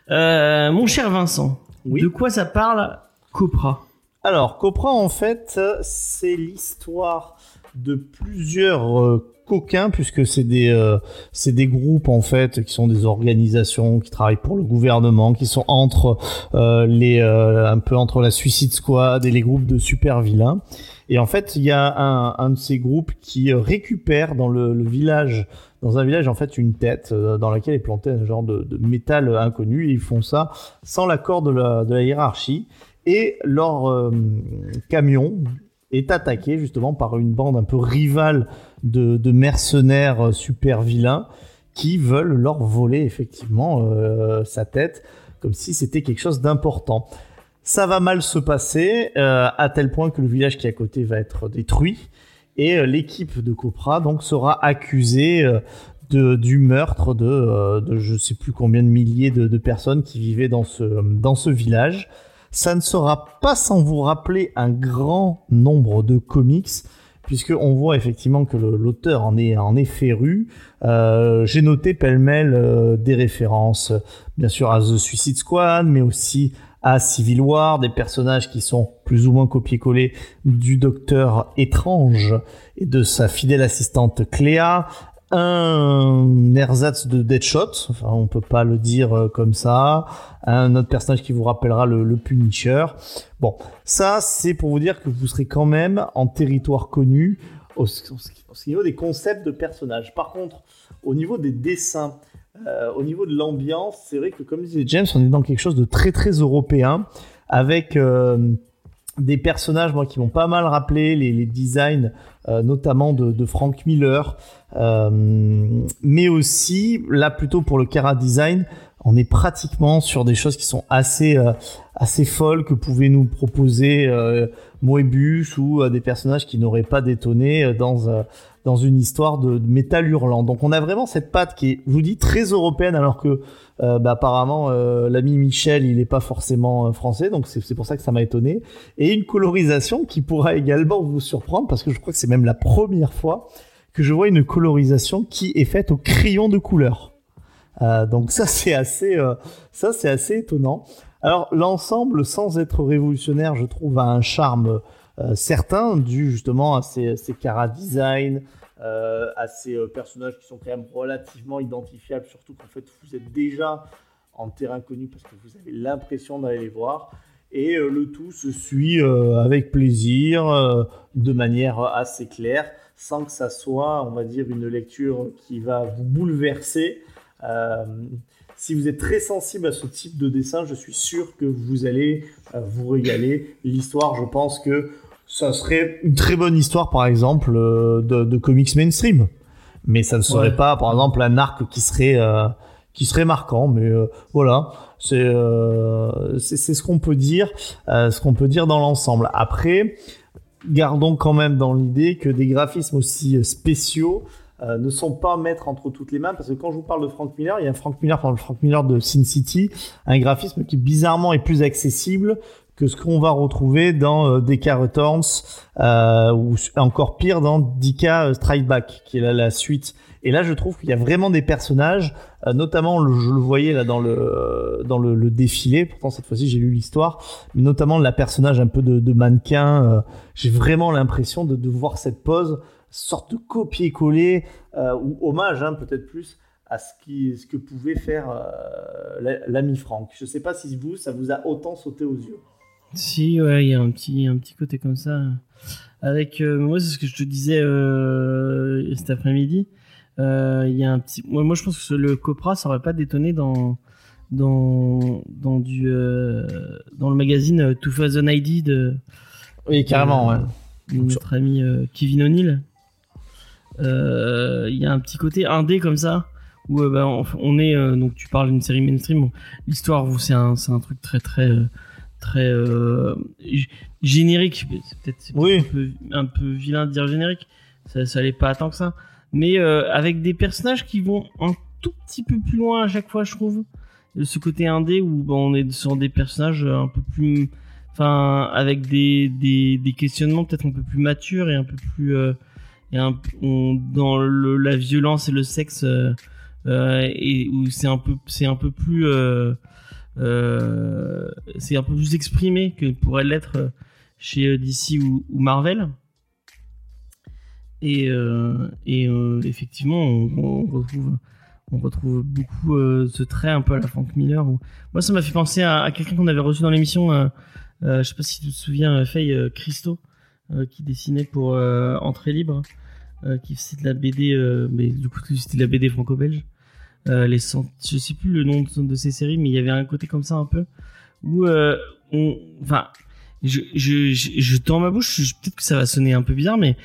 Ah. Euh, mon cher Vincent, Oui. de quoi ça parle Copra? Alors, Copra, en fait, c'est l'histoire de plusieurs euh, coquins, puisque c'est des, euh, c'est des groupes, en fait, qui sont des organisations qui travaillent pour le gouvernement, qui sont entre euh, les, euh, un peu entre la Suicide Squad et les groupes de super vilains. Et en fait, il y a un, un de ces groupes qui euh, récupère dans le, le village, dans un village, en fait, une tête dans laquelle est planté un genre de, de métal inconnu, et ils font ça sans l'accord de la, de la hiérarchie et leur euh, camion est attaqué justement par une bande un peu rivale de, mercenaires euh, super vilains qui veulent leur voler effectivement euh, sa tête comme si c'était quelque chose d'important. Ça va mal se passer à tel point que le village qui est à côté va être détruit et l'équipe de Copra donc sera accusée du meurtre de, de je sais plus combien de milliers de, personnes qui vivaient dans ce village. Ça ne sera pas sans vous rappeler un grand nombre de comics, puisque on voit effectivement que l'auteur en est, en est féru. Euh, J'ai noté pêle-mêle euh, des références, bien sûr à The Suicide Squad, mais aussi à Civil War, des personnages qui sont plus ou moins copiés-collés du Docteur Étrange et de sa fidèle assistante Cléa, un ersatz de Deadshot, enfin on peut pas le dire euh, comme ça, un autre personnage qui vous rappellera le, Punisher. Bon, ça c'est pour vous dire que vous serez quand même en territoire connu au, au- au niveau des concepts de personnages. Par contre, au niveau des dessins, euh, au niveau de l'ambiance, c'est vrai que comme disait James, on est dans quelque chose de très très européen avec euh, des personnages qui m'ont pas mal rappelé les, designs notamment de, Frank Miller mais aussi là plutôt pour le Cara design on est pratiquement sur des choses qui sont assez euh, assez folles que pouvaient nous proposer euh, Moebius ou euh, des personnages qui n'auraient pas détonné euh, dans euh, dans une histoire de, métal hurlant. Donc on a vraiment cette patte qui est, je vous dis, très européenne, alors que euh, bah, apparemment euh, l'ami Michel, il n'est pas forcément euh, français, donc c'est pour ça que ça m'a étonné. Et une colorisation qui pourra également vous surprendre, parce que je crois que c'est même la première fois que je vois une colorisation qui est faite au crayon de couleur. Euh, donc ça c'est assez, euh, ça c'est assez étonnant. Alors l'ensemble, sans être révolutionnaire, je trouve a un charme euh, certain dû justement à ces, ces cara design, à ces personnages qui sont quand même relativement identifiables, surtout qu'en fait vous êtes déjà en terrain connu parce que vous avez l'impression d'aller les voir. Et le tout se suit avec plaisir, de manière assez claire. Sans que ça soit, on va dire, une lecture qui va vous bouleverser. Euh, si vous êtes très sensible à ce type de dessin, je suis sûr que vous allez euh, vous régaler. L'histoire, je pense que ça serait une très bonne histoire, par exemple, euh, de, de, comics mainstream. Mais ça ne serait Ouais. pas, par exemple, un arc qui serait, qui serait marquant. Mais voilà, c'est ce qu'on peut dire, ce qu'on peut dire dans l'ensemble. Après, gardons quand même dans l'idée que des graphismes aussi euh, spéciaux euh, ne sont pas mettre entre toutes les mains parce que quand je vous parle de Frank Miller, il y a Frank Miller, par exemple, Frank Miller de Sin City, un graphisme qui bizarrement est plus accessible que ce qu'on va retrouver dans euh, DK Returns euh, ou encore pire dans DK euh, Strike Back qui est là la suite. Et là, je trouve qu'il y a vraiment des personnages, euh, notamment je le voyais là dans le dans le, défilé. Pourtant cette fois-ci j'ai lu l'histoire, mais notamment la personnage un peu de, mannequin. euh, j'ai vraiment l'impression de, voir cette pose sorte de copier-coller euh, ou hommage hein, peut-être plus à ce, que pouvait faire euh, la- l'ami Franck. Je sais pas si vous, ça vous a autant sauté aux yeux. Si, ouais, il y a un petit, un petit côté comme ça. Avec, euh, moi, c'est ce que je te disais euh, cet après-midi. Euh, Il y a un petit, moi, moi, je pense que le Copra, ça aurait pas détonné dans, dans, dans du, euh, dans le magazine euh, 2000 ID de, Oui, carrément, euh, ouais. de notre ami Kevin O'Neill. Il y a un petit côté indé comme ça où euh, bah, on, est euh, donc tu parles d'une série mainstream. bon, L'histoire, vous, c'est un, c'est un truc très très très euh, générique. C'est peut-être Oui. un, peu, un peu vilain de dire générique. Ça, ça allait pas tant que ça. Mais euh, avec des personnages qui vont un tout petit peu plus loin à chaque fois, je trouve. Ce côté indé où bah, on est sur des personnages un peu plus enfin avec des, des, questionnements peut-être un peu plus matures et un peu plus euh, dans la violence et le sexe euh, euh, et où c'est un peu c'est un peu plus euh, euh, c'est un peu plus exprimé que pourrait l'être chez euh, DC ou Marvel et euh, et euh, effectivement on, on retrouve on retrouve beaucoup euh, ce trait un peu à la Frank Miller où... moi ça m'a fait penser à, quelqu'un qu'on avait reçu dans l'émission je sais pas si tu te souviens, Faye Christo, qui dessinait pour Entrée Libre, qui faisait de la BD, mais du coup c'était de la BD franco-belge. Euh, les cent- je sais plus le nom de, ces séries, mais il y avait un côté comme ça un peu où euh, on, enfin, je, je, je, je dans ma bouche, peut-être que ça va sonner un peu bizarre, mais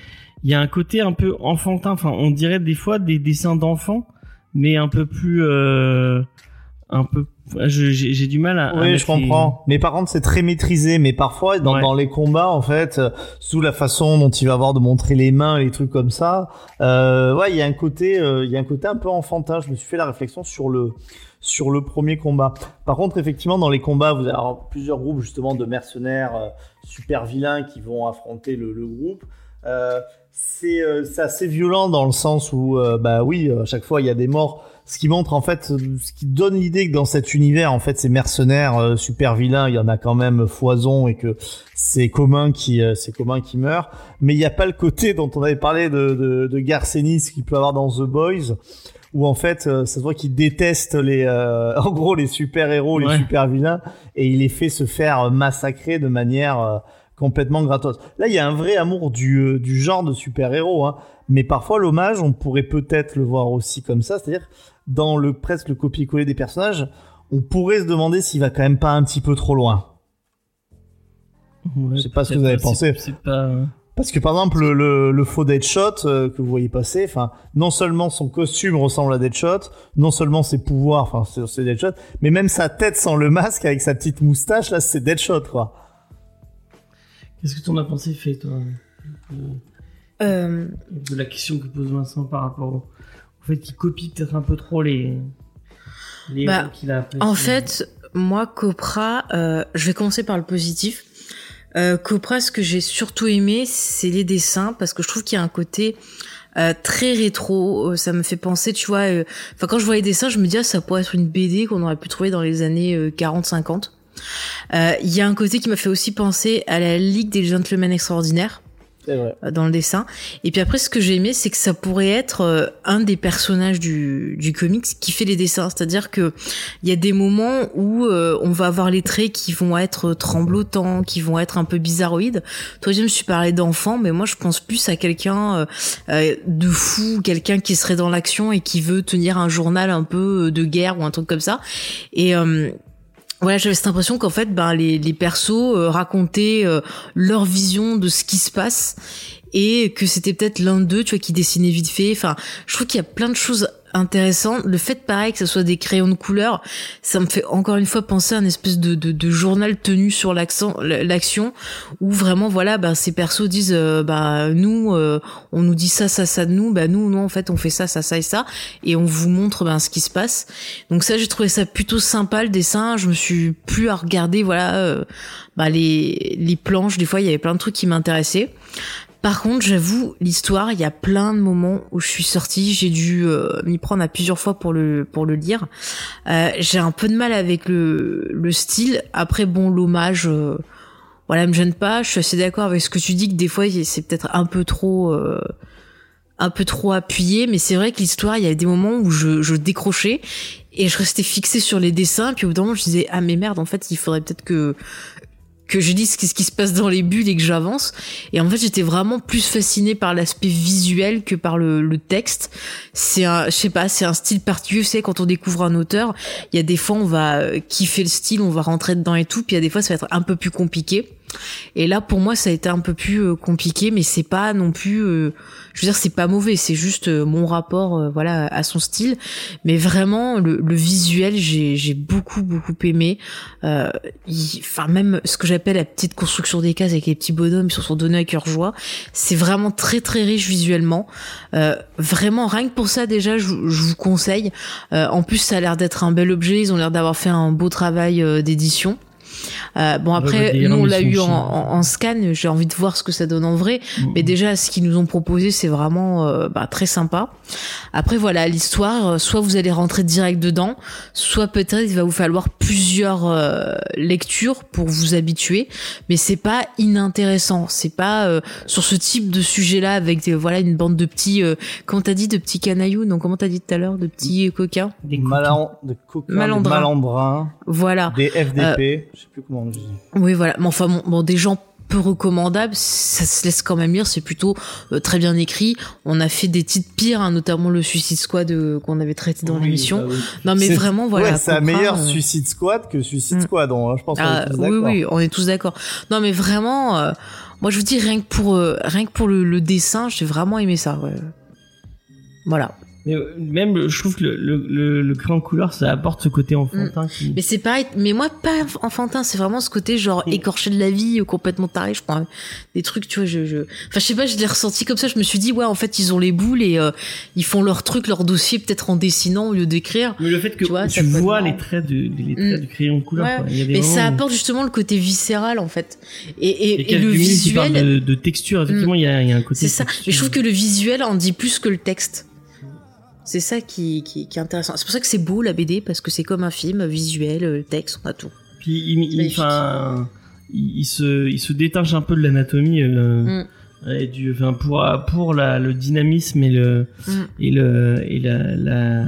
il y a un côté un peu enfantin. Enfin, on dirait des fois des dessins d'enfants, mais un peu plus, euh, un peu. J'ai du mal à. Oui, je comprends. Mais par contre, c'est très maîtrisé. Mais parfois, dans, Ouais. dans les combats, en fait, euh, sous la façon dont il va avoir de montrer les mains, les trucs comme ça, euh, ouais, il y a un côté, euh, il y a un côté un peu enfantin. Je me suis fait la réflexion sur le sur le premier combat. Par contre, effectivement, dans les combats, vous avoir plusieurs groupes justement de mercenaires euh, super vilains qui vont affronter le, le groupe. Euh, c'est euh, assez violent dans le sens où, euh, bah oui, à chaque fois il y a des morts. Ce qui montre en fait, ce qui donne l'idée que dans cet univers, en fait, ces mercenaires euh, super vilains, il y en a quand même foison et que c'est commun qui, euh, c'est commun qui meurt. Mais il n'y a pas le côté dont on avait parlé de, de, de Garcenis qu'il peut avoir dans The Boys, où en fait, euh, ça se voit qu'il déteste les, euh, en gros, les super héros, les Ouais. super vilains, et il les fait se faire massacrer de manière euh, complètement gratos. Là, il y a un vrai amour du, euh, du genre de super-héros, hein. mais parfois l'hommage, on pourrait peut-être le voir aussi comme ça, c'est-à-dire dans le presque le copier-coller des personnages, on pourrait se demander s'il va quand même pas un petit peu trop loin. Ouais, Je sais pas ce que vous avez pensé. Pas. euh, Parce que par exemple le, le, le faux Deadshot euh, que vous voyez passer, enfin non seulement son costume ressemble à Deadshot, non seulement ses pouvoirs, enfin c'est Deadshot, mais même sa tête sans le masque avec sa petite moustache là c'est Deadshot quoi. Qu'est-ce que t'en as pensé, fait toi euh, Euh, de la question que pose Vincent par rapport au, au fait qu'il copie peut-être un peu trop les les Bah, qu'il a appréciés. En fait, moi, Copra, euh, je vais commencer par le positif. Euh, Copra, ce que j'ai surtout aimé, c'est les dessins, parce que je trouve qu'il y a un côté euh, très rétro. Euh, Ça me fait penser, tu vois, euh, enfin quand je vois les dessins, je me dis ah, ça pourrait être une BD qu'on aurait pu trouver dans les années euh, 40-50. Euh, Il y a un côté qui m'a fait aussi penser à la Ligue des Gentlemen Extraordinaires. Vrai. euh, dans le dessin. Et puis après, ce que j'ai aimé, c'est que ça pourrait être euh, un des personnages du, du comics qui fait les dessins. C'est-à-dire que il y a des moments où euh, on va avoir les traits qui vont être tremblotants, qui vont être un peu bizarroïdes. Toi, je me suis parlé d'enfant, mais moi, je pense plus à quelqu'un euh, euh, de fou, quelqu'un qui serait dans l'action et qui veut tenir un journal un peu euh, de guerre ou un truc comme ça. Et euh, voilà, j'avais cette impression qu'en fait, ben les, les persos euh, racontaient euh, leur vision de ce qui se passe et que c'était peut-être l'un d'eux, tu vois, qui dessinait vite fait. Enfin, je trouve qu'il y a plein de choses intéressantes. Le fait, pareil, que ce soit des crayons de couleur, ça me fait encore une fois penser à une espèce de, de, journal tenu sur l'accent, l'action, où vraiment, voilà, ben ces persos disent, euh, bah nous, euh, on nous dit ça, ça, ça de nous, bah nous, non, en fait, on fait ça, ça, ça et ça, et on vous montre ben ce qui se passe. Donc ça, j'ai trouvé ça plutôt sympa le dessin. Je me suis plus à regarder, voilà, euh, bah, les les planches. Des fois, il y avait plein de trucs qui m'intéressaient. Par contre, j'avoue, l'histoire, il y a plein de moments où je suis sortie, j'ai dû euh, m'y prendre à plusieurs fois pour le pour le lire. Euh, j'ai un peu de mal avec le le style. Après, bon, l'hommage, euh, voilà, me gêne pas. Je suis assez d'accord avec ce que tu dis que des fois, c'est peut-être un peu trop. euh, un peu trop appuyé, mais c'est vrai que l'histoire, il y avait des moments où je, je décrochais et je restais fixée sur les dessins, puis au bout d'un moment, je disais ah mais merde, en fait, il faudrait peut-être que que je dise ce qui se passe dans les bulles et que j'avance. Et en fait, j'étais vraiment plus fascinée par l'aspect visuel que par le, le texte. C'est un, je sais pas, c'est un style particulier. C'est quand on découvre un auteur, il y a des fois on va euh, kiffer le style, on va rentrer dedans et tout, puis il y a des fois ça va être un peu plus compliqué. Et là, pour moi, ça a été un peu plus euh, compliqué, mais c'est pas non plus, euh, je veux dire, c'est pas mauvais, c'est juste euh, mon rapport, voilà, à son style. Mais vraiment, le, visuel, j'ai, beaucoup, beaucoup aimé. Euh, Enfin, même ce que j'appelle la petite construction des cases avec les petits bonhommes sur son donné à cœur joie, c'est vraiment très, très riche visuellement. Vraiment, rien que pour ça, déjà, je, vous- je vous conseille. En plus, ça a l'air d'être un bel objet. Ils ont l'air d'avoir fait un beau travail d'édition. Euh, bon après, des nous on l'a eu en, en- en scan. J'ai envie de voir ce que ça donne en vrai. Mais déjà, ce qu'ils nous ont proposé, c'est vraiment euh, bah, très sympa. Après, voilà, l'histoire, euh, soit vous allez rentrer direct dedans, soit peut-être il va vous falloir plusieurs euh, lectures pour vous habituer. Mais c'est pas inintéressant. C'est pas euh, sur ce type de sujet-là avec des, voilà une bande de petits, euh, comment t'as dit, de petits canailloux? Donc comment t'as dit tout à l'heure, de petits coquins? Des Malan, des coquins, Malandrins. des malandrins, Voilà. des FDP, sais plus comment on dit. Oui, voilà. Mais enfin, bon, bon, des gens peu recommandables, ça se laisse quand même lire, c'est plutôt euh, très bien écrit. On a fait des titres pires, hein, notamment le Suicide Squad euh, qu'on avait traité dans Oui, l'émission. bah oui. Non, mais vraiment, voilà. ouais, c'est un meilleur euh, Suicide Squad que Suicide Mm. Squad. on- je pense qu'on ah, est tous oui, oui, on est tous d'accord. Non, mais vraiment, moi, je vous dis, rien que pour, rien que pour le, le dessin, j'ai vraiment aimé ça. ouais. Voilà. Mais euh, même, je trouve que le, le, le, le crayon couleur, ça apporte ce côté enfantin qui. Mm. Mais c'est pareil, mais moi, pas enfantin, c'est vraiment ce côté genre Mm. écorché de la vie, complètement taré, je crois. Des trucs, tu vois, je, je... Enfin, je sais pas, je l'ai ressenti comme ça, je me suis dit, ouais, en fait, ils ont les boules et euh, ils font leur truc, leur dossier, peut-être en dessinant au lieu d'écrire. Mais le fait que Tu vois, tu, vois les traits, de, les traits Mm. du crayon couleur. Ouais. quoi. Il y a des Mais ça où- apporte justement le côté viscéral, en fait. Et, et, Et et le qui visuel, de, de texture, effectivement, il y, a, il y a un côté. c'est ça. Mais je trouve que le visuel en dit plus que le texte. C'est ça qui, qui, qui est intéressant. C'est pour ça que c'est beau la BD, parce que c'est comme un film, visuel, euh, texte, on a tout. Puis il, il, se, il se détache un peu de l'anatomie. Euh, Mm. et du, enfin, pour, pour la, le dynamisme et le, Mm. et le, et la, la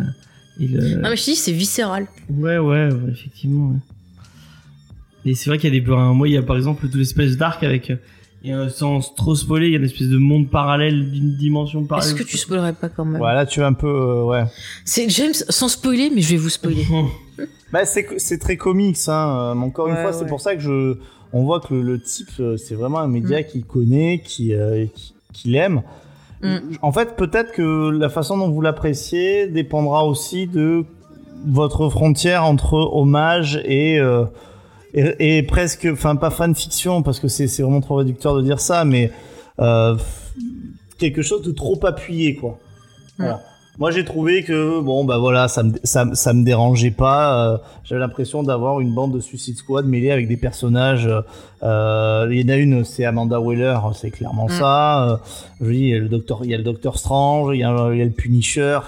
et le. Non, mais je te dis, c'est viscéral. Ouais, ouais, ouais, effectivement. ouais. Et c'est vrai qu'il y a des, moi, il y a par exemple tout l'espèce d'arc avec, et, euh, sans trop spoiler, il y a une espèce de monde parallèle d'une dimension parallèle. Est-ce que tu spoilerais pas quand même Voilà, tu es un peu, euh, ouais. C'est James, sans spoiler, mais je vais vous spoiler. Bah, c'est c'est très comics, hein. euh, mais encore une Ouais, fois, c'est pour ça que je, on voit que le, le type, euh, c'est vraiment un média Mm. qu'il connaît, qui, euh, qui, qu'il aime. Mm. En fait, peut-être que la façon dont vous l'appréciez dépendra aussi de votre frontière entre hommage et euh, et, et presque, enfin pas fanfiction parce que c'est vraiment trop réducteur de dire ça, mais euh, quelque chose de trop appuyé, quoi. Voilà. Moi, j'ai trouvé que bon, bah voilà, ça me ça, ça me dérangeait pas. euh, J'avais l'impression d'avoir une bande de Suicide Squad mêlée avec des personnages. euh, Il y en a une, c'est Amanda Waller, c'est clairement Mm. ça. euh, je dis, il y a le docteur, il y a le Docteur Strange, il y a, il y a le Punisher.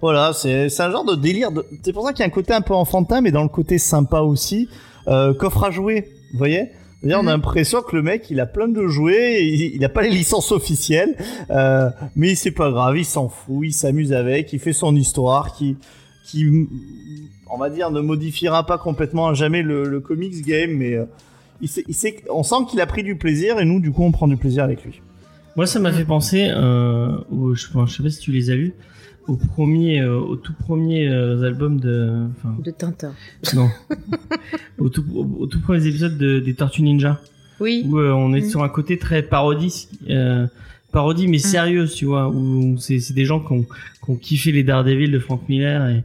Voilà, c'est c'est un genre de délire. de- C'est pour ça qu'il y a un côté un peu enfantin, mais dans le côté sympa aussi. Euh, coffre à jouer, vous voyez? On a Mhm. l'impression que le mec, il a plein de jouets, il, il a pas les licences officielles, euh, mais c'est pas grave, il s'en fout, il s'amuse avec, il fait son histoire, qui, qui, on va dire, ne modifiera pas complètement à jamais le, le comics game, mais euh, il sait, il sait, on sent qu'il a pris du plaisir et nous, du coup, on prend du plaisir avec lui. Moi, ça m'a fait penser, euh, au, je, je sais pas si tu les as lus, au premier, euh, au tout premier euh, album de, enfin, De Tintin. non, au tout, au, au tout premier épisode de, des Tortues Ninja, Oui. où euh, on est Mm. sur un côté très parodie, parodie mais sérieuse, tu vois, où c'est c'est des gens qui ont, qui ont kiffé les Daredevil de Frank Miller et,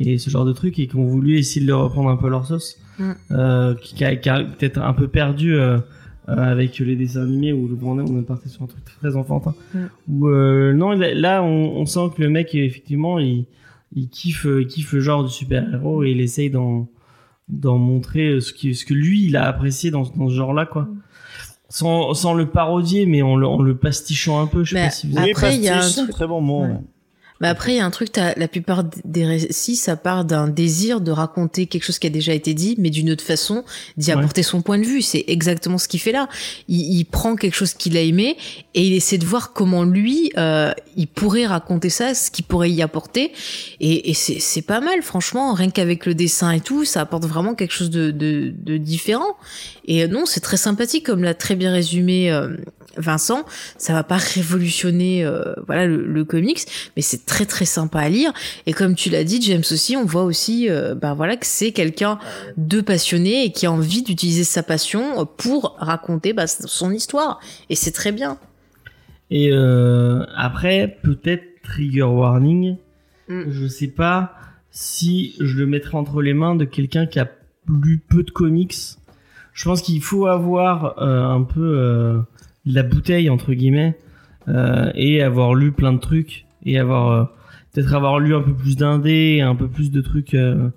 et ce genre de trucs et qui ont voulu essayer de leur reprendre un peu leur sauce, Mm. euh, qui, qui a, a peut-être un peu perdu euh, avec les dessins animés où on est, on est parti sur un truc très enfantin. Mm. Où euh, non, là, là, on, on sent que le mec effectivement il, il kiffe, il kiffe le genre du super héros et il essaye d'en d'en montrer ce, qui, ce que lui il a apprécié dans, dans ce genre-là quoi. Sans, sans le parodier, mais en le, en le pastichant un peu. Je sais Mais pas si vous Après, il y a un c'est un truc- très bon mot. Ouais. ouais. Mais après, il y a un truc, t'as- la plupart des récits, ça part d'un désir de raconter quelque chose qui a déjà été dit, mais d'une autre façon, d'y Ouais. apporter son point de vue. C'est exactement ce qu'il fait là. Il, il prend quelque chose qu'il a aimé et il essaie de voir comment lui, euh, il pourrait raconter ça, ce qu'il pourrait y apporter. Et, et c'est c'est pas mal, franchement. Rien qu'avec le dessin et tout, ça apporte vraiment quelque chose de, de, de différent. Et euh, non, c'est très sympathique, comme l'a très bien résumé euh, Vincent. Ça va pas révolutionner, euh, voilà, le, le comics, mais c'est très très sympa à lire. Et comme tu l'as dit, James aussi, on voit aussi, euh, ben voilà, que c'est quelqu'un de passionné et qui a envie d'utiliser sa passion pour raconter bah, son histoire. Et c'est très bien. Et euh, après, peut-être trigger warning. Mm. Je sais pas si je le mettrai entre les mains de quelqu'un qui a lu peu de comics. Je pense qu'il faut avoir un peu la bouteille entre guillemets euh, et avoir lu plein de trucs et avoir euh, peut-être avoir lu un peu plus d'indé, un peu plus de trucs. euh,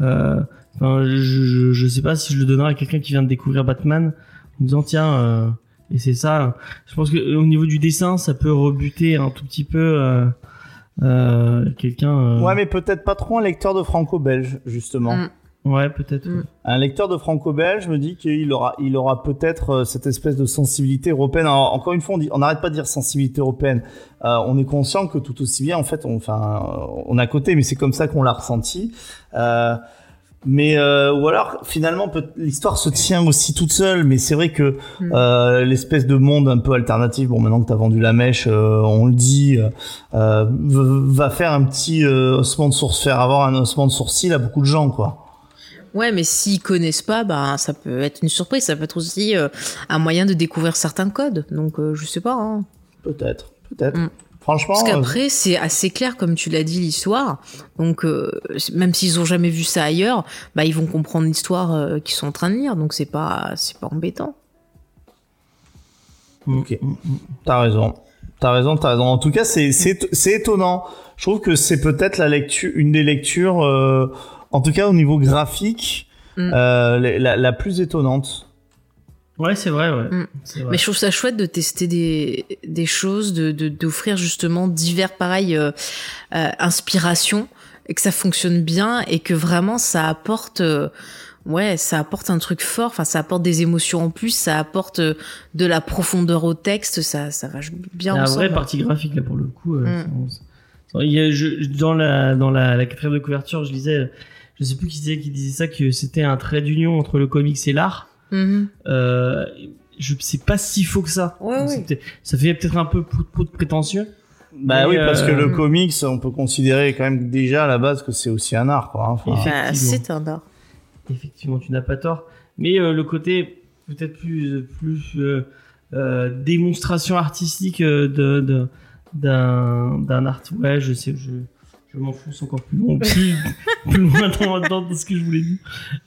euh, Enfin, je, je, je sais pas si je le donnerai à quelqu'un qui vient de découvrir Batman en disant tiens euh, et c'est ça. Je pense que au niveau du dessin, ça peut rebuter un tout petit peu euh, euh, quelqu'un. euh, Ouais, mais peut-être pas trop un lecteur de franco-belge, justement. Mm. Ouais, peut-être. Mm. Un lecteur de franco-belge me dit qu'il aura, il aura peut-être euh, cette espèce de sensibilité européenne. Alors, encore une fois, on n'arrête pas de dire sensibilité européenne. Euh, on est conscient que tout aussi bien, en fait, on, enfin, on à côté, mais c'est comme ça qu'on l'a ressenti. Euh, mais euh, ou alors finalement l'histoire se tient aussi toute seule mais c'est vrai que Mm. euh, l'espèce de monde un peu alternatif bon maintenant que t'as vendu la mèche euh, on le dit euh, euh, va faire un petit euh, haussement de sourcil faire avoir un haussement de sourcil à beaucoup de gens quoi Ouais, mais s'ils connaissent pas, bah, ça peut être une surprise. Ça peut être aussi euh, un moyen de découvrir certains codes. Donc, euh, je sais pas. Hein. peut-être peut-être Mm. franchement Parce euh, qu'après, c'est assez clair, comme tu l'as dit, l'histoire. Donc, euh, même s'ils ont jamais vu ça ailleurs, bah, ils vont comprendre l'histoire euh, qu'ils sont en train de lire. Donc, c'est pas, c'est pas embêtant. Ok. T'as raison. T'as raison, t'as raison. En tout cas, c'est c'est c'est étonnant. Je trouve que c'est peut-être la lecture, une des lectures, euh, en tout cas au niveau graphique, Mm. euh, la, la- la plus étonnante. Ouais, c'est vrai, ouais. Mm. Vrai. Mais je trouve ça chouette de tester des, des choses, de, de, d'offrir justement divers, pareil, euh, euh, inspirations, et que ça fonctionne bien, et que vraiment ça apporte, euh, ouais, ça apporte un truc fort, enfin ça apporte des émotions en plus, ça apporte de la profondeur au texte, ça, ça va bien Il y a une ensemble. vraie partie graphique là pour le coup. euh, Mm. il y a- je- dans la dans la, la quatrième de couverture, je disais, je sais plus qui disait qui disait ça que c'était un trait d'union entre le comics et l'art. Mhm. Euh, je c'est pas si faux que ça. Ouais, Ça fait peut-être un peu pou- pou- de prétentieux. Bah Mais, oui, parce que euh, le comics, on peut considérer quand même déjà à la base que c'est aussi un art, quoi. hein. Enfin. Bah, c'est un art. Effectivement, tu n'as pas tort. Mais euh, le côté peut-être plus plus euh, euh, démonstration artistique de de- d'un d'un art. Ouais, je sais, je je m'enfonce encore plus loin, plus, plus loin dans, dans, dans ce que je voulais dire.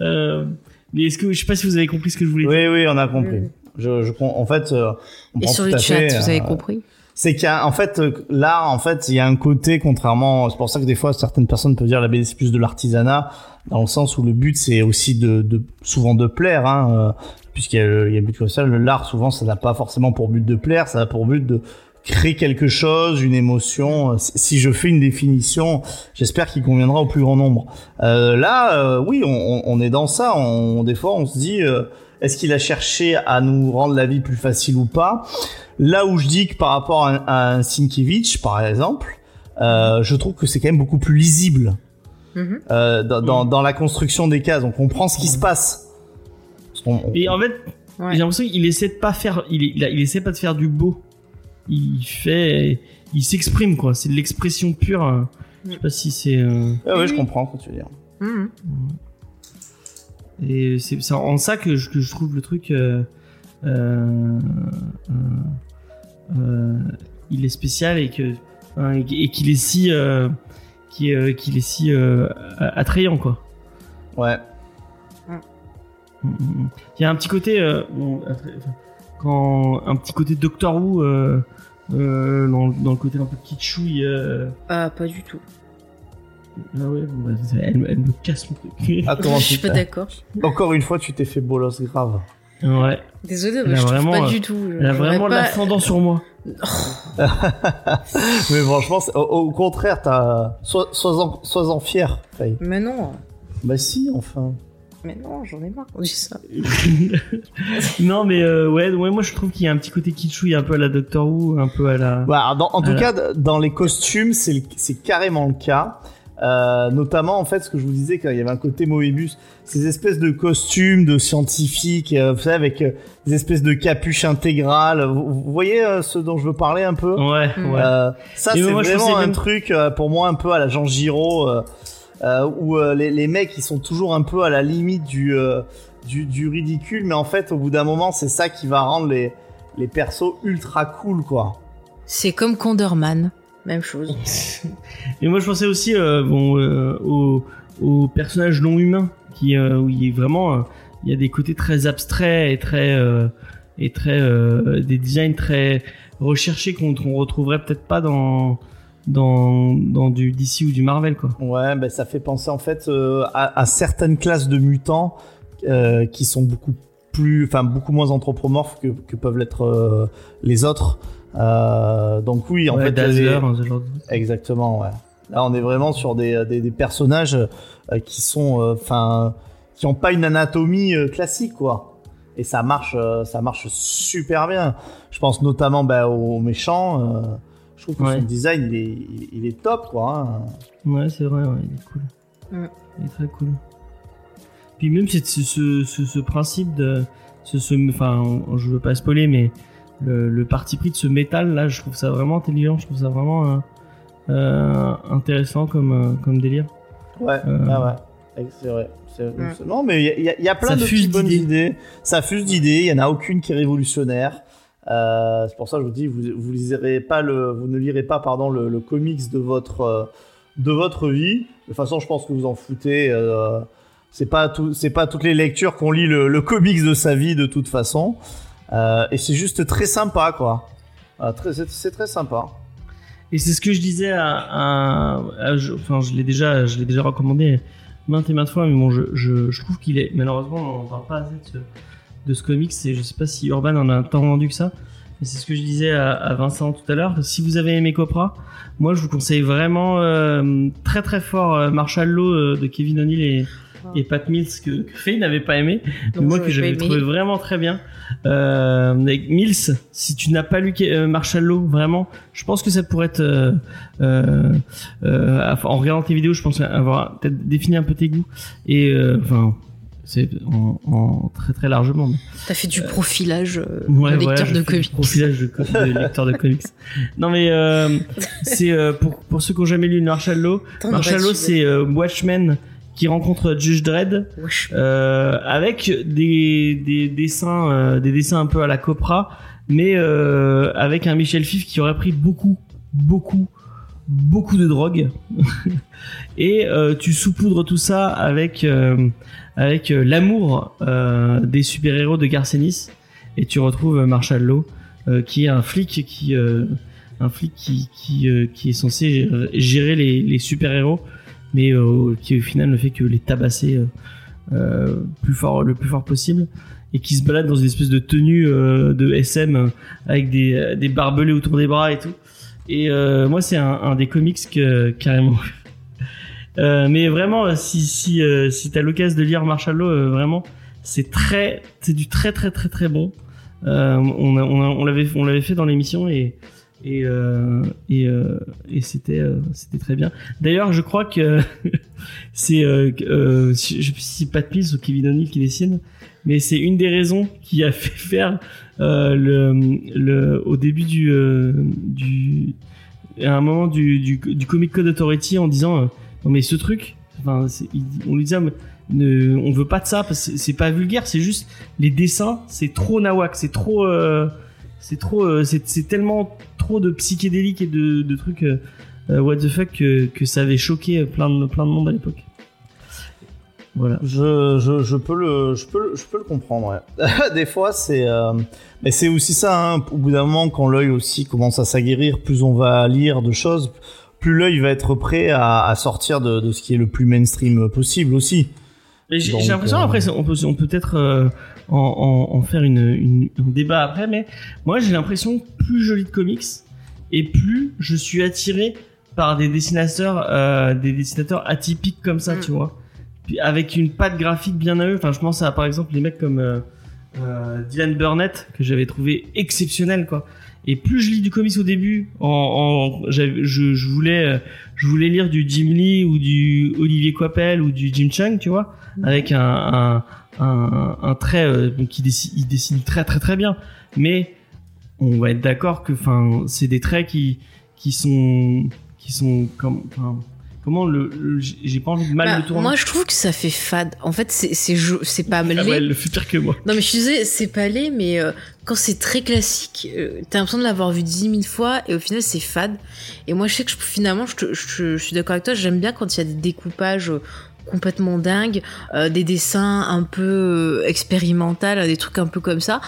Euh, mais est-ce que je sais pas si vous avez compris ce que je voulais dire. oui, oui, on a compris. Oui. Je, je, en fait, euh, on Et sur le chat, fait, vous avez euh, compris c'est qu'il y a en fait euh, là en fait il y a un côté contrairement c'est pour ça que des fois certaines personnes peuvent dire la BD c'est plus de l'artisanat dans le sens où le but c'est aussi de, de souvent de plaire hein, euh, puisqu'il y a, le- il y a un but comme ça le l'art souvent ça n'a pas forcément pour but de plaire ça a pour but de créer quelque chose une émotion Euh, si je fais une définition j'espère qu'il conviendra au plus grand nombre euh, là euh, oui on, on- on est dans ça on, des fois on se dit euh, est-ce qu'il a cherché à nous rendre la vie plus facile ou pas? Là où je dis que par rapport à, un- à un Sienkiewicz, par exemple, euh, je trouve que c'est quand même beaucoup plus lisible Mhm. euh, dans, dans, dans la construction des cases. On comprend ce qui se passe. Parce qu'on- on- Et en fait, Ouais. j'ai l'impression qu'il essaie de pas faire, il, il, il essaie pas de faire du beau. Il fait, il s'exprime quoi. C'est de l'expression pure. hein. Je sais pas si c'est. euh, Ah ouais, je comprends ce que tu veux dire. Mhm. Et c'est en ça que je, que je trouve le truc. euh, euh, euh, euh, il est spécial et que hein, et, et qu'il est si euh, est, euh, qu'il est si euh, attrayant quoi. Ouais. Mm. Il y a un petit côté euh, bon, attra- enfin, quand un petit côté Doctor Who euh, euh, dans, dans le côté un peu kitschouille. euh, Ah, pas du tout. ah ouais, bah, elle, elle me casse mon truc. Ah, comment Je suis pas d'accord. Encore une fois, tu t'es fait bolos grave. ouais. Désolée, Elle mais je trouve vraiment, pas euh, du tout. Elle a vraiment pas- l'ascendant sur moi. Mais franchement, au, au contraire, t'as sois, sois-en, sois-en fier. Faye. Mais non, Bah si, enfin. Mais non, j'en ai marre qu'on dise ça. non mais euh, ouais, ouais, moi je trouve qu'il y a un petit côté kitschouille un peu à la Doctor Who, un peu à la. Bah, dans- en tout cas, dans les costumes, c'est, le- c'est carrément le cas. Euh, notamment, en fait, ce que je vous disais, quand il y avait un côté Moebius, ces espèces de costumes de scientifiques, euh, vous savez, avec euh, des espèces de capuches intégrales. Vous, vous voyez euh, ce dont je veux parler un peu? Ouais, ouais. Euh, ça, c'est vraiment un même- truc euh, pour moi un peu à la Jean Giraud, où euh, les, les mecs ils sont toujours un peu à la limite du, euh, du, du ridicule, mais en fait, au bout d'un moment, c'est ça qui va rendre les, les persos ultra cool, quoi. C'est comme Conderman, même chose. Et moi je pensais aussi euh, bon euh, au, au personnage non humain qui euh, où il est vraiment euh, il y a des côtés très abstraits et très euh, et très euh, des designs très recherchés qu'on qu'on retrouverait peut-être pas dans dans dans du DC ou du Marvel quoi. Ouais, ben ça fait penser en fait euh, à, à certaines classes de mutants euh, qui sont beaucoup plus, enfin beaucoup moins anthropomorphes que, que peuvent l'être euh, les autres. Donc oui, en Ouais, fait, Dazzler, de- Exactement, ouais. Là, on est vraiment sur des, des, des personnages qui sont, enfin, qui ont pas une anatomie classique, quoi. Et ça marche, ça marche super bien. Je pense notamment bah, aux méchants. Je trouve que Ouais. son design, il est, il, il est top, quoi. hein. Ouais, c'est vrai, ouais, il est cool. Il est très cool. Puis même c'est ce, ce, ce, ce principe de ce, ce enfin je veux pas spoiler mais le, le parti pris de ce métal là, je trouve ça vraiment intelligent, je trouve ça vraiment euh, euh, intéressant comme euh, comme délire. Ouais, Euh. ah ouais. C'est vrai. Non, mais il y a- y, y plein Ça de fuse petites bonnes d'idées. idées. Ça fuse d'idées. Il y en a aucune qui est révolutionnaire. Euh, c'est pour ça que je vous dis, vous, vous lirez pas le, vous ne lirez pas, pardon, le, comics de votre, euh, de votre vie. De toute façon, je pense que vous en foutez. Euh, c'est pas c'est pas toutes les lectures qu'on lit le, comics de sa vie de toute façon. Euh, et c'est juste très sympa, quoi. C'est, très sympa. Et c'est ce que je disais à, à- je- enfin je l'ai déjà je l'ai déjà recommandé maintes et maintes fois mais bon je, je, trouve qu'il est malheureusement on n'en parle pas assez de ce, de ce comics et je sais pas si Urban en a tant vendu que ça mais c'est ce que je disais à, à Vincent tout à l'heure. Si vous avez aimé Copra moi je vous conseille vraiment euh, très très fort euh, Marshall Law euh, de Kevin O'Neill et, et Pat Mills que, que Faye n'avait pas aimé. Donc, moi que j'avais trouvé vraiment très bien. Avec Mills si tu n'as pas lu Marshall Law vraiment je pense que ça pourrait être en regardant tes vidéos je pense avoir peut-être défini un peu tes goûts. Et enfin c'est en, en très très largement T'as fait du profilage euh, Ouais, de lecteur de comics. Profilage de, de lecteur de comics. Non mais euh, c'est euh, pour pour ceux qui ont jamais lu Marshall Law. Marshall Law c'est euh, Watchmen qui rencontre Judge Dredd avec des, des dessins des dessins un peu à la Copra mais avec un Michel Fif qui aurait pris beaucoup beaucoup beaucoup de drogue et tu saupoudres tout ça avec avec euh, l'amour euh, des super-héros de Garcenis. Et tu retrouves euh, Marshall Law qui est un flic qui un flic qui qui, euh, qui est censé gérer les, les super-héros mais euh, qui au final ne fait que les tabasser euh, plus fort le plus fort possible. Et qui se balade dans une espèce de tenue de SM avec des, des barbelés autour des bras et tout. Et moi c'est un, un des comics que carrément mais vraiment euh, si si euh, si t'as l'occasion de lire Marshall Law euh, vraiment C'est très, c'est du très très très très bon. Euh, on, a- on, a- on l'avait, on l'avait fait dans l'émission et et euh, et, euh, et c'était euh, c'était très bien. D'ailleurs, je crois que c'est euh, euh, je sais plus si c'est Pat ou Kevin O'Neill qui dessine, mais c'est une des raisons qui a fait faire euh, le, le au début du euh, du à un moment du, du, du Comic Code Authority en disant euh, mais ce truc enfin on lui disait mais ne, on veut pas de ça c'est- pas vulgaire c'est juste les dessins c'est trop nawak c'est trop euh, c'est trop euh, c'est tellement trop de psychédéliques et de, trucs euh, what the fuck que, ça avait choqué plein de plein de monde à l'époque. Voilà. Je, je, peux le je peux je peux le comprendre des fois c'est mais c'est aussi ça hein, au bout d'un moment quand l'œil aussi commence à s'aguerrir plus on va lire de choses plus l'œil va être prêt à, à sortir de, de ce qui est le plus mainstream possible aussi. J'ai l'impression euh, après on peut on peut peut-être euh, en, en, en faire une, une un débat après mais moi j'ai l'impression que plus je lis de comics et plus je suis attiré par des dessinateurs euh, des dessinateurs atypiques comme ça Mm. tu vois. Puis avec une patte graphique bien à eux. Enfin je pense à par exemple les mecs comme euh, euh, Dylan Burnett que j'avais trouvé exceptionnel quoi et plus je lis du comics au début en, en j'avais- je, je voulais euh, je voulais lire du Jim Lee ou du Olivier Coipel ou du Jim Chung tu vois avec un un, un, un trait euh, qui dessine, il dessine très très très bien. Mais on va être d'accord que enfin c'est des traits qui qui sont qui sont comme comment le, le- j'ai pas envie de mal Bah, le tourner moi, je trouve que ça fait fade. En fait, c'est c'est pas ah laid. ouais, elle le fait pire que moi Non, mais je disais, c'est pas laid, mais euh, quand c'est très classique, euh, t'as l'impression de l'avoir vu dix mille fois et au final, c'est fade. Et moi, je sais que je- finalement, je, te- je- je suis d'accord avec toi, j'aime bien quand il y a des découpages euh, complètement dingues, euh, des dessins un peu euh, expérimentaux, des trucs un peu comme ça.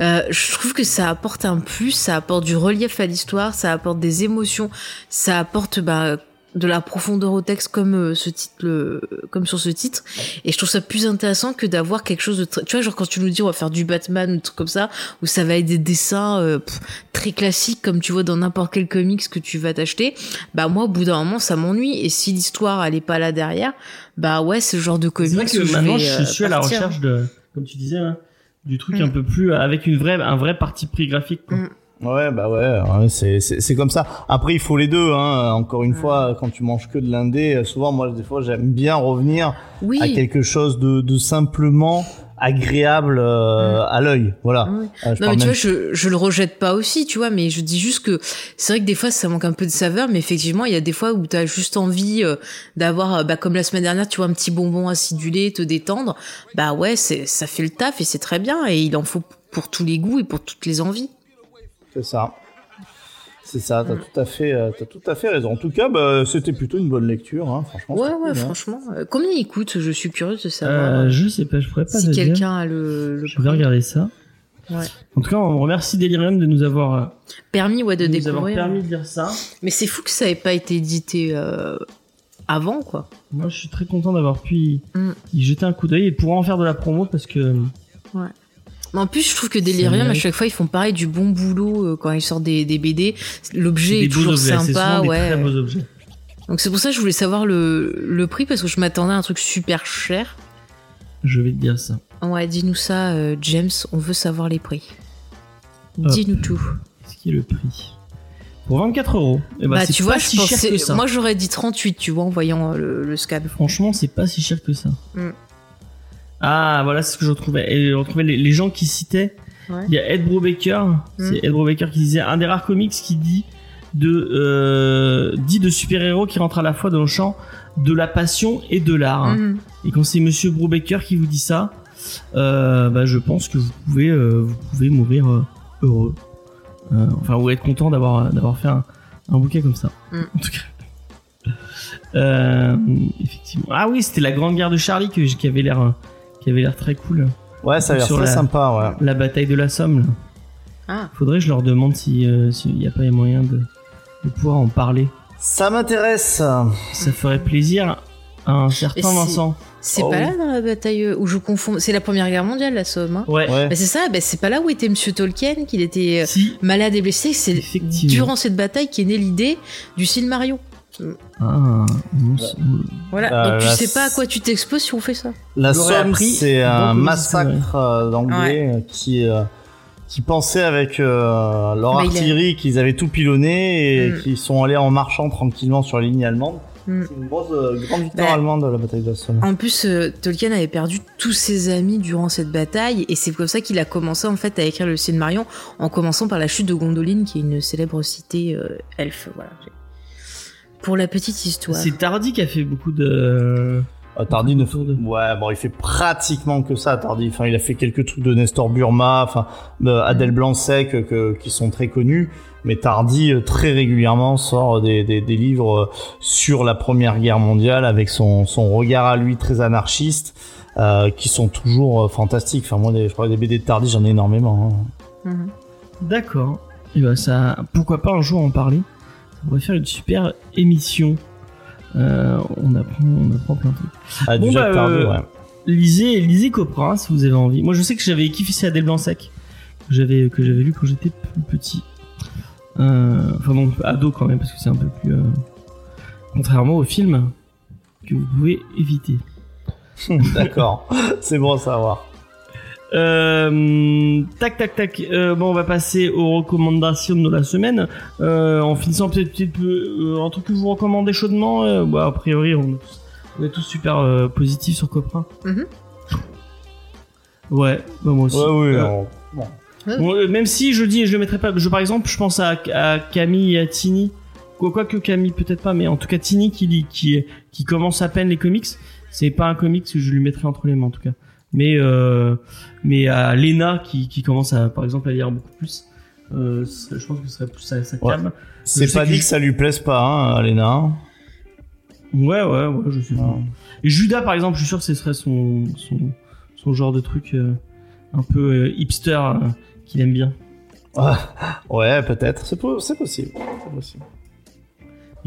Euh, je trouve que ça apporte un plus, ça apporte du relief à l'histoire, ça apporte des émotions, ça apporte bah, de la profondeur au texte comme euh, ce titre, comme sur ce titre. Et je trouve ça plus intéressant que d'avoir quelque chose de très... Tu vois, genre quand tu nous dis on va faire du Batman ou des trucs comme ça, où ça va être des dessins euh, pff, très classiques comme tu vois dans n'importe quel comics que tu vas t'acheter, bah moi au bout d'un moment ça m'ennuie. Et si l'histoire elle est pas là derrière, bah ouais c'est le genre de comics c'est vrai que je maintenant vais, je euh, suis à la partir. recherche de comme tu disais hein, du truc Mm. un peu plus avec une vraie un vrai parti pris graphique quoi. Mm. Ouais, bah ouais, ouais, c'est c'est c'est comme ça. Après, il faut les deux. Hein. Encore une Mm. fois, quand tu manges que de l'indé, euh, souvent, moi, des fois, j'aime bien revenir Oui. à quelque chose de, de simplement agréable euh, à l'œil. Voilà. Euh, je Non mais tu même- vois, je, je le rejette pas aussi, tu vois, mais je dis juste que c'est vrai que des fois ça manque un peu de saveur, mais effectivement il y a des fois où t'as juste envie euh, d'avoir, bah, comme la semaine dernière, tu vois, un petit bonbon acidulé, te détendre. Bah ouais, c'est ça fait le taf et c'est très bien et il en faut pour tous les goûts et pour toutes les envies. C'est ça. C'est ça, t'as tout à fait, euh, t'as tout à fait raison. En tout cas, bah, c'était plutôt une bonne lecture, hein, franchement. Ouais ouais, cool, hein. franchement. Euh, combien il coûte Je suis curieuse de savoir Euh, euh, je sais pas je pourrais pas si quelqu'un a le, le je vais regarder ça Ouais. en tout cas on remercie Delirium de nous avoir permis ouais de de nous avoir permis de dire ça Mais c'est fou que ça ait pas été édité euh, avant quoi. Moi, je suis très content d'avoir pu y, Mm. y jeter un coup d'œil et pouvoir en faire de la promo parce que Mais en plus, je trouve que Delirium, à chaque fois, ils font pareil du bon boulot euh, quand ils sortent des, des BD. L'objet est toujours objets, sympa, des ouais. très beaux objets. Donc c'est pour ça que je voulais savoir le, le prix parce que je m'attendais à un truc super cher. Je vais te dire ça. Ouais, dis-nous ça, euh, James, on veut savoir les prix. Dis-nous tout. Qu'est-ce qui est le prix Pour 24 euros. Eh ben, bah, tu pas vois, je si cher pensais. que ça. Moi, j'aurais dit 38, tu vois, en voyant euh, le, le scan. Franchement, c'est pas si cher que ça. Mm. Ah, voilà c'est ce que je retrouvais. Et je retrouvais les, les gens qui citaient. Ouais. Il y a Ed Brubaker. Mm. C'est Ed Brubaker qui disait un des rares comics qui dit de euh, dit de super-héros qui rentre à la fois dans le champ de la passion et de l'art. Mhm. Et quand c'est Monsieur Brubaker qui vous dit ça, euh, bah, je pense que vous pouvez, euh, vous pouvez mourir heureux. Enfin, ou être content d'avoir d'avoir fait un, un bouquet comme ça. Mm. En tout cas. Effectivement. Ah oui, c'était la Grande Guerre de Charlie que, qui avait l'air, qui avait l'air très cool. Ouais, ça a l'air très la- sympa, ouais. La bataille de la Somme. là. Ah. Faudrait que je leur demande si euh, s'il n'y a pas les moyens de, de pouvoir en parler. Ça m'intéresse. Ça ferait plaisir à un certain si- Vincent. C'est Oh pas oui. là dans la bataille euh, où je confonds. C'est la Première Guerre mondiale, la Somme. Hein Ouais. Ouais. Bah, c'est ça, bah, c'est pas là où était Monsieur Tolkien, qu'il était euh, Si. malade et blessé. C'est durant cette bataille qu'est née l'idée du Silmarillion. Ah, Voilà. Euh, Donc tu sais pas à quoi tu t'exposes si on fait ça. La Somme, c'est un massacre euh, d'anglais euh, qui euh, qui pensaient avec euh, leur Bah, a- artillerie qu'ils avaient tout pilonné et Mm. qui sont allés en marchant tranquillement sur les lignes allemandes. Mm. C'est une grosse, grande victoire Bah, allemande de la bataille de la Somme. En plus, euh, Tolkien avait perdu tous ses amis durant cette bataille, et c'est comme ça qu'il a commencé en fait à écrire le Marion en commençant par la chute de Gondoline, qui est une célèbre cité euh, elfe. Voilà. Pour la petite histoire. C'est Tardy qui a fait beaucoup de. Ah, Tardy ne de- Ouais, bon, il fait pratiquement que ça, Tardy. Enfin, il a fait quelques trucs de Nestor Burma, enfin, de Adèle Blanc-Sec, euh, que- qui sont très connus. Mais Tardy, euh, très régulièrement, sort des, des, des livres euh, sur la Première Guerre mondiale avec son, son regard à lui très anarchiste, euh, qui sont toujours fantastiques. Enfin, moi, des, je crois que des BD de Tardy, j'en ai énormément. hein. Mhm. D'accord. Et bah ça, pourquoi pas un jour en parler? Ça pourrait faire une super émission. Euh, on apprend, on apprend plein de trucs. Ah, Bon, Jacques bah, euh, ouais. Lisez, lisez Copra si vous avez envie. Moi, je sais que j'avais kiffé c'est Adèle Blanc-Sec que j'avais que j'avais lu quand j'étais plus petit. Euh, enfin non, ado quand même parce que c'est un peu plus euh, contrairement au film que vous pouvez éviter. D'accord. C'est bon à savoir. Euh, tac tac tac. Euh, bon, on va passer aux recommandations de la semaine. Euh, en finissant peut-être peut-être, euh, un truc que vous recommandez chaudement. euh, bah, a priori, on est tous, on est tous super euh, positifs sur Copra. Mhm. Ouais, bah moi aussi. Ouais, oui. Euh, on- bon. bon, euh, même si je dis, je le mettrai pas. Je, par exemple, je pense à, à Camille et à Tini. Quoi, quoi que Camille, peut-être pas, mais en tout cas Tini qui lit, qui qui commence à peine les comics. C'est pas un comics que je lui mettrai entre les mains en tout cas. Mais euh, mais à Lena qui, qui commence à par exemple à lire beaucoup plus. Euh, je pense que ce serait plus sa, sa Ouais. cam. C'est pas que dit que ça lui plaise pas, hein, Alena. Ouais, ouais, ouais, je. Ouais. Et Judas, par exemple, je suis sûr que ce serait son, son, son genre de truc euh, un peu euh, hipster qu'il aime bien. Ouais, peut-être. C'est po- c'est possible. C'est possible.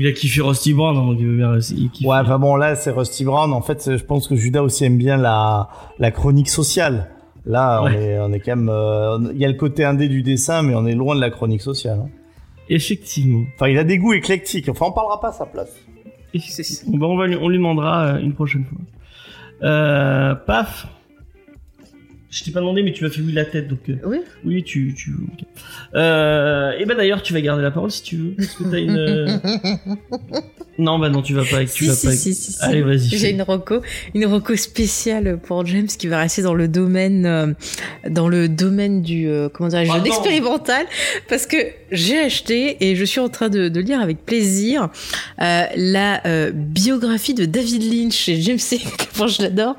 Il a kiffé Rusty Brown, donc il veut bien. Ouais, enfin bon, là, c'est Rusty Brown. En fait, je pense que Judas aussi aime bien la, la chronique sociale. Là, on, est, on est quand même. euh, Il y a le côté indé du dessin, mais on est loin de la chronique sociale. hein. Effectivement. Enfin, il a des goûts éclectiques. Enfin, on parlera pas à sa place. Bon, on, va lui, on lui demandera euh, une prochaine fois. Euh, paf. Je t'ai pas demandé, mais tu m'as fait oui la tête, donc euh, Oui. oui, tu. tu ok. euh, et bah d'ailleurs, tu vas garder la parole si tu veux. Parce que t'as une. euh, Non, bah non, tu vas pas. Tu Si, vas si, pas. si, si, si. Allez, vas-y. J'ai fais. une reco, une reco spéciale pour James qui va rester dans le domaine, euh, dans le domaine du, euh, comment dirais-je, Ah non. d'expérimental, parce que j'ai acheté et je suis en train de, de lire avec plaisir euh, la euh, biographie de David Lynch et James C. je l'adore,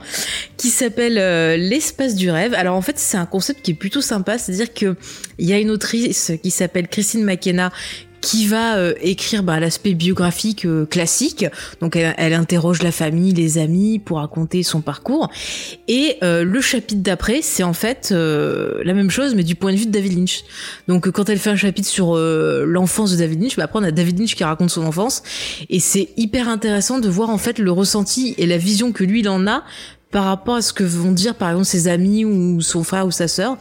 qui s'appelle euh, l'espace du rêve. Alors en fait, c'est un concept qui est plutôt sympa, c'est-à-dire que il y a une autrice qui s'appelle Christine McKenna qui va euh, écrire bah, l'aspect biographique euh, classique. Donc elle, interroge la famille, les amis pour raconter son parcours. Et euh, le chapitre d'après, c'est en fait la même chose, mais du point de vue de David Lynch. Donc quand elle fait un chapitre sur l'enfance de David Lynch, bah, après on a David Lynch qui raconte son enfance. Et c'est hyper intéressant de voir en fait le ressenti et la vision que lui il en a par rapport à ce que vont dire par exemple ses amis ou son frère ou sa sœur.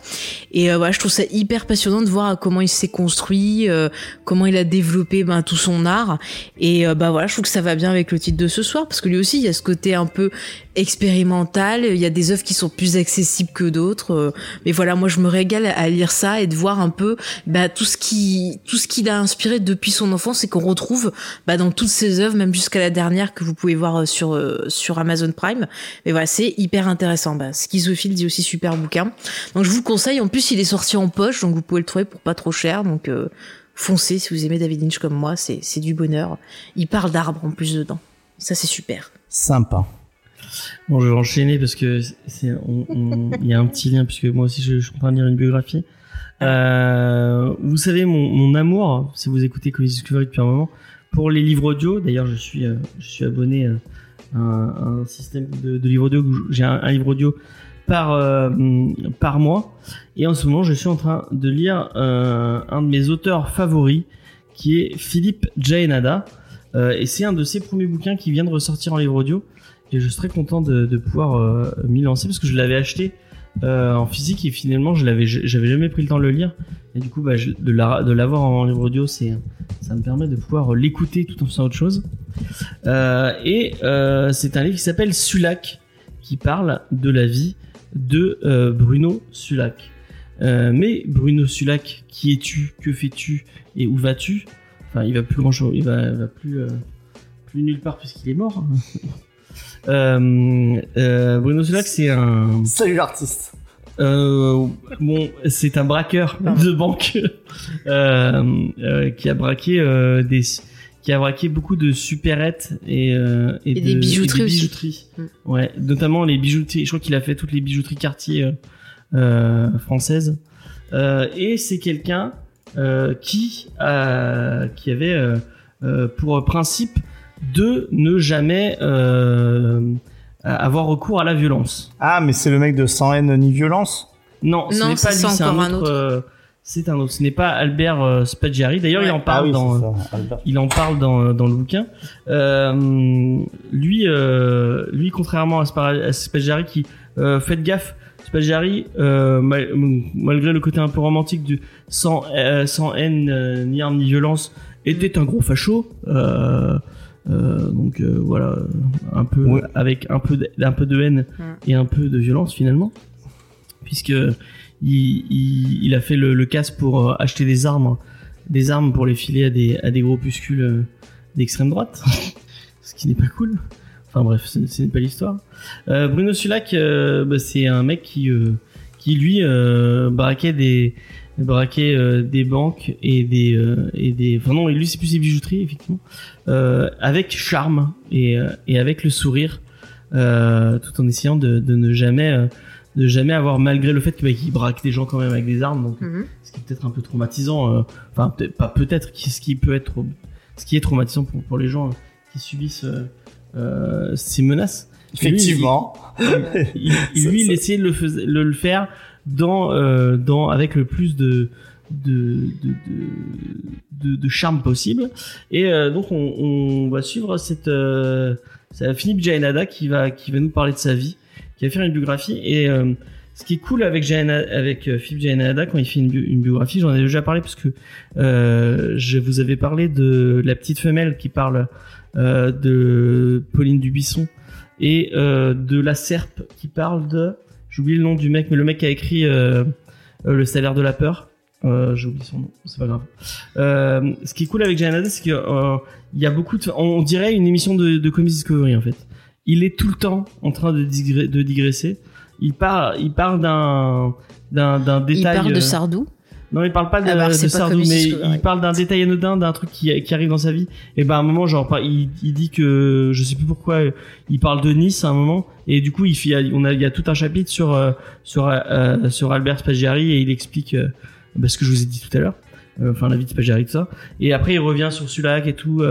Et euh, voilà je trouve ça hyper passionnant de voir comment il s'est construit euh, comment il a développé ben, tout son art. Et euh, bah voilà je trouve que ça va bien avec le titre de ce soir parce que lui aussi il y a ce côté un peu expérimental. Il y a des œuvres qui sont plus accessibles que d'autres euh, mais voilà moi je me régale à lire ça et de voir un peu bah, tout ce qui tout ce qu'il a inspiré depuis son enfance et qu'on retrouve bah, dans toutes ses œuvres même jusqu'à la dernière que vous pouvez voir euh, sur euh, sur Amazon Prime. Mais voilà c'est hyper intéressant. Bah, Schizophile dit aussi super bouquin. Donc je vous le conseille. En plus il est sorti en poche donc vous pouvez le trouver pour pas trop cher. Donc euh, foncez. Si vous aimez David Lynch comme moi c'est c'est du bonheur. Il parle d'arbres en plus dedans. Ça c'est super. Sympa. Bon, je vais enchaîner parce que c'est, il y a un petit lien puisque moi aussi je, je suis en train de lire une biographie. Euh, vous savez mon, amour, si vous écoutez Comics Discovery depuis un moment, pour les livres audio. D'ailleurs, je suis, euh, je suis abonné euh, à un, système de, livres audio. J'ai un, livre audio par par mois. Et en ce moment, je suis en train de lire un de mes auteurs favoris, qui est Philippe Jaenada. Et c'est un de ses premiers bouquins qui vient de ressortir en livre audio. Et je serais content de, pouvoir euh, m'y lancer parce que je l'avais acheté euh, en physique et finalement je l'avais j'avais jamais pris le temps de le lire. Et du coup bah, de la- de l'avoir en livre audio c'est ça me permet de pouvoir l'écouter tout en faisant autre chose. Euh, et c'est un livre qui s'appelle Sulac qui parle de la vie de Bruno Sulac. Mais Bruno Sulac qui es-tu que fais-tu et où vas-tu? Enfin il va plus grand chose il va, plus nulle part puisqu'il est mort Bruno Sulac c'est un Salut l'artiste. euh, bon, c'est un braqueur de banque euh, euh, qui a braqué euh, des qui a braqué beaucoup de supérettes et, euh, et, Et de- des bijouteries et des aussi. bijouteries. Mm. Ouais, notamment les bijouteries. Je crois qu'il a fait toutes les bijouteries quartier euh, euh, françaises. Euh, et c'est quelqu'un euh, qui a, qui avait euh, euh, pour principe de ne jamais euh, avoir recours à la violence. Ah, mais c'est le mec de Sans haine ni violence? Non, ce Non, n'est pas c'est lui, c'est un autre. autre. euh, c'est un autre. Ce n'est pas Albert euh, Spaggiari. D'ailleurs, il en parle ah oui, dans. Il en parle dans, dans le bouquin. Euh, lui, euh, lui, contrairement à, Spaggiari, qui euh, faites gaffe, Spaggiari, euh, mal- malgré le côté un peu romantique du sans, euh, sans haine euh, ni arme ni violence, était un gros facho. Euh, euh, donc euh, voilà, un peu Ouais. avec un peu de, un peu de haine et un peu de violence finalement, puisque il, il, il a fait le, le casse pour euh, acheter des armes, des armes pour les filer à des à des groupuscules euh, d'extrême droite, ce qui n'est pas cool. Enfin bref, ce, ce n'est pas l'histoire. Euh, Bruno Sulac, euh, bah, c'est un mec qui euh, qui lui euh, braquait des braquait euh, des banques et des euh, et des enfin non lui c'est plus des bijouteries effectivement euh, avec charme et euh, et avec le sourire euh, tout en essayant de, de ne jamais euh, de jamais avoir malgré le fait bah, qu'il braque des gens quand même avec des armes donc Mhm. ce qui est peut-être un peu traumatisant euh, enfin peut-être pas peut-être ce qui peut être ce qui est traumatisant pour, pour les gens euh, qui subissent euh, euh, ces menaces Effectivement. il, il- lui, il essayait de le, fais- le, le faire dans, euh, dans, avec le plus de, de, de, de, de, charme possible. Et euh, donc, on, on va suivre cette, euh, Philippe Jaenada qui va, qui va nous parler de sa vie, qui va faire une biographie. Et euh, ce qui est cool avec, Jaena- avec euh, Philippe Jaenada quand il fait une, bio- une biographie, j'en ai déjà parlé parce que euh, je vous avais parlé de la petite femelle qui parle de Pauline Dubuisson et de la serpe qui parle de j'ai oublié le nom du mec mais le mec qui a écrit euh, euh, le salaire de la peur. Euh, j'ai oublié son nom c'est pas grave. Euh, ce qui est cool avec Janada c'est que euh, il y a beaucoup de on dirait une émission de, de Comedy Discovery en fait. Il est tout le temps en train de, de digresser. Il part il parle d'un d'un d'un Il détail parle de euh, Sardou. Non, il parle pas de, Ah bah, de c'est pas Sardou, mais il parle d'un détail anodin, d'un truc qui, qui arrive dans sa vie. Et ben à un moment, genre, il, il dit que je sais plus pourquoi, il parle de Nice à un moment, et du coup, il fait, on a, il y a tout un chapitre sur euh, sur euh, sur Albert Spaggiari et il explique euh, bah, ce que je vous ai dit tout à l'heure. Euh, Enfin, la vie de Spaggiari, tout ça. Et après, il revient sur Sulac et tout.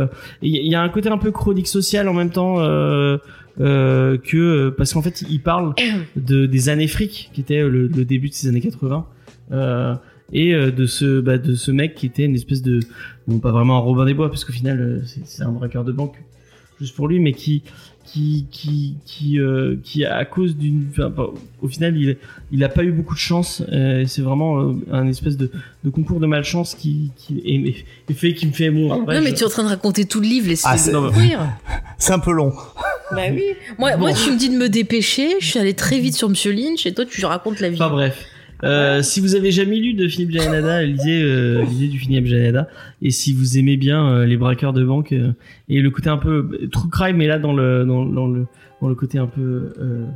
Il y, a- il y a un côté un peu chronique sociale en même temps euh, euh, que parce qu'en fait, il parle de des années fric, qui était le, le début de ces années 80. Euh, et euh, de ce bah, de ce mec qui était une espèce de bon pas vraiment un Robin des Bois parce qu'au final euh, c'est c'est un braqueur de banque juste pour lui mais qui qui qui qui euh, qui à cause d'une enfin, au final il il a pas eu beaucoup de chance euh, c'est vraiment euh, un espèce de, de concours de malchance qui qui et, et fait qui me fait bon après, non, mais je- tu es en train de raconter tout le livre, laisse-le Ah, c'est- un peu long. bah oui. Moi, moi, tu me dis de me dépêcher, je suis allée très vite sur Monsieur Lynch et toi, tu racontes la vie. Enfin bref. Euh, si vous avez jamais lu de Philippe Janada, lisez, euh, lisez du Philippe Janada. Et si vous aimez bien euh, les braqueurs de banque euh, et le côté un peu euh, true crime, mais là dans le dans, dans le dans le côté un peu euh,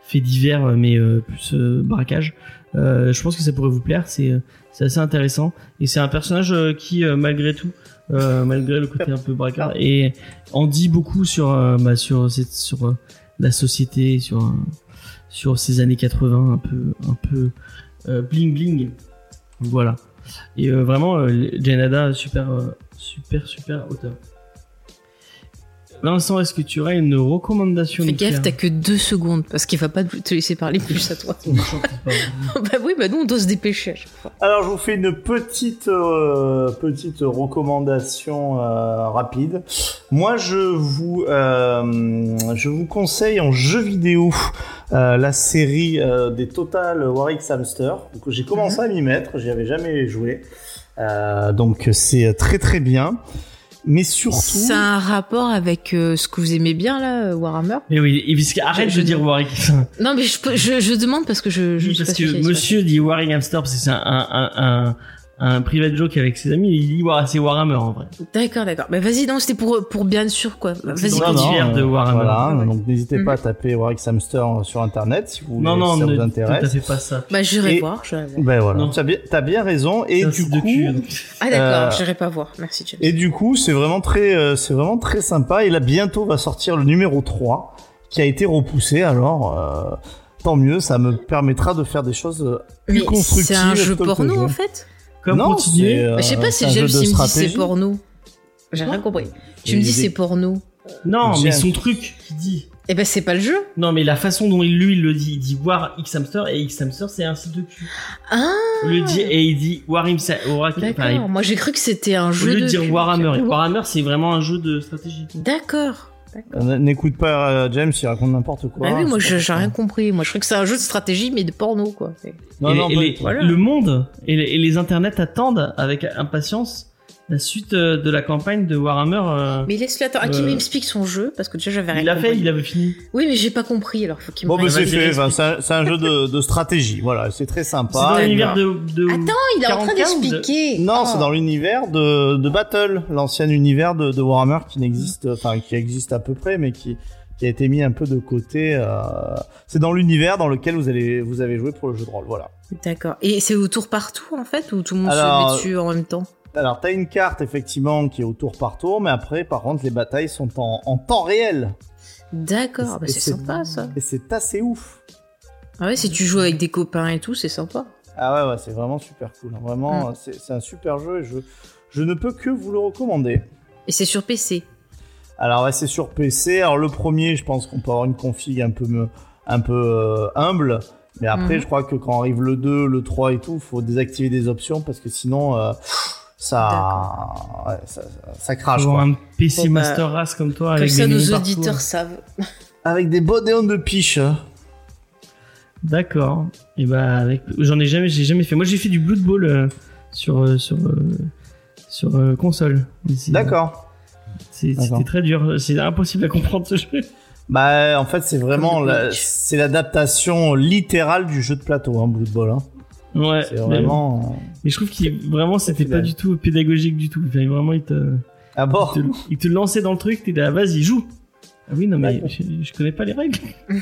fait divers, mais euh, plus euh, braquage, euh, je pense que ça pourrait vous plaire. C'est c'est assez intéressant et c'est un personnage qui euh, malgré tout, euh, malgré le côté un peu braqueur, et en dit beaucoup sur euh, bah, sur cette, sur la société, sur euh, sur ces années 80 un peu un peu bling bling. Voilà. Et euh, vraiment euh, Janada super euh, super super auteur Vincent, est-ce que tu aurais une recommandation Fais gaffe, t'as que deux secondes parce qu'il va pas te laisser parler plus à toi. bah oui, bah nous on doit se dépêcher à chaque fois. Alors je vous fais une petite euh, petite recommandation euh, rapide. Moi je vous euh, je vous conseille en jeu vidéo euh, la série euh, des Total War X Hamster. Donc j'ai commencé à m'y mettre, j'y avais jamais joué. Euh, donc c'est très très bien. Mais surtout a un rapport avec euh, ce que vous aimez bien là, euh, Warhammer Mais oui, et parce que- arrête Je- de dire Warwick. Non mais je, peux- je, je demande parce que je, je Oui, suis parce pas que monsieur dit Warwick Hamster parce que c'est un, un, un, un, private joke avec ses amis. Il dit War- c'est Warhammer en vrai. D'accord, d'accord. Bah vas-y, non, c'était pour pour bien sûr quoi. Bah, C'est Vas-y. Non, non, l'univers de Warhammer. Voilà, Ouais. donc n'hésitez pas à Mhm. taper War X Hamster sur internet si vous voulez, Non, non, si ça ne vous intéresse. fait pas ça. Bah j'irai voir. j'irai voir. Ben voilà, Non. t'as bien, t'as bien raison. Et un du coup, cul. Ah d'accord, euh, j'irai pas voir. Merci James. et du coup, c'est vraiment très, euh, c'est vraiment très sympa. Et là, bientôt va sortir le numéro 3 qui a été repoussé. Alors, euh, tant mieux, ça me permettra de faire des choses plus Mais constructives. c'est un jeu porno en fait? Comme non, continuer. c'est, euh, Je sais pas si un James il me dit c'est porno. J'ai rien compris. Tu me Et dis c'est porno. Non, mais son truc qui dit. Eh ben c'est pas le jeu. Non, mais la façon dont il, lui il le dit, il dit War X Hamster et X Hamster c'est un site de cul. Ah. Au de dire et il dit War Hamster. D'accord. Moi j'ai cru que c'était un Au jeu lieu de de dire cul. Warhammer. Et Warhammer c'est vraiment un jeu de stratégie. D'accord. N'écoute pas euh, James, il raconte n'importe quoi. bah oui, moi j'ai rien compris. Moi je crois que c'est un jeu de stratégie mais de porno quoi. Non, et non, les-. Voilà. le monde et les, et les internets attendent avec impatience la suite euh, de la campagne de Warhammer. euh, Mais laisse-le attends. À qui Euh, m'explique son jeu? Parce que déjà j'avais rien il l'a fait, il avait fini. Oui mais j'ai pas compris alors faut qu'il me Bon, mais c'est fait. c'est un, jeu de, de stratégie. Voilà, c'est très C'est dans sympa. l'univers de, de. Attends, il est en train 45 ou de- d'expliquer. Non, Oh. c'est dans l'univers de, de Battle, l'ancien univers de, de Warhammer qui n'existe, enfin qui existe à peu près, mais qui, qui a été mis un peu de côté. euh, C'est dans l'univers dans lequel vous allez vous avez joué pour le jeu de rôle. Voilà. D'accord. Et c'est au tour par tour en fait ou tout le monde Alors, se met dessus en même temps? Alors t'as une carte effectivement qui est au tour par tour, mais après par contre les batailles sont en, en temps réel. D'accord, bah Et c'est sympa ça. Et c'est assez ouf. Ah ouais, si tu joues avec des copains et tout, c'est sympa. Ah ouais, ouais, c'est vraiment super cool. Vraiment, Mm. c'est un super jeu et je, je ne peux que vous le recommander. Et c'est sur PC. Alors ouais, c'est sur PC. Alors le premier, je pense qu'on peut avoir une config un peu un peu euh, humble, mais après Mhm. je crois que quand arrive le 2, le 3 et tout, faut désactiver des options parce que sinon euh, ça, ouais, ça ça crache Avoir quoi. un PC Bon, bah, Master Race comme toi Comme avec ça, des nos auditeurs savent. Avec des bodéons de piche. hein. D'accord. Et bah avec, j'en ai jamais, j'ai jamais fait. Moi j'ai fait du Blood Bowl euh, sur euh, sur euh, sur euh, console. D'accord. D'accord. C'était très dur. C'est impossible à comprendre ce jeu. Bah en fait c'est vraiment c'est l'adaptation littérale du jeu de plateau, hein, Blood Bowl. Hein. Ouais. C'est vraiment. Mais, je trouve qu'il vraiment c'était pas du tout pédagogique du tout. Enfin, vraiment il te, Ah bon. il te il te lançait dans le truc. T'es là, vas-y joue. Ah oui non mais je, je connais pas les règles.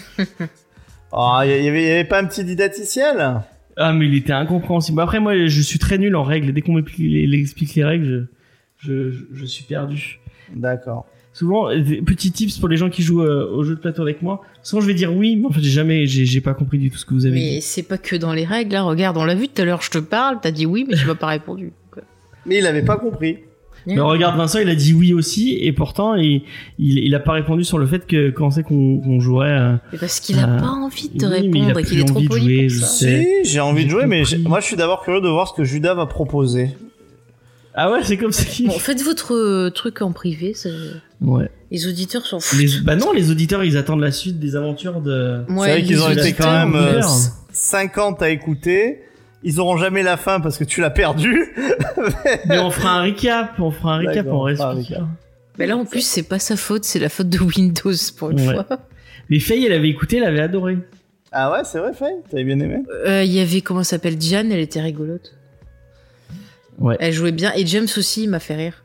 Ah, il y, avait- y avait pas un petit didacticiel Ah mais il était incompréhensible. Après moi je suis très nul en règles. Dès qu'on m'explique les, explique les règles, je, je, je suis perdu. D'accord. Souvent, euh, des petits tips pour les gens qui jouent euh, au jeu de plateau avec moi. Souvent, je vais dire oui, mais en fait, j'ai jamais, j'ai pas compris du tout ce que vous avez Mais dit. c'est pas que dans les règles. Là, regarde, on l'a vu tout à l'heure, je te parle, t'as dit oui, mais tu m'as pas répondu. Quoi. Mais il avait pas compris. Mais regarde, Vincent, il a dit oui aussi, et pourtant, il, il, il a pas répondu sur le fait que quand c'est qu'on qu'on jouerait. euh, Mais parce qu'il a Euh, pas envie de te oui, mais il a répondre et plus qu'il est trop envie de poli jouer, pour je ça. sais. Si, j'ai envie de jouer, mais moi je suis d'abord curieux de voir ce que Judas va proposer. Ah ouais, c'est comme ça qu'il. Bon, faites votre euh, truc en privé. ça- Ouais. Les auditeurs s'en foutent. Les, bah non, les auditeurs, ils attendent la suite des aventures de. Ouais, c'est vrai qu'ils ont été quand même euh, ouverts. 50 à écouter. Ils auront jamais la fin parce que tu l'as perdu. Mais on fera un recap, on fera un recap, on respire. Mais là, en plus, c'est pas sa faute, c'est la faute de Windows pour une Ouais. fois. Mais Faye, elle avait écouté, elle avait adoré. Ah ouais, c'est vrai, Faye T'avais bien aimé Euh, Il y avait, comment s'appelle, Diane, elle était rigolote. Ouais. Elle jouait bien. Et James aussi, il m'a fait rire.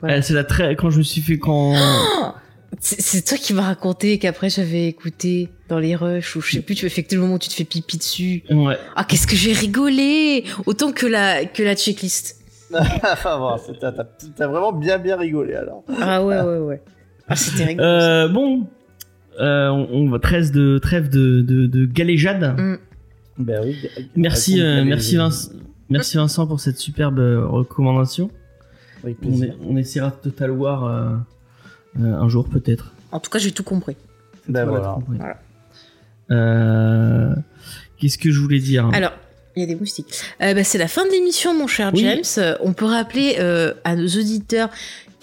Voilà. C'est la très, quand je me suis fait quand. C'est toi qui m'as raconté qu'après j'avais écouté dans les rushs ou je sais plus, tu m'as fait que tout le moment où tu te fais pipi dessus. Ouais. Ah, qu'est-ce que j'ai rigolé Autant que la, que la checklist. Enfin bon, c'est- t'as vraiment bien bien rigolé alors. Ah ouais, ouais, ouais. Ah, c'était rigolo. Euh, bon, euh, on, va trêve de trêve de, de, de galéjade. Mm. Ben oui. Merci, euh, merci Vincent. Merci Vincent pour cette superbe recommandation. Avec On, plaisir. est- on essaiera de Total War euh, Euh, un jour peut-être. En tout cas, j'ai tout compris. Ben Voilà, voilà. compris. Voilà. Euh, Qu'est-ce que je voulais dire? Alors, il y a des moustiques. Euh, bah, c'est la fin de l'émission, mon cher Oui. James. On peut rappeler euh, à nos auditeurs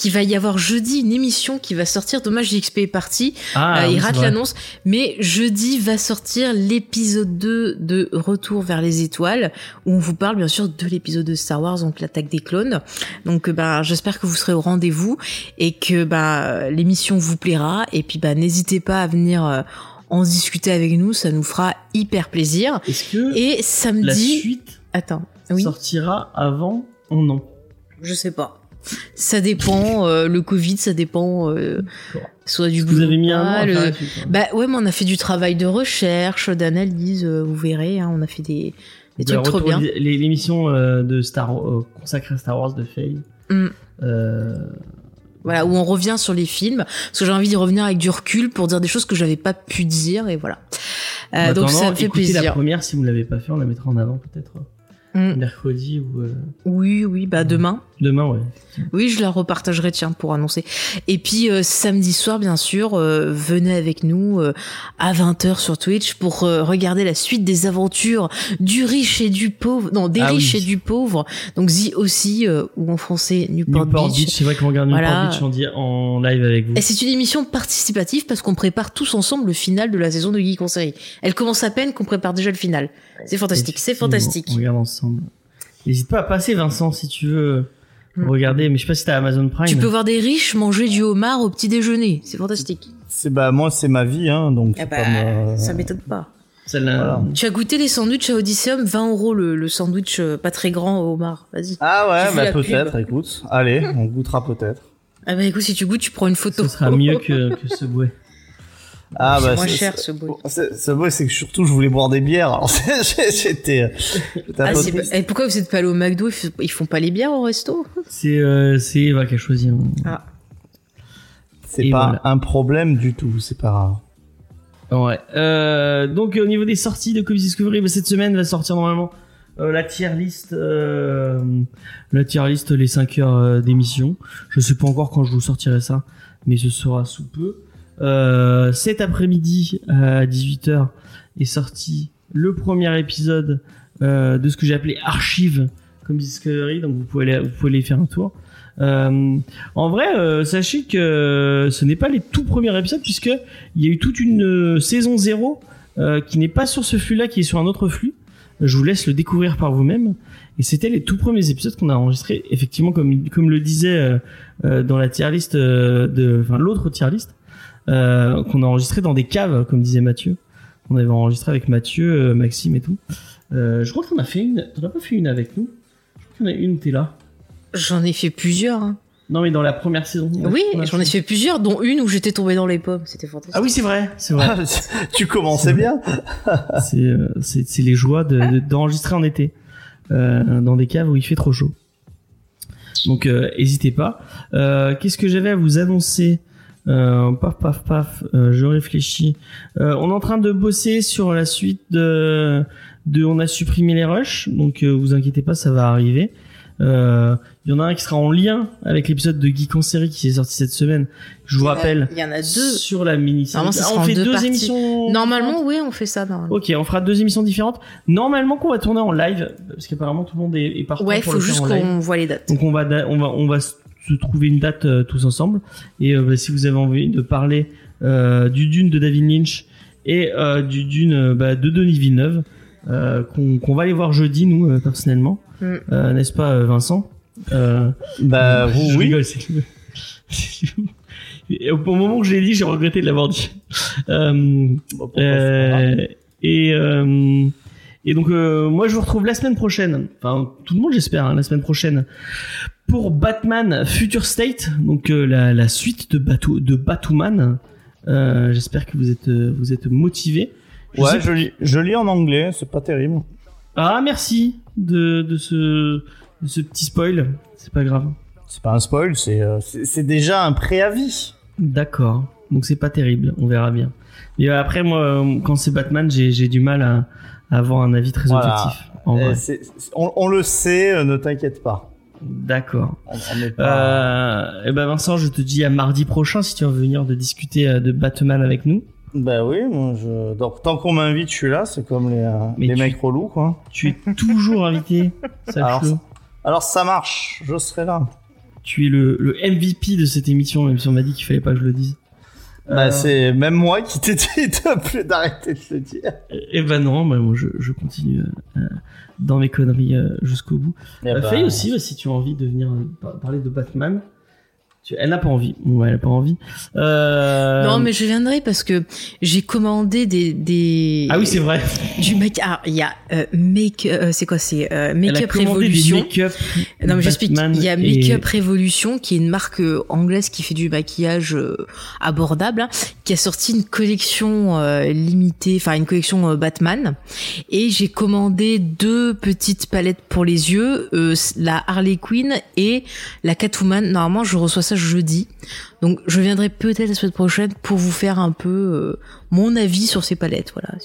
qu'il va y avoir jeudi une émission qui va sortir. Dommage, JXP est parti. Ah, Euh, il rate l'annonce. Mais jeudi va sortir l'épisode 2 de Retour vers les étoiles, où on vous parle bien sûr de l'épisode de Star Wars, donc l'attaque des clones. Donc euh, ben, j'espère que vous serez au rendez-vous et que ben, l'émission vous plaira. Et puis ben, n'hésitez pas à venir euh, en discuter avec nous, ça nous fera hyper plaisir. Est-ce que Et la samedi... suite Attends, oui, sortira avant ou non je sais pas. Ça dépend, euh, le Covid, ça dépend euh, soit du Vous avez mis un an global, à faire la suite, hein. Bah ouais, mais on a fait du travail de recherche, d'analyse, euh, vous verrez, hein, on a fait des, des Bah, trucs trop retour- bien. les- L'émission euh, de Star euh, consacrée à Star Wars de Faye. Mm. Euh, Voilà, où on revient sur les films, parce que j'ai envie d'y revenir avec du recul pour dire des choses que j'avais pas pu dire, et voilà. Euh, en donc ça attendant, me fait écoutez la plaisir. première si vous l'avez pas fait, on la mettra en avant peut-être euh, Mm. mercredi ou euh, Oui, oui, bah demain. Demain, ouais. Oui, je la repartagerai, tiens, pour annoncer. Et puis euh, samedi soir, bien sûr, euh, venez avec nous euh, à 20h sur Twitch pour euh, regarder la suite des aventures du riche et du pauvre. Non, des Ah riches oui. et du pauvre. Donc The aussi, euh, ou en français Newport, Newport Beach. Beach, c'est vrai qu'on regarde Newport Voilà. Beach en, live avec vous. Et c'est une émission participative parce qu'on prépare tous ensemble le final de la saison de Geek en série. Elle commence à peine qu'on prépare déjà le final. C'est fantastique, c'est fantastique. On regarde ensemble. N'hésite pas à passer, Vincent, si tu veux Mm. regarder. Mais je sais pas si t'as Amazon Prime. Tu peux voir des riches manger du homard au petit déjeuner. C'est fantastique. C'est bah moi c'est ma vie hein donc Ah bah, ça m'étonne pas. Voilà. Tu as goûté les sandwichs à Odysseum? 20 euros le, le sandwich euh, pas très grand au homard. Vas-y. Ah ouais bah peut-être écoute allez on goûtera peut-être. Ah bah écoute, si tu goûtes, tu prends une photo. Ce sera mieux que, que ce bouet. Ah C'est bah moins c'est- cher, ce bruit. c'est- Ce bruit c'est que surtout je voulais boire des bières alors c'est- j'étais j'étais un Ah. Et pourquoi vous êtes pas allé au McDo? Ils f- Ils font pas les bières au resto? C'est euh, c'est Eva qui a choisi. hein. Ah. C'est Et pas voilà. un problème du tout c'est pas grave. Ouais. Euh, donc au niveau des sorties de Comics Discovery, bah, cette semaine va sortir normalement euh, la tier list, euh, la tier list les 5 heures euh, d'émission. Je sais pas encore quand je vous sortirai ça, mais ce sera sous peu. Euh, cet après-midi à 18h est sorti le premier épisode euh, de ce que j'ai appelé Archive Comics Discovery, donc vous pouvez aller, vous pouvez aller faire un tour. Euh, en vrai, euh, sachez que ce n'est pas les tout premiers épisodes puisque il y a eu toute une euh, saison 0 euh, qui n'est pas sur ce flux-là, qui est sur un autre flux. Je vous laisse le découvrir par vous-même. Et c'était les tout premiers épisodes qu'on a enregistrés, effectivement, comme comme le disait euh, euh, dans la tier list euh, de, enfin l'autre tier list, euh, qu'on a enregistré dans des caves, comme disait Mathieu. On avait enregistré avec Mathieu, euh, Maxime et tout. Euh, je crois qu'on a fait une. T'en as pas fait une avec nous? Je crois qu'il y en a une où t'es là. J'en ai fait plusieurs. hein. Non, mais dans la première saison. Oui, j'en ai fait plusieurs, dont une où j'étais tombée dans les pommes. C'était fantastique. Ah oui, c'est vrai, c'est vrai. tu commençais bien. c'est euh, les joies de- de- d'enregistrer en été euh, dans des caves où il fait trop chaud. Donc euh, n'hésitez pas. Euh, Qu'est-ce que j'avais à vous annoncer? Euh, Paf paf paf. euh, je réfléchis. Euh, on est en train de bosser sur la suite de de on a supprimé les rushs. Donc euh, vous inquiétez pas, ça va arriver. Euh, Il y en a un qui sera en lien avec l'épisode de Geek en série qui est sorti cette semaine. Je vous rappelle. Il y en a deux. sur la mini série. Normalement, ça Ah, on fait deux deux émissions. Normalement, oui, on fait ça. Normalement. Ok, on fera deux émissions différentes. Normalement, qu'on va tourner en live, parce qu'apparemment tout le monde est, est partant Ouais, pour faut juste qu'on voit les dates. Donc on va, on va, on va se trouver une date euh, tous ensemble. Et euh, bah, si vous avez envie de parler euh, du Dune de David Lynch et euh, du Dune bah, de Denis Villeneuve, euh, qu'on qu'on va aller voir jeudi nous euh, personnellement, Mm. Euh, n'est-ce pas Vincent? Euh, Bah je vous oui. rigole, Et au moment où je l'ai dit, j'ai regretté de l'avoir dit. Euh, Bon, euh, et euh, et donc euh, moi je vous retrouve la semaine prochaine, enfin tout le monde j'espère hein, la semaine prochaine pour Batman Future State, donc euh, la, la suite de Batu de Batwoman. Euh, j'espère que vous êtes euh, vous êtes motivés. Je Ouais, je lis, je lis en anglais, c'est pas terrible. Ah merci de de ce de ce petit spoil, c'est pas grave. C'est pas un spoil, c'est déjà un préavis. D'accord. Donc c'est pas terrible, on verra bien. Mais après moi quand c'est Batman, j'ai j'ai du mal à, à avoir un avis très Voilà. objectif. En vrai. c'est- c'est- on, on le sait, ne t'inquiète pas. D'accord. Pas. Euh, et ben Vincent, je te dis à mardi prochain si tu veux venir de discuter euh, de Batman avec nous. Bah oui, moi je. Donc tant qu'on m'invite, je suis là. C'est comme les, euh, les tu- mecs relous, quoi. Tu es toujours invité. Alors. Alors ça marche, je serai là. Tu es le, le MVP de cette émission, même si on m'a dit qu'il fallait pas que je le dise. Bah Euh, c'est même moi qui t'ai dit de- d'arrêter de le dire. Eh ben non, bah moi je, je continue euh, euh, dans mes conneries euh, jusqu'au bout. Eh Euh, bah, Faye aussi, si tu as envie de venir euh, par- parler de Batman. Tu- Elle n'a pas envie. Ouais, elle n'a pas envie. Euh... Non, mais je viendrai parce que j'ai commandé des, des Ah oui, c'est vrai. du make. Ah, il y a euh, make. euh, c'est quoi C'est euh, Elle a Make Up commandé des Revolution. make-up. Non mais j'explique. Il y a et- Make Up Revolution qui est une marque euh, anglaise qui fait du maquillage euh, abordable, hein, qui a sorti une collection euh, limitée, enfin une collection euh, Batman. Et j'ai commandé deux petites palettes pour les yeux, euh, la Harley Quinn et la Catwoman. Normalement, je reçois ça jeudi. Donc je viendrai peut-être la semaine prochaine pour vous faire un peu euh, mon avis sur ces palettes. Voilà.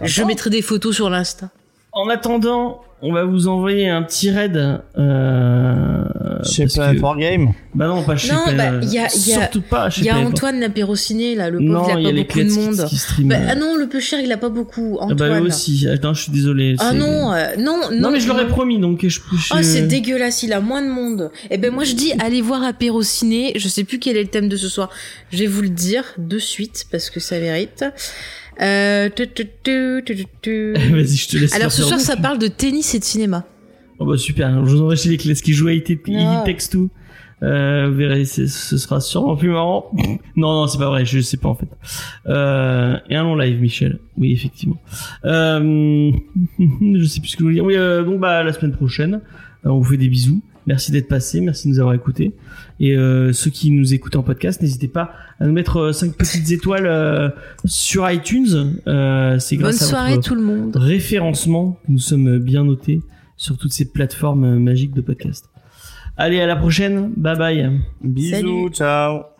Je mettrai des photos sur l'Insta. En attendant, on va vous envoyer un petit raid. Euh, Chez Planet que- Wargame. Bah non, pas chez Non, Planet- bah, il y a- il y a- Surtout pas chez Il y a Planet Antoine Lapérociné là, le pauvre, Non, il il y a a pas les beaucoup de qui- monde. qui. Bah, ah non, le peu cher, il a pas beaucoup. Ah Antoine. bah eux aussi. Attends, je suis désolé. Ah non, euh, non, non. Non, mais je l'aurais promis, donc je. je- Oh, c'est dégueulasse, il a moins de monde. Eh ben moi je dis allez voir Apéro Ciné. Je sais plus quel est le thème de ce soir. Je vais vous le dire de suite parce que ça mérite. Euh, tu, tu, tu, tu, tu, tu. Vas-y, je te laisse. Alors ce soir ça parle de tennis et de cinéma. Oh bah super, je vous envoie chez les clés qui jouent à IT, Non. Text tout. Euh, vous verrez, ce sera sûrement plus marrant. non, non, c'est pas vrai, je sais pas en fait. Euh, et un long live, Michel. Oui, effectivement. Euh, je sais plus ce que je voulais dire. Oui, euh, donc bah la semaine prochaine, on vous fait des bisous. Merci d'être passé, merci de nous avoir écoutés. Et euh, ceux qui nous écoutent en podcast, n'hésitez pas à nous mettre 5 petites étoiles euh, sur iTunes. Euh, c'est Bonne grâce à soirée votre tout le monde. référencement que nous sommes bien notés sur toutes ces plateformes magiques de podcast. Allez, à la prochaine. Bye bye. Bisous, Salut. ciao.